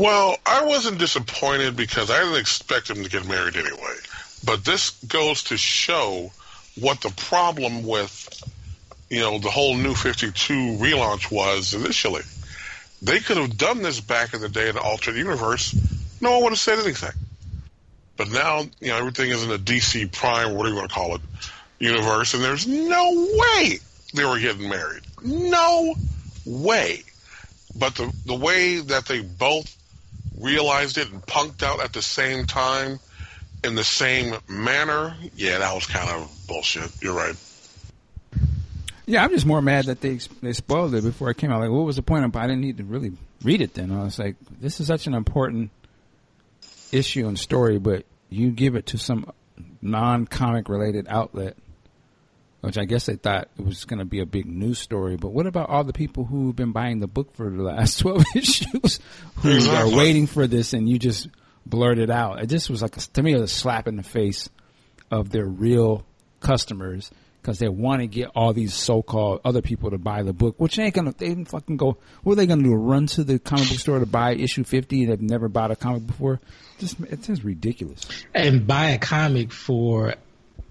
Well, I wasn't disappointed because I didn't expect him to get married anyway. But this goes to show what the problem with, you know, the whole New 52 relaunch was initially. They could have done this back in the day in the alternate universe. No one would have said anything. But now, you know, everything is in a DC Prime, whatever you want to call it, universe, and there's no way they were getting married. No way. But the the way that they both realized it and punked out at the same time in the same manner, yeah, that was kind of bullshit. You're right. Yeah, I'm just more mad that they they spoiled it before it came out. Like, what was the point of? I didn't need to really read it. Then I was like, this is such an important issue and story, but you give it to some non-comic related outlet, which I guess they thought it was going to be a big news story. But what about all the people who've been buying the book for the last twelve issues, who Exactly. are waiting for this, and you just blurted out? It just was like a, to me, it was a slap in the face of their real customers because they want to get all these so-called other people to buy the book, which ain't gonna. They didn't fucking go. What are they gonna do? Run to the comic book store to buy issue fifty? They've never bought a comic before. Just it's just ridiculous. and buy a comic for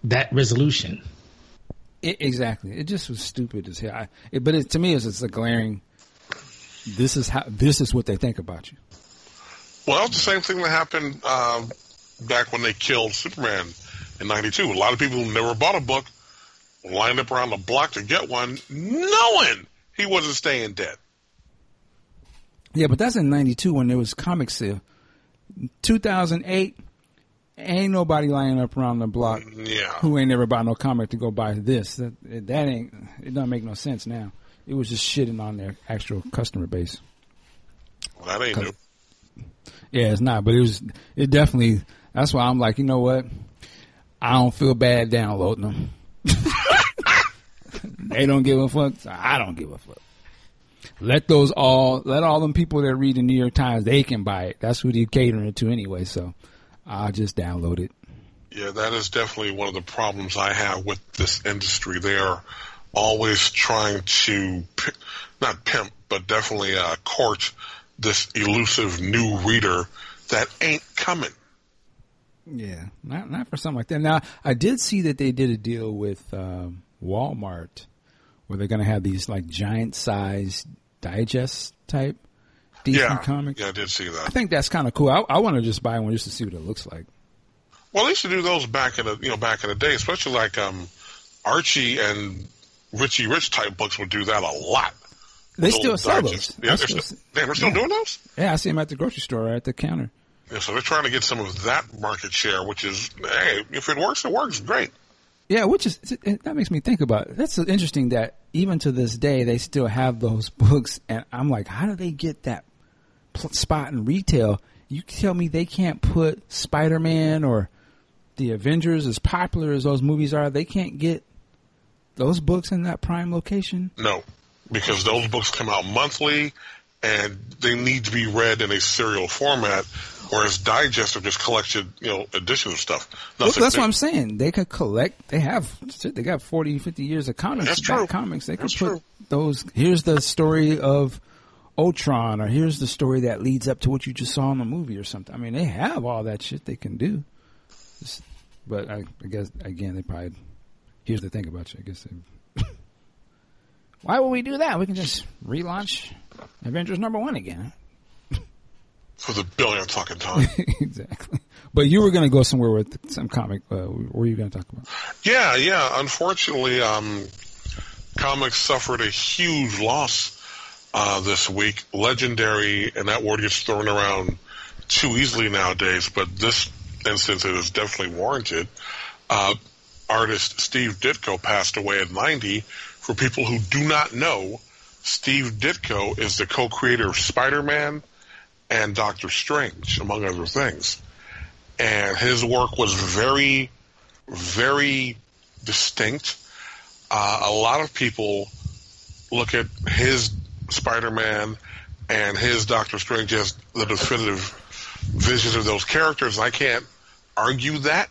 that resolution. It, exactly. It just was stupid as hell. I, it, but it, to me, it's just a glaring. This is how. This is what they think about you. Well, it's the same thing that happened um, back when they killed Superman in '92. A lot of people who never bought a book lined up around the block to get one, knowing he wasn't staying dead. Yeah, but that's in '92 when there was comic sale. 2008, ain't nobody lining up around the block Yeah. who ain't never bought no comic to go buy this. That, that ain't. It doesn't make no sense now. It was just shitting on their actual customer base. Well, that ain't new. Yeah, it's not, but it was. It definitely. That's why I'm like, you know what? I don't feel bad downloading them. they don't give a fuck. So I don't give a fuck. Let those all. Let all them people that read the New York Times. They can buy it. That's who they're catering to anyway. So I'll just download it. Yeah, that is definitely one of the problems I have with this industry. They're always trying to, not pimp, but definitely uh, court this elusive new reader that ain't coming. Yeah, not not for something like that. Now, I did see that they did a deal with um, Walmart where they're going to have these like giant size digest type DC Yeah, comics. yeah, I did see that. I think that's kind of cool. I, I want to just buy one just to see what it looks like. Well, they used to do those back in the you know back in the day, especially like um, Archie and Richie Rich type books would do that a lot. They still sell those. Yeah, they're still still, damn, they're still yeah. doing those. yeah, I see them at the grocery store right at the counter. Yeah, so they're trying to get some of that market share, which is hey, if it works, it works, great. Yeah, which is that makes me think about. It. That's interesting that even to this day they still have those books, and I'm like, how do they get that spot in retail? You tell me they can't put Spider Man or the Avengers, as popular as those movies are, they can't get those books in that prime location. No, because those books come out monthly, and they need to be read in a serial format, whereas digest are just collection, you know, edition of stuff. Well, that's big. what I'm saying. They could collect. They have. They got 40, 50 years of comics. That's true. Comics. They could That's put true. those. Here's the story of Ultron, or here's the story that leads up to what you just saw in the movie, or something. I mean, they have all that shit they can do. Just- but I, I guess again, they probably. Here's the thing about you. I guess. They, Why would we do that? We can just relaunch Avengers number one again. for the billionth fucking time. exactly. But you were going to go somewhere with some comic. Uh, what were you going to talk about? Yeah, yeah. Unfortunately, um, comics suffered a huge loss uh, this week. Legendary, and that word gets thrown around too easily nowadays, but this instance it is definitely warranted. Uh, artist Steve Ditko passed away at 90. For people who do not know, Steve Ditko is the co-creator of Spider-Man and Doctor Strange, among other things. And his work was very, very distinct. Uh, a lot of people look at his Spider-Man and his Doctor Strange as the definitive visions of those characters. I can't argue that,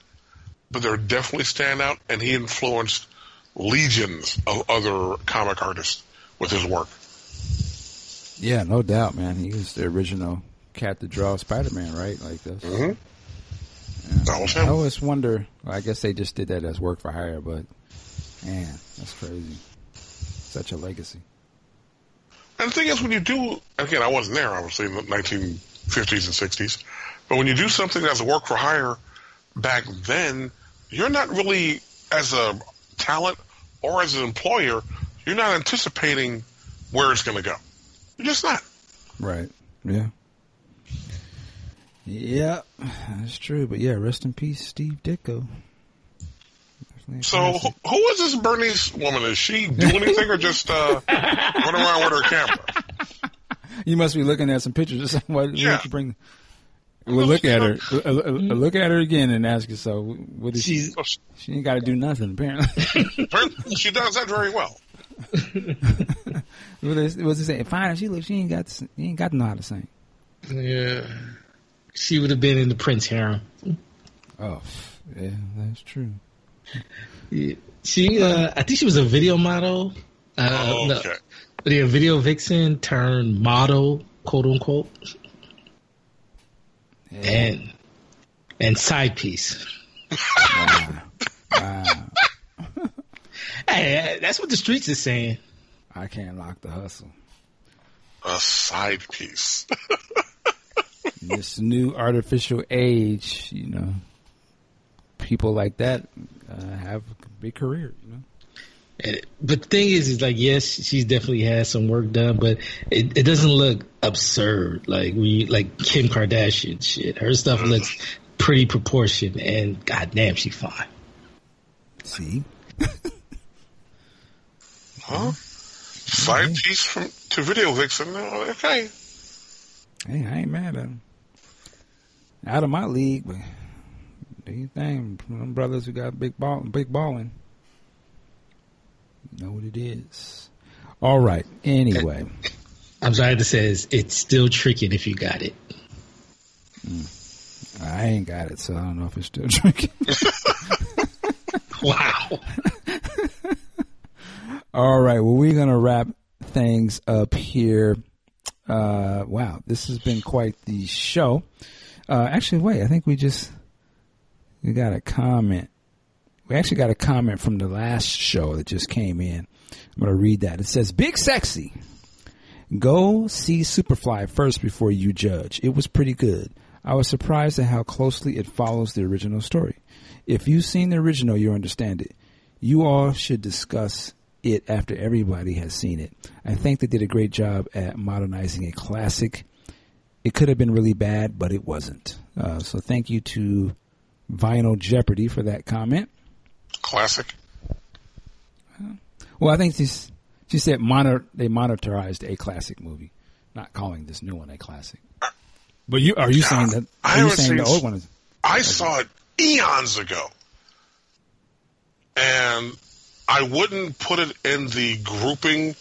but they're definitely stand out, and he influenced legions of other comic artists with his work. Yeah, no doubt, man. He was the original cat to draw Spider-Man, right? Like this. Mm-hmm. Yeah. That was I always wonder. Well, I guess they just did that as work for hire, but man, that's crazy. Such a legacy. And the thing is, when you do, again, I wasn't there, obviously, in the 1950s and 60s, but when you do something as a work for hire back then, you're not really, as a talent or as an employer, you're not anticipating where it's going to go. You're just not. Right. Yeah. Yeah, that's true. But yeah, rest in peace, Steve Ditko. Definitely So, classic. who, who is this Bernice woman? Is she doing anything or just uh, run around with her camera? you must be looking at some pictures. Why, why Yeah. don't you bring? Well, look at her. Uh, uh, uh, Look at her again and ask yourself, what is she? She's she- She ain't got to do nothing apparently. apparently She does that very well. what is what's it say? Fine, she look. She ain't got. She ain't got to know how to sing. yeah. She would have been in the Prince harem. Oh, yeah, that's true. Yeah. She, uh, I think she was a video model. Uh, Oh, okay. but yeah, video vixen turned model, quote unquote, Yeah. and and side piece. Wow. wow. Hey, that's what the streets is saying. I can't lock the hustle. A side piece. This new artificial age, you know, people like that uh, have a big career. You know. And- But the thing is, is like, yes, she's definitely has some work done, but it, it doesn't look absurd. Like we, like Kim Kardashian shit. Her stuff looks pretty proportioned, and goddamn, she fine. See, Huh? Side piece from to Video Vixen. Okay. hey, I ain't mad at him. Out of my league, but you them brothers who got big ball, big balling, know what it is. All right. Anyway, I'm sorry to say, it's, it's still tricking if you got it. I ain't got it, so I don't know if it's still drinking. Wow. All right. Well, we're going to wrap things up here. Uh, wow. This has been quite the show. Uh, actually, wait, I think we just, we got a comment. We actually got a comment from the last show that just came in. I'm going to read that. It says, Big Sexy. Go see Superfly first before you judge. It was pretty good. I was surprised at how closely it follows the original story. If you've seen the original, you'll understand it. You all should discuss it after everybody has seen it. I think they did a great job at modernizing a classic. It could have been really bad, but it wasn't. Uh, so thank you to Vinyl Jeopardy for that comment. Classic. Well, I think she's, she said monitor, they monitorized a classic movie, not calling this new one a classic. But you are you saying that? I Are you saying the old one is? I saw it eons ago. And I wouldn't put it in the grouping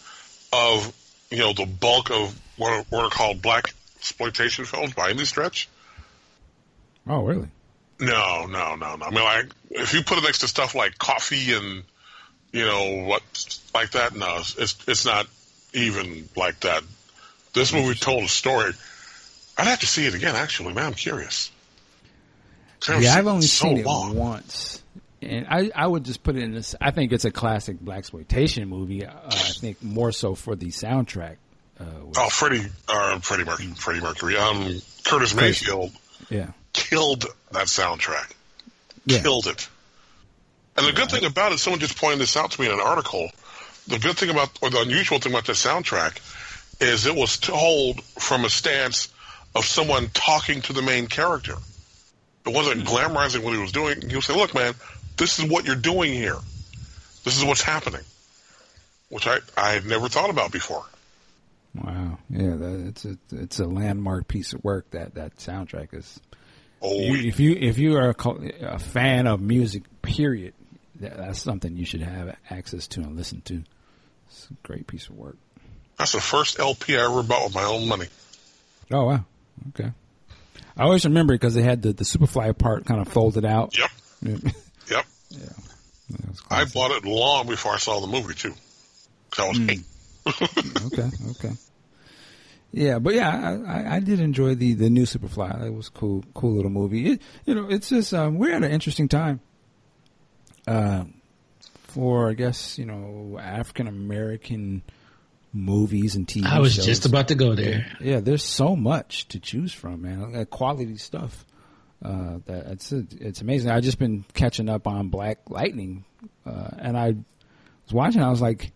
of, you know, the bulk of what are, what are called black exploitation films by any stretch. Oh, really? No, no, no, no. I mean, like, if you put it next to stuff like Coffy and, you know, what, like that, no, it's, it's, not even like that. This movie told a story. I'd have to see it again, actually, man. I'm curious. I Yeah, I've only so seen it long. once, and I I would just put it in this. I think it's a classic blaxploitation movie. Uh, I think more so for the soundtrack. Uh, Oh, Freddie, uh, Freddie Mercury, Freddie Mercury. Um, Curtis Mayfield yeah, killed that soundtrack. yeah. Killed it. And the good thing about it, someone just pointed this out to me in an article. the good thing about, or the unusual thing about the soundtrack, is it was told from a stance of someone talking to the main character. It wasn't hmm. glamorizing what he was doing. He was saying, "Look, man, this is what you're doing here. This is what's happening," which I I had never thought about before. Wow, yeah, that, it's a it's a landmark piece of work. That that soundtrack is. Oh, You, if you if you are a, a fan of music, period, that, that's something you should have access to and listen to. It's a great piece of work. that's the first LP I ever bought with my own money. Oh wow, okay. I always remember because they had the the Superfly part kind of folded out. Yep, Yeah, yep. was I bought it long before I saw the movie too, because I was Hmm. eight. okay, okay. Yeah, but yeah, I, I, did enjoy the the new Superfly. It was cool, cool little movie. It, you know, it's just um, we're at an interesting time. Uh, for I guess you know African American movies and TV. I was shows. just about to go there. Yeah, there's so much to choose from, man. Like, quality stuff. Uh, that it's it's amazing. I just been catching up on Black Lightning, uh, and I was watching. I was like,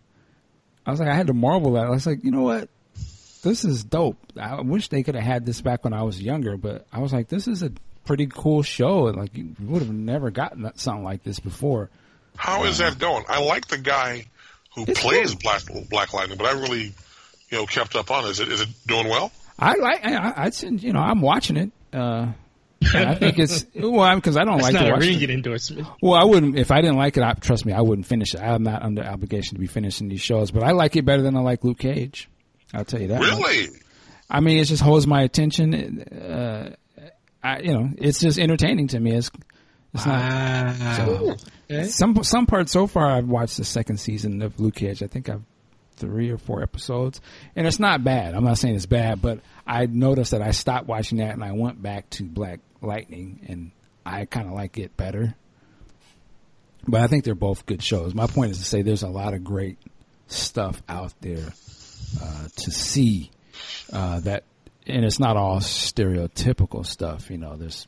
I was like, I had to marvel at. it. I was like, you know what? This is dope. I wish they could have had this back when I was younger, but I was like, this is a pretty cool show. Like you would have never gotten that, something like this before. How is that going? I like the guy who plays cool. Black Black Lightning, but I really, you know, kept up on it. Is it is it doing well? I like. I, I, I'd send- you know, I'm watching it. Uh, and I think it's well because I don't That's like not to a watch. ring it. endorsement. Well, I wouldn't if I didn't like it. I, trust me, I wouldn't finish it. I'm not under obligation to be finishing these shows, but I like it better than I like Luke Cage. I'll tell you that. much. Really? I mean, it just holds my attention. Uh, I, you know, it's just entertaining to me. It's, it's not. Wow. Okay. Some some parts so far, I've watched the second season of Luke Cage. I think I've three or four episodes, and it's not bad. I'm not saying it's bad, but I noticed that I stopped watching that and I went back to Black Lightning, and I kind of like it better. But I think they're both good shows. My point is to say there's a lot of great stuff out there uh, to see uh, that, and it's not all stereotypical stuff. You know, there's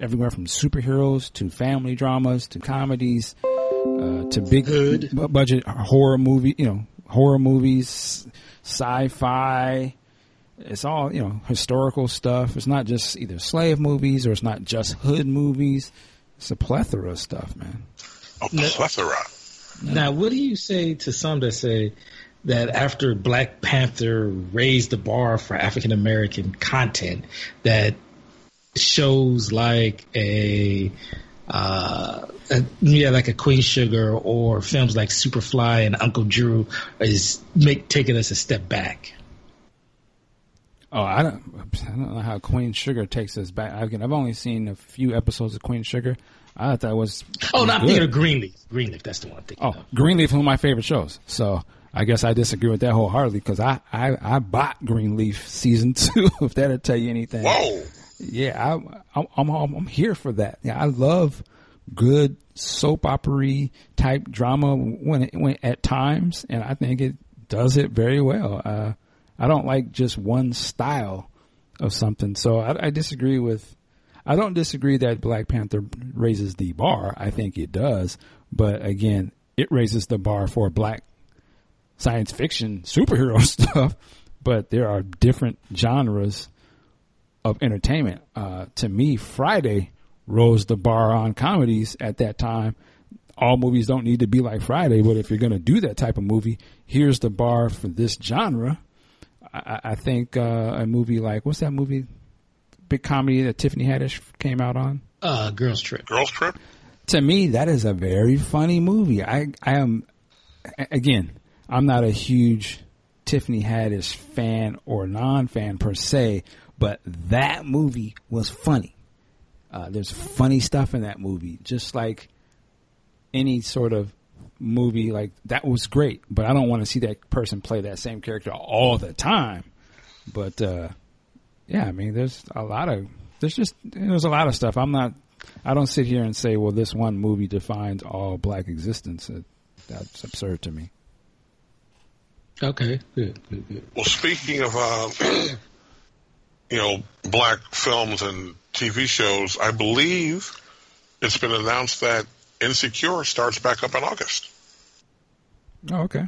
everywhere from superheroes to family dramas to comedies uh, to big Hood. budget horror movie. You know, horror movies, sci-fi. It's all you know, historical stuff. It's not just either slave movies or it's not just hood movies. It's a plethora of stuff, man. A plethora. Now, what do you say to some that say that after Black Panther raised the bar for African American content, that shows like a, uh, a yeah, like a Queen Sugar or films like Superfly and Uncle Drew is make taking us a step back? Oh, I don't, I don't know how Queen Sugar takes us back. I've only seen a few episodes of Queen Sugar. I thought that was Oh, not no, I'm good. thinking Greenleaf. Greenleaf, that's the one I'm Oh, of. Greenleaf one of my favorite shows. So I guess I disagree with that wholeheartedly because I, I, I bought Greenleaf season two. If that'll tell you anything. Whoa. Yeah, I, I'm, I'm I'm here for that. Yeah, I love good soap opera type drama when it, when at times, and I think it does it very well. Uh, I don't like just one style of something, so I, I disagree with. I don't disagree that Black Panther raises the bar. I think it does, but again, it raises the bar for black science fiction superhero stuff. But there are different genres of entertainment. Uh, to me, Friday rose the bar on comedies at that time. All movies don't need to be like Friday, but if you're going to do that type of movie, here's the bar for this genre. I, I- I think uh, a movie like what's that movie, big comedy that Tiffany Haddish came out on. Uh, Girls Trip. Girls Trip? To me, that is a very funny movie. I I am again, I'm not a huge Tiffany Haddish fan or non-fan per se, but that movie was funny. Uh, there's funny stuff in that movie, just like any sort of movie. Like that was great, but I don't want to see that person play that same character all the time. But uh, yeah, I mean, there's a lot of there's just there's a lot of stuff. I'm not. I don't sit here and say, well, this one movie defines all black existence. That's absurd to me. Okay, good, good, good. Well, speaking of, uh, you know, black films and TV shows, I believe it's been announced that Insecure starts back up in August. Oh, okay.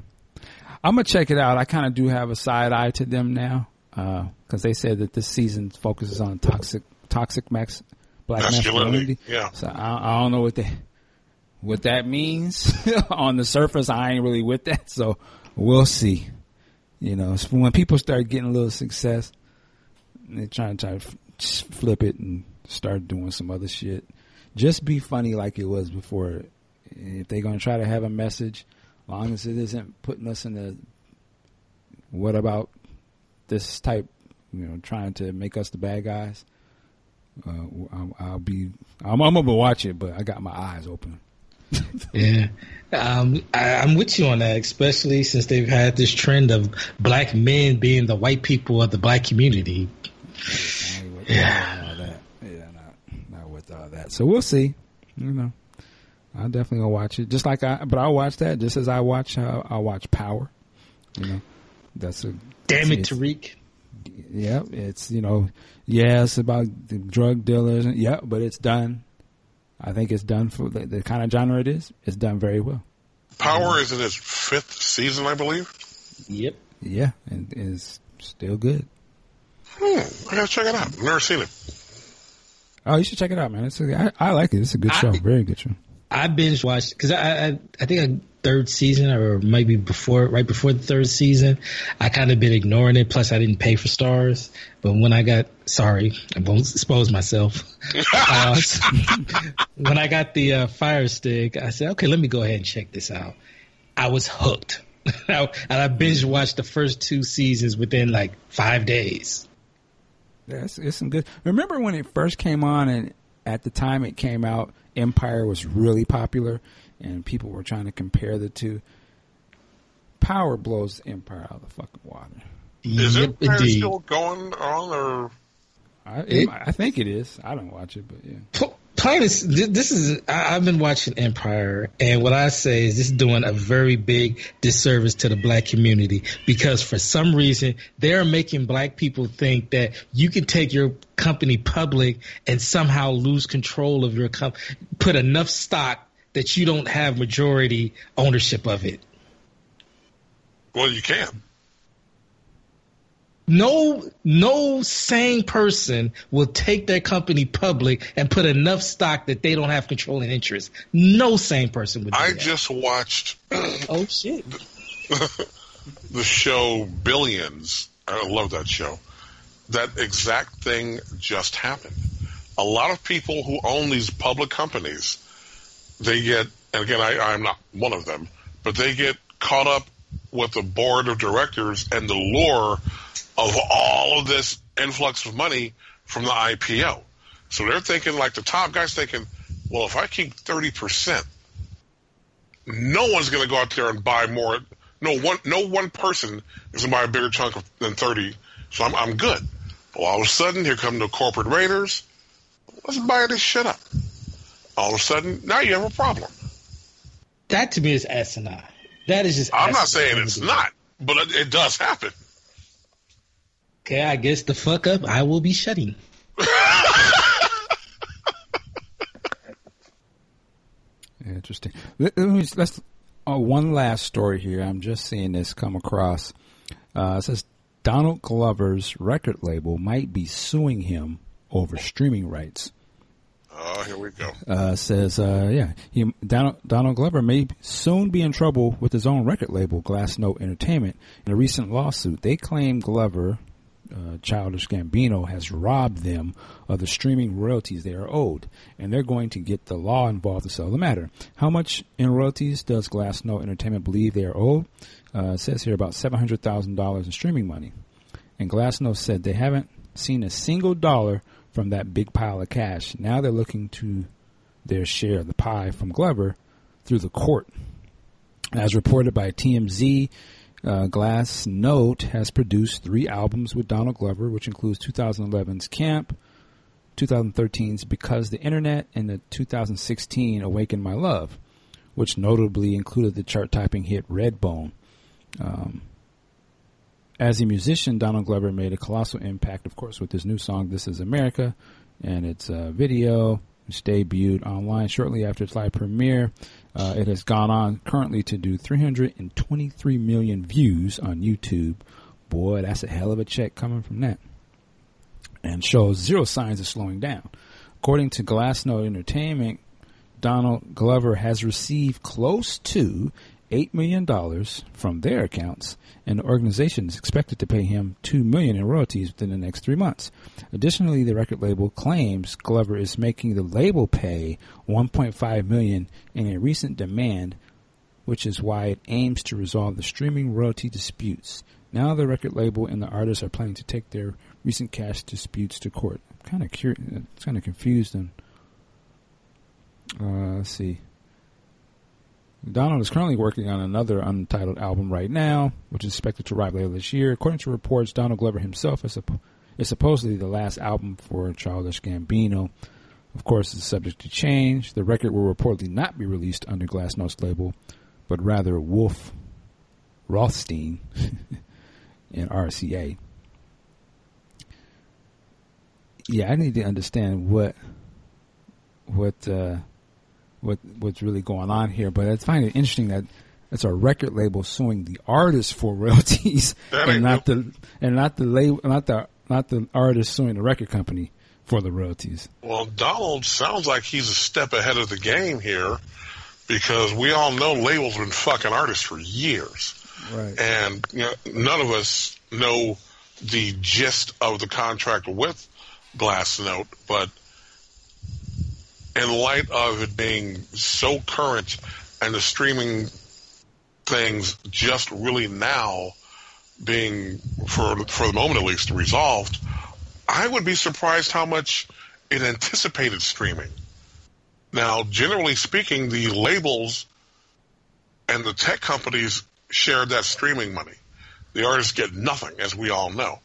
I'm gonna check it out. I kind of do have a side eye to them now because they said that this season focuses on toxic, toxic max black masculinity. Masculinity, yeah. So I, I don't know what that what that means on the surface. I ain't really with that, so we'll see. You know, when people start getting a little success, they try to try to flip it and start doing some other shit. Just be funny like it was before. If they're gonna try to have a message, long as it isn't putting us in the what about this type, you know, trying to make us the bad guys. Uh, I'll, I'll be, I'm, I'm gonna watch it, but I got my eyes open. Yeah, um, I, I'm with you on that, especially since they've had this trend of black men being the white people of the black community. I all that. Yeah, not not with all that. So we'll see. You know, I'll definitely gonna watch it. Just like I, but I'll watch that just as I watch. Uh, I'll watch Power. You know, that's a Damn it, Tariq. Yeah, it's you know, yeah, it's about the drug dealers. and Yeah, but it's done. I think it's done for the, the kind of genre it is. It's done very well. Power is in its fifth season, I believe. Yep. Yeah, and is still good. Hmm, I gotta check it out. Never seen it. Oh, you should check it out, man. It's a, I, I like it. It's a good I- show. Very good show. I binge watched because I, I I think a third season or maybe before right before the third season, I kind of been ignoring it. Plus, I didn't pay for stars. But when I got sorry, I won't expose myself. uh, when I got the uh, Fire Stick, I said, okay, let me go ahead and check this out. I was hooked, and I binge watched the first two seasons within like five days. Yeah, it's, it's some good. Remember when it first came on, and at the time it came out, Empire was really popular, and people were trying to compare the two. Power blows Empire out of the fucking water. Is Yep, Empire indeed. still going on, or I, It- I think it is. I don't watch it, but yeah. P- Plain is, this is I, I've been watching Empire, and what I say is this is doing a very big disservice to the black community because for some reason they're making black people think that you can take your company public and somehow lose control of your company, put enough stock that you don't have majority ownership of it. well, you can. No, no sane person will take their company public and put enough stock that they don't have controlling interest. No sane person would do I that. just watched Oh shit! the show Billions. I love that show. That exact thing just happened. A lot of people who own these public companies, they get, and again, I, I'm not one of them, but they get caught up with the board of directors and the lure of all of this influx of money from the IPO. So they're thinking, like the top guy's thinking, well, if I keep 30%, no one's going to go out there and buy more. No one, no one person is going to buy a bigger chunk of, than 30. So I'm, I'm good. Well, all of a sudden, here come the corporate raiders. Let's buy this shit up. All of a sudden, now you have a problem. That to me is asinine. That is just. I'm not saying it's not, but it, it does happen. Okay, I guess the fuck up. I will be shutting. Interesting. Let, let me, let's. Oh, one last story here. I'm just seeing this come across. Uh, it says Donald Glover's record label might be suing him over streaming rights. Oh, here we go. uh, says, uh, yeah, he, Donald, Donald Glover may soon be in trouble with his own record label, Glassnote Entertainment. In a recent lawsuit, they claim Glover, uh, Childish Gambino, has robbed them of the streaming royalties they are owed, and they're going to get the law involved to settle the matter. How much in royalties does Glassnote Entertainment believe they are owed? Uh, it says here about $700,000 in streaming money. And Glassnote said they haven't seen a single dollar from that big pile of cash. Now they're looking to their share of the pie from Glover through the court. As reported by TMZ, uh, Glassnote has produced three albums with Donald Glover, which includes 2011's Camp, 2013's Because the Internet, and the 2016 Awaken My Love, which notably included the chart-topping hit Redbone. Um, as a musician, Donald Glover made a colossal impact, of course, with his new song "This Is America" and its uh, video. which debuted online shortly after its live premiere. Uh, it has gone on currently to do 323 million views on YouTube. Boy, that's a hell of a check coming from that. And shows zero signs of slowing down. According to Glassnote Entertainment, Donald Glover has received close to $8 million from their accounts, and the organization is expected to pay him 2 million in royalties within the next three months. Additionally, the record label claims Glover is making the label pay 1.5 million in a recent demand, which is why it aims to resolve the streaming royalty disputes. Now the record label and the artists are planning to take their recent cash disputes to court. I'm kind of curious, kind of confused and uh, let's see. Donald is currently working on another untitled album right now, which is expected to arrive later this year. According to reports, Donald Glover himself is, is supposedly the last album for Childish Gambino. Of course, it's subject to change. The record will reportedly not be released under Glassnote's label, but rather Wolf Rothstein and RCA. Yeah, I need to understand what what uh, what what's really going on here. But I find it interesting that it's a record label suing the artist for royalties and not the and not the label not the not the artist suing the record company for the royalties. Well, Donald sounds like he's a step ahead of the game here because we all know labels have been fucking artists for years. Right. And you know, none of us know the gist of the contract with Glassnote, but in light of it being so current and the streaming things just really now being for for the moment at least resolved, I would be surprised how much it anticipated streaming. Now, generally speaking, the labels and the tech companies shared that streaming money. The artists get nothing, as we all know.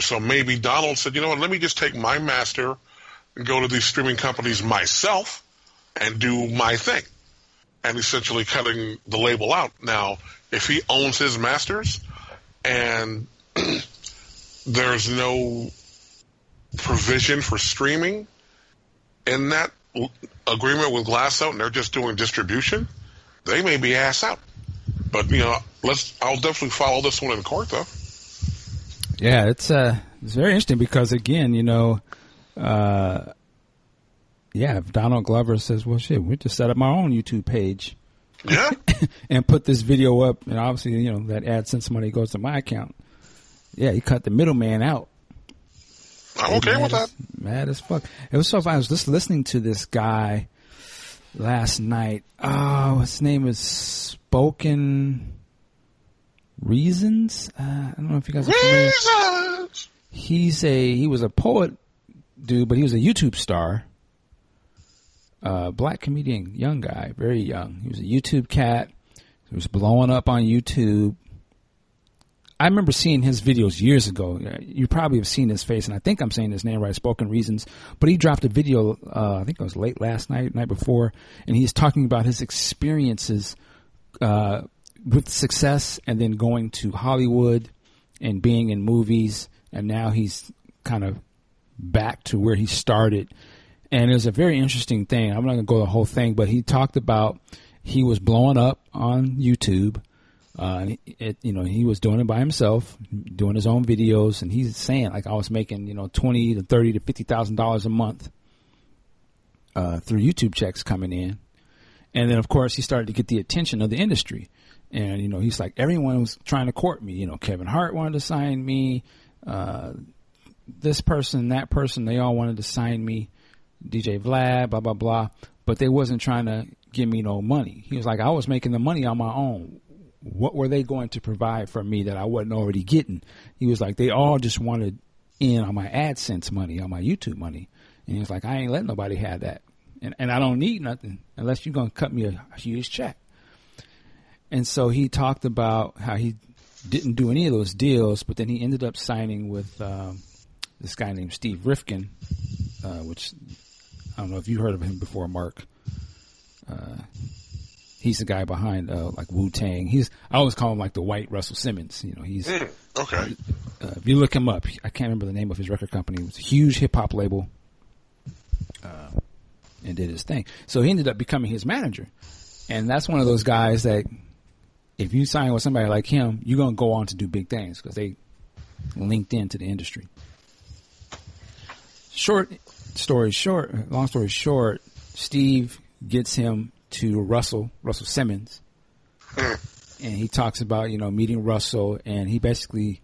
So maybe Donald said, you know what, let me just take my master go to these streaming companies myself and do my thing and essentially cutting the label out. Now, if he owns his masters and there's no provision for streaming in that agreement with Glassnote and they're just doing distribution, they may be ass out. But you know, let's. I'll definitely follow this one in court, though. Yeah, it's uh, it's very interesting because again, you know, uh, yeah, if Donald Glover says, "Well, shit, we just set up my own YouTube page." Yeah. and put this video up, and obviously, you know, that AdSense money goes to my account. Yeah, he cut the middleman out. I'm okay with that. Mad as fuck. It was so fun. I was just listening to this guy last night. Oh, his name is Spoken Reasons. Uh, I don't know if you guys are familiar. Reasons. He's a he was a poet dude, but he was a YouTube star. Uh, black comedian, young guy, very young. He was a YouTube cat. He was blowing up on YouTube. I remember seeing his videos years ago. You probably have seen his face, and I think I'm saying his name right, Spoken Reasons. But he dropped a video, uh, I think it was late last night, night before, and he's talking about his experiences uh, with success and then going to Hollywood and being in movies, and now he's kind of back to where he started. And it was a very interesting thing. I'm not going to go the whole thing, but he talked about he was blowing up on YouTube. Uh, it, you know, he was doing it by himself, doing his own videos, and he's saying like I was making, you know, twenty to thirty to fifty thousand dollars a month uh, through YouTube checks coming in, and then of course he started to get the attention of the industry, and you know he's like everyone was trying to court me. You know, Kevin Hart wanted to sign me, uh, this person, that person, they all wanted to sign me, DJ Vlad, blah blah blah, but they wasn't trying to give me no money. He was like, I was making the money on my own. What were they going to provide for me that I wasn't already getting? He was like, they all just wanted in on my AdSense money, on my YouTube money. And he was like, I ain't letting nobody have that. And, and I don't need nothing unless you're to cut me a, a huge check. And so he talked about how he didn't do any of those deals, but then he ended up signing with um, this guy named Steve Rifkin, uh, which I don't know if you heard of him before, Mark. Uh, he's the guy behind uh, like Wu Tang. He's I always call him like the white Russell Simmons. You know, he's Mm, okay. uh, if you look him up, I can't remember the name of his record company. It was a huge hip hop label. Uh, and did his thing. So he ended up becoming his manager, and that's one of those guys that if you sign with somebody like him, you're gonna go on to do big things because they linked into the industry. Short story short, long story short, Steve gets him to Russell, Russell Simmons, and he talks about you know meeting Russell, and he basically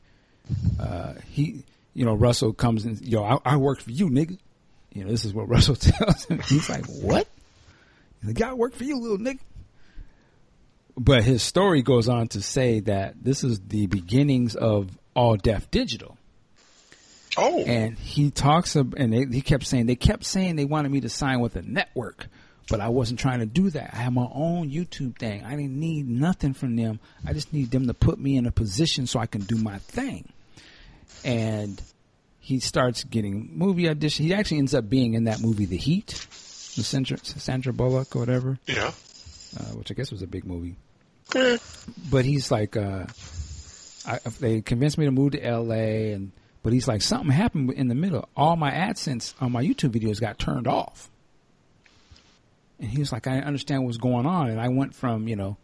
uh, he you know Russell comes and yo I, I work for you, nigga. You know this is what Russell tells him. He's like, what? The guy work for you, little nigga. But his story goes on to say that this is the beginnings of All Def Digital. Oh, And he talks of, and they, he kept saying, they kept saying they wanted me to sign with a network, but I wasn't trying to do that. I had my own YouTube thing. I didn't need nothing from them. I just need them to put me in a position so I can do my thing. And he starts getting movie audition. He actually ends up being in that movie, The Heat, the Sandra, Sandra Bullock or whatever, yeah. uh, which I guess was a big movie Eh, but he's like, uh, I, they convinced me to move to LA, and but he's like, something happened in the middle. All my AdSense on my YouTube videos got turned off, and he was like, I understand what's going on, and I went from you know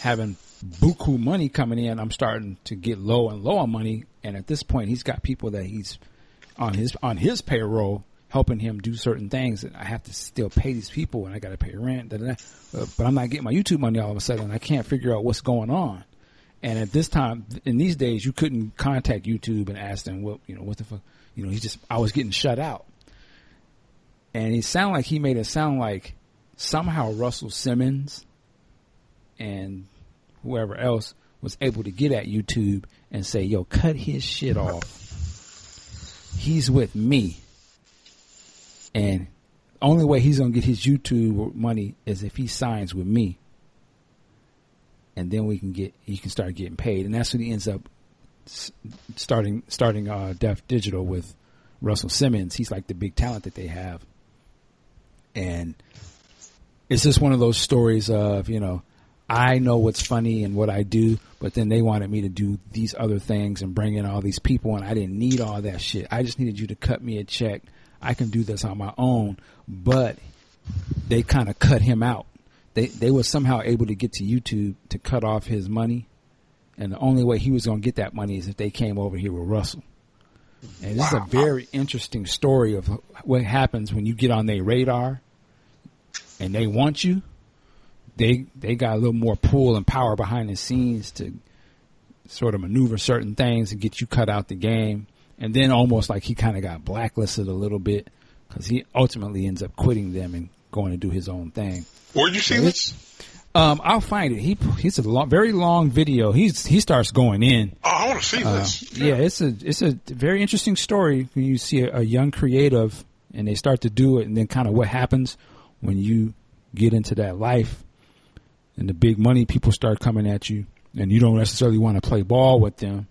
having buku money coming in, I'm starting to get low and low on money, and at this point, he's got people that he's on his on his payroll helping him do certain things And I have to still pay these people and I got to pay rent, da, da, da. Uh, but I'm not getting my YouTube money all of a sudden. I can't figure out what's going on. And at this time, in these days, you couldn't contact YouTube and ask them what you know what the fuck. You know, he just I was getting shut out, and he sounded like he made it sound like somehow Russell Simmons and whoever else was able to get at YouTube and say, "Yo, cut his shit off. He's with me." And the only way he's gonna get his YouTube money is if he signs with me, and then we can get he can start getting paid, and that's when he ends up starting starting uh, Def Digital with Russell Simmons. He's like the big talent that they have, and it's just one of those stories of you know I know what's funny and what I do, but then they wanted me to do these other things and bring in all these people, and I didn't need all that shit. I just needed you to cut me a check. I can do this on my own, but they kind of cut him out. They they were somehow able to get to YouTube to cut off his money, and the only way he was going to get that money is if they came over here with Russell. And this is a very interesting story of what happens when you get on their radar, and they want you. They they got a little more pull and power behind the scenes to sort of maneuver certain things and get you cut out the game. And then almost like he kind of got blacklisted a little bit because he ultimately ends up quitting them and going to do his own thing. Where'd you see this? Um, I'll find it. He he's a long, very long video. He's he starts going in. Oh, I want to see Uh, this. yeah, it's a it's a very interesting story when you see a, a young creative and they start to do it, and then kind of what happens when you get into that life, and the big money people start coming at you, and you don't necessarily want to play ball with them.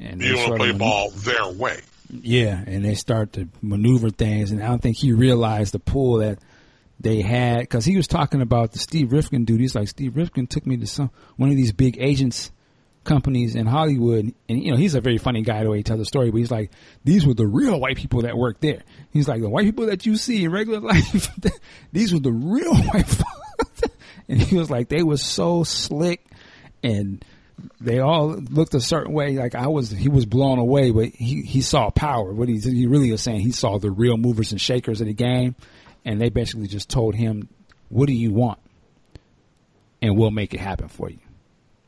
And You want to play ball their way. yeah, and they start to maneuver things, and I don't think he realized the pull that they had because he was talking about the Steve Rifkin dude. He's like, Steve Rifkin took me to some one of these big agents companies in Hollywood, and you know he's a very funny guy the way he tells the story. But he's like, these were the real white people that worked there. He's like the white people that you see in regular life. these were the real white. and he was like, they were so slick and they all looked a certain way. Like I was, he was blown away, but he, he saw power. What he's, he really was saying, he saw the real movers and shakers of the game, and they basically just told him, "What do you want?" And we'll make it happen for you.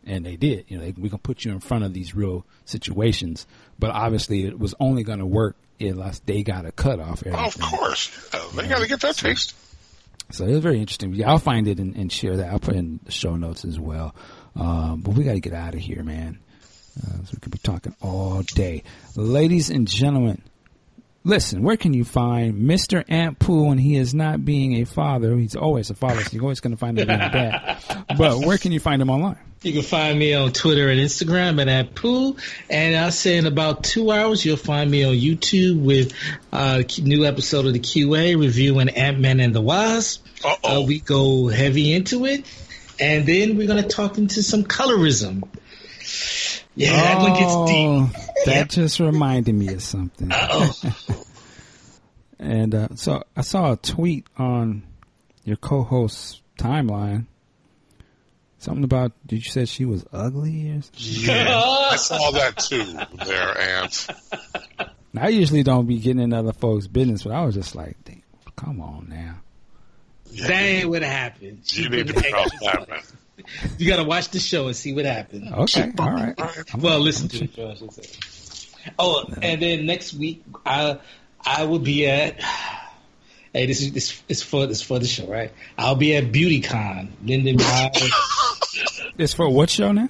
And they did. You know, they, we can put you in front of these real situations, but obviously it was only going to work unless they got a cut off Oh, of course. Yeah, they got to get that taste. So it was very interesting. Yeah, I'll find it and, and share that. I'll put in the show notes as well. Um, but we got to get out of here, man. Uh, so we could be talking all day. Ladies and gentlemen, listen, where can you find Mr. Ant Pooh when he is not being a father? He's always a father, so you're always going to find him being a dad. But where can you find him online? You can find me on Twitter and Instagram at, at Pooh. And I'll say in about two hours, you'll find me on YouTube with a new episode of the QA reviewing Ant-Man and the Wasp. Uh, we go heavy into it. And then we're going to talk into some colorism. Yeah, that one gets deep. Oh, That just reminded me of something. Oh, And uh, so I saw a tweet on your co-host's timeline. Something about did you said she was ugly? Or something? Yeah, I saw that too. There, Ant. Now, I usually don't be getting in other folks' business, but I was just like, come on now. That ain't what happened. She You need to put- cross that, man. You gotta watch the show and see what happens. Okay, all right. Well, listen to the show, I should say. Oh, and then next week, I I will be at. Hey, this is this is for this for the show, right? I'll be at BeautyCon, Linden Miles, It's for what show now?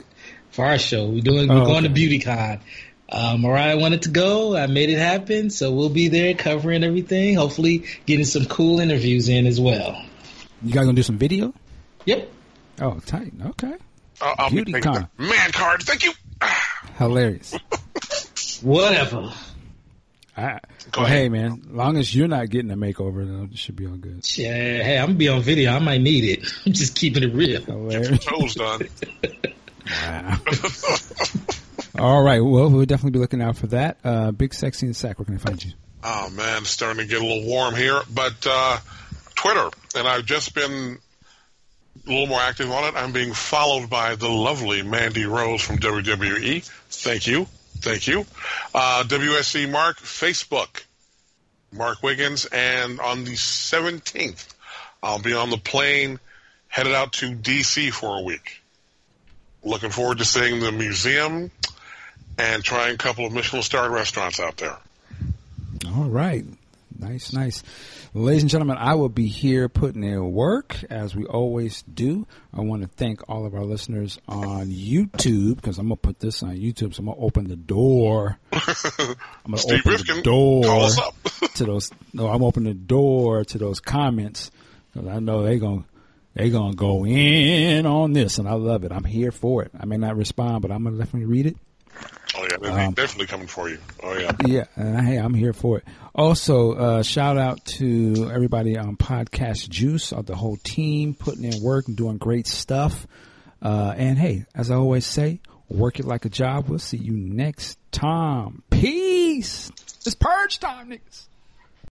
for our show. We're doing Oh, we're going okay. to BeautyCon. Uh, Mariah wanted to go. I made it happen, so we'll be there covering everything. Hopefully, getting some cool interviews in as well. You guys gonna do some video? Yep. Oh, Titan. Okay, I'll, I'll Beauty taking con. man card. Thank you. hilarious. Whatever. I, Go well, ahead. hey man, long as you're not getting a makeover, then it should be all good. Yeah, hey, I'm gonna be on video. I might need it. I'm just keeping it real. Hilarious. Toes done. Wow. all right. Well, we'll definitely be looking out for that. Uh, Big Sexy and Sack. Where can I find you? Oh man, it's starting to get a little warm here. But uh, Twitter, and I've just been a little more active on it. I'm being followed by the lovely Mandy Rose from WWE. Thank you, thank you. Uh, WSC Mark Facebook, Mark Wiggins, and on the 17th, I'll be on the plane headed out to DC for a week. Looking forward to seeing the museum and trying a couple of Michelin starred restaurants out there. All right. Nice, nice. Ladies and gentlemen, I will be here putting in work as we always do. I want to thank all of our listeners on YouTube because I'm going to put this on YouTube. So I'm going to open the door. I'm going to Steve open Rifkin, the door call us up. to those. No, I'm opening the door to those comments because I know they're going to. They're gonna go in on this, and I love it. I'm here for it. I may not respond, but I'm gonna definitely read it. Oh yeah, they're Um, definitely coming for you. Oh yeah. Yeah, and hey, I'm here for it. Also, uh, shout out to everybody on Podcast Juice, the whole team putting in work and doing great stuff. Uh, and hey, as I always say, work it like a job. We'll see you next time. Peace. It's purge time, niggas.